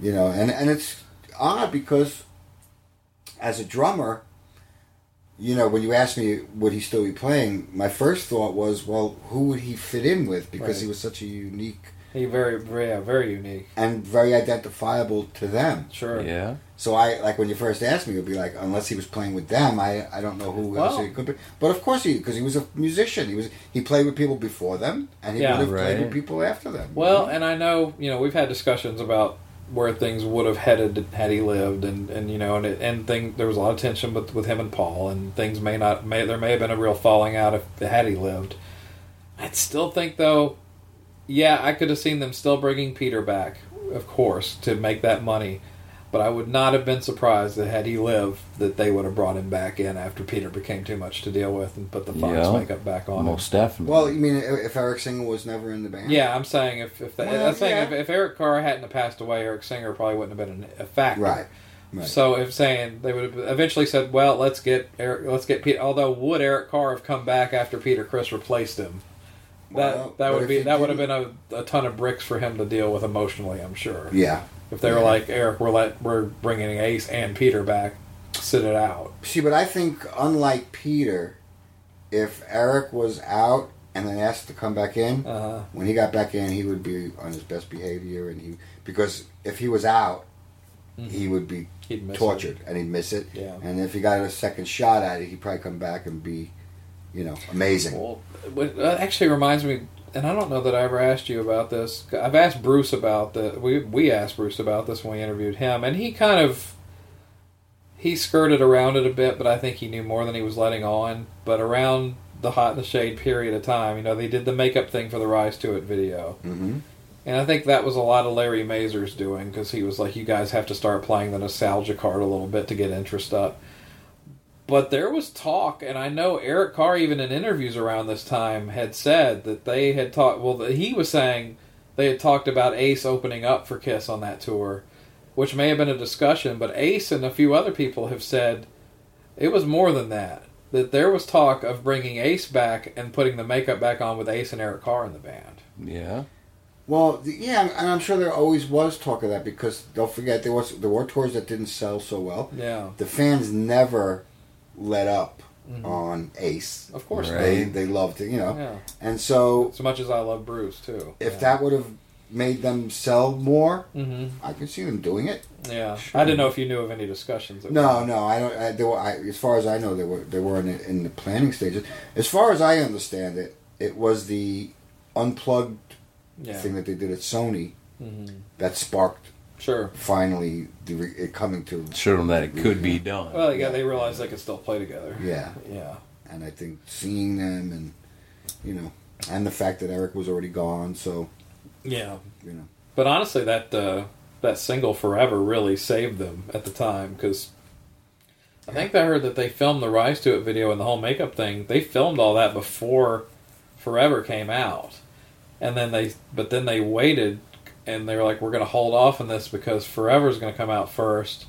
you know, and and it's odd because as a drummer, you know, when you asked me would he still be playing, my first thought was, well, who would he fit in with because Right. he was such a unique He very, very, yeah, very unique. and very identifiable to them. Sure. Yeah. So I like when you first asked me, it would be like unless he was playing with them, I I don't know who else he could be. But of course he because he was a musician. He was he played with people before them, and he Yeah. would have played with people after them. Well, and I know you know we've had discussions about where things would have headed had he lived, and, and you know, and it, and thing there was a lot of tension with with him and Paul, and things may not may there may have been a real falling out if had he lived. I'd still think though, yeah, I could have seen them still bringing Peter back, of course, to make that money. But I would not have been surprised that had he lived, that they would have brought him back in after Peter became too much to deal with and put the Fox Yeah. makeup back on. him. Most definitely. Well, you mean if if Eric Singer was never in the band? Yeah, I'm saying if if, the, Well, I'm saying yeah. if, if Eric Carr hadn't have passed away, Eric Singer probably wouldn't have been a factor. Right. Right. So if saying they would have eventually said, well, let's get Eric, let's get Peter. Although would Eric Carr have come back after Peter Criss replaced him? That Well, that would be that would have been a, a ton of bricks for him to deal with emotionally. I'm sure. Yeah. If they were like Eric, we're let we're bringing Ace and Peter back, sit it out. See, but I think unlike Peter, if Eric was out and then asked to come back in, Uh-huh. when he got back in, he would be on his best behavior, and he because if he was out, he would be Mm-hmm. Tortured and he'd miss it. Yeah. And if he got a second shot at it, he'd probably come back and be, you know, amazing. Well, that actually reminds me, and I don't know that I ever asked you about this. I've asked Bruce about the. We we asked Bruce about this when we interviewed him, and he kind of he skirted around it a bit, but I think he knew more than he was letting on. But around the hot in the shade period of time, you know, they did the makeup thing for the Rise to It video. Mm-hmm. And I think that was a lot of Larry Mazer's doing because he was like, you guys have to start playing the nostalgia card a little bit to get interest up. But there was talk, and I know Eric Carr, even in interviews around this time, had said that they had talked. Well, he was saying they had talked about Ace opening up for Kiss on that tour, which may have been a discussion. But Ace and a few other people have said it was more than that. That there was talk of bringing Ace back and putting the makeup back on with Ace and Eric Carr in the band. Yeah. Well, yeah, and I'm sure there always was talk of that because don't forget there was there were tours that didn't sell so well. Yeah. the fans never let up Mhm. on Ace. Of course not. they they loved it, you know. Yeah. And so As much as I love Bruce too. if Yeah. that would have made them sell more, Mhm. I could see them doing it. Yeah, Sure. I didn't know if you knew of any discussions. No, no, I don't. I, there were, I, as far as I know, they were they were in the, in the planning stages. As far as I understand it, it was the unplugged Yeah. thing that they did at Sony Mhm. that sparked. Sure. Finally, the re, it coming to show them that it could be done. Well, yeah, they realized they could still play together. Yeah. Yeah. And I think seeing them and you know, and the fact that Eric was already gone, so Yeah. you know. But honestly, that uh, that single "Forever" really saved them at the time because I think I heard that they filmed the "Rise to It" video and the whole makeup thing. They filmed all that before "Forever" came out, and then they but then they waited and they were like, "We're going to hold off on this because "Forever" is going to come out first.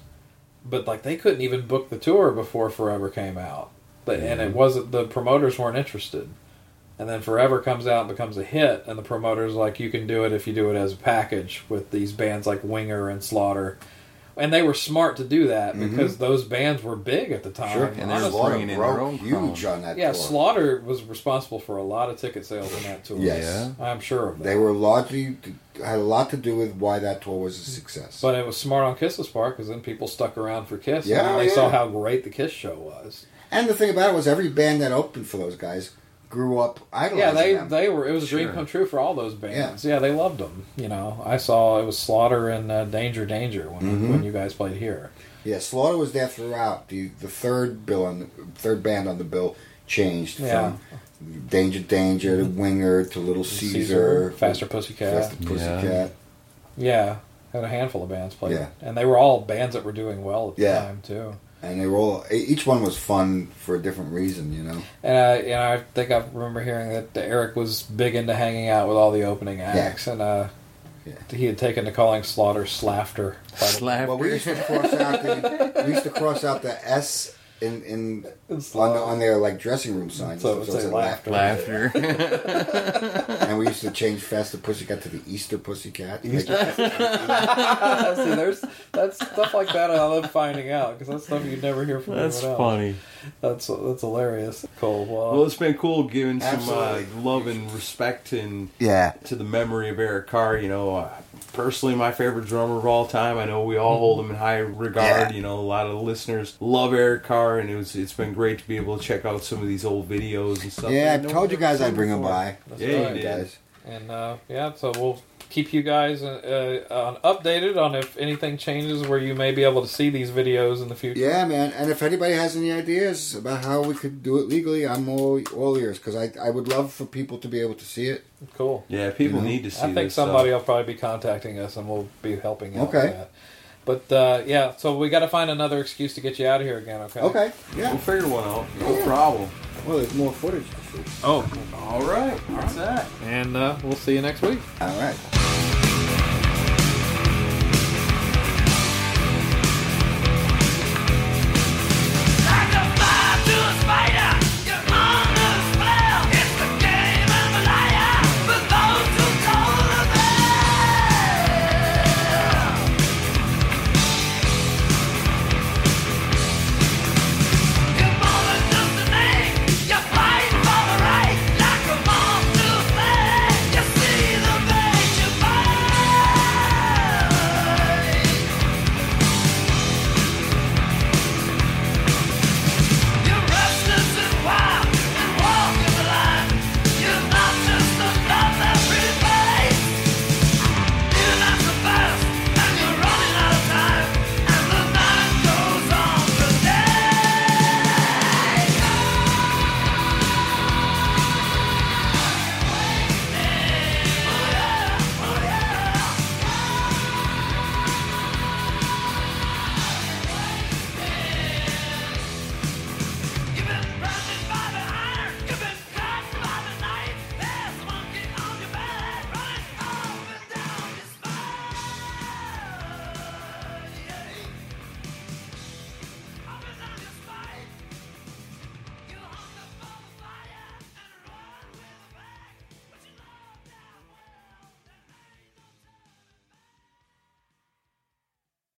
But like they couldn't even book the tour before "Forever" came out, but, and it mm-hmm. wasn't the promoters weren't interested. And then Forever comes out and becomes a hit, and the promoters like you can do it if you do it as a package with these bands like Winger and Slaughter, and they were smart to do that Mhm. because those bands were big at the time. Sure, and they're bringing in their own huge on that Yeah, tour. Slaughter was responsible for a lot of ticket sales on that tour. Yes. I'm sure of that. They were largely had a lot to do with why that tour was a success. But it was smart on Kiss's part because then people stuck around for Kiss. Yeah, and they yeah. saw how great the Kiss show was. And the thing about it was, every band that opened for those guys grew up idolizing Yeah, they them. they were. It was a dream Sure. come true for all those bands. Yeah. they loved them. You know, I saw it was Slaughter and uh, Danger Danger when Mhm. when you guys played here. Yeah, Slaughter was there throughout. The the third bill on the third band on the bill changed Yeah. from Danger Danger to Winger to Little Caesar, Faster Pussycat, Faster Pussycat. Yeah, had a handful of bands played, Yeah. and they were all bands that were doing well at the Yeah. time too. And they were all e, each one was fun for a different reason, you know. And I, and I think I remember hearing that Eric was big into hanging out with all the opening acts, and uh, he had taken to calling Slaughter Slafter. Well, we used to cross out the we used to cross out the S in in on, the, on their like dressing room signs. So it would say said laughter. Laughter. and we used to change Faster Pussycat to the Easter Pussycat. Easter See, there's that's stuff like that. I love finding out because that's stuff you'd never hear from That's anyone else. funny. That's that's hilarious. Cool. Well, Well, it's been cool giving some uh, love and respect and Yeah. to the memory of Eric Carr. You know, uh, personally, my favorite drummer of all time. I know we all hold him in high regard. Yeah. You know, a lot of the listeners love Eric Carr, and it was it's been great to be able to check out some of these old videos and stuff. Yeah, I no told you guys I'd bring bring 'em before. by. That's yeah, right. you did. guys. And uh, yeah, so we'll keep you guys uh, uh, on updated on if anything changes where you may be able to see these videos in the future. Yeah, man. And if anybody has any ideas about how we could do it legally, I'm all, all ears because I, I would love for people to be able to see it. Cool. Yeah, people You know? need to see. I think this somebody stuff. will probably be contacting us, and we'll be helping out. Okay. With that. But uh, yeah, so we got to find another excuse to get you out of here again. Okay. Okay. Yeah. We'll figure one out. No problem. Well, there's more footage to see. Oh, All right. What's that? and uh, we'll see you next week. All right.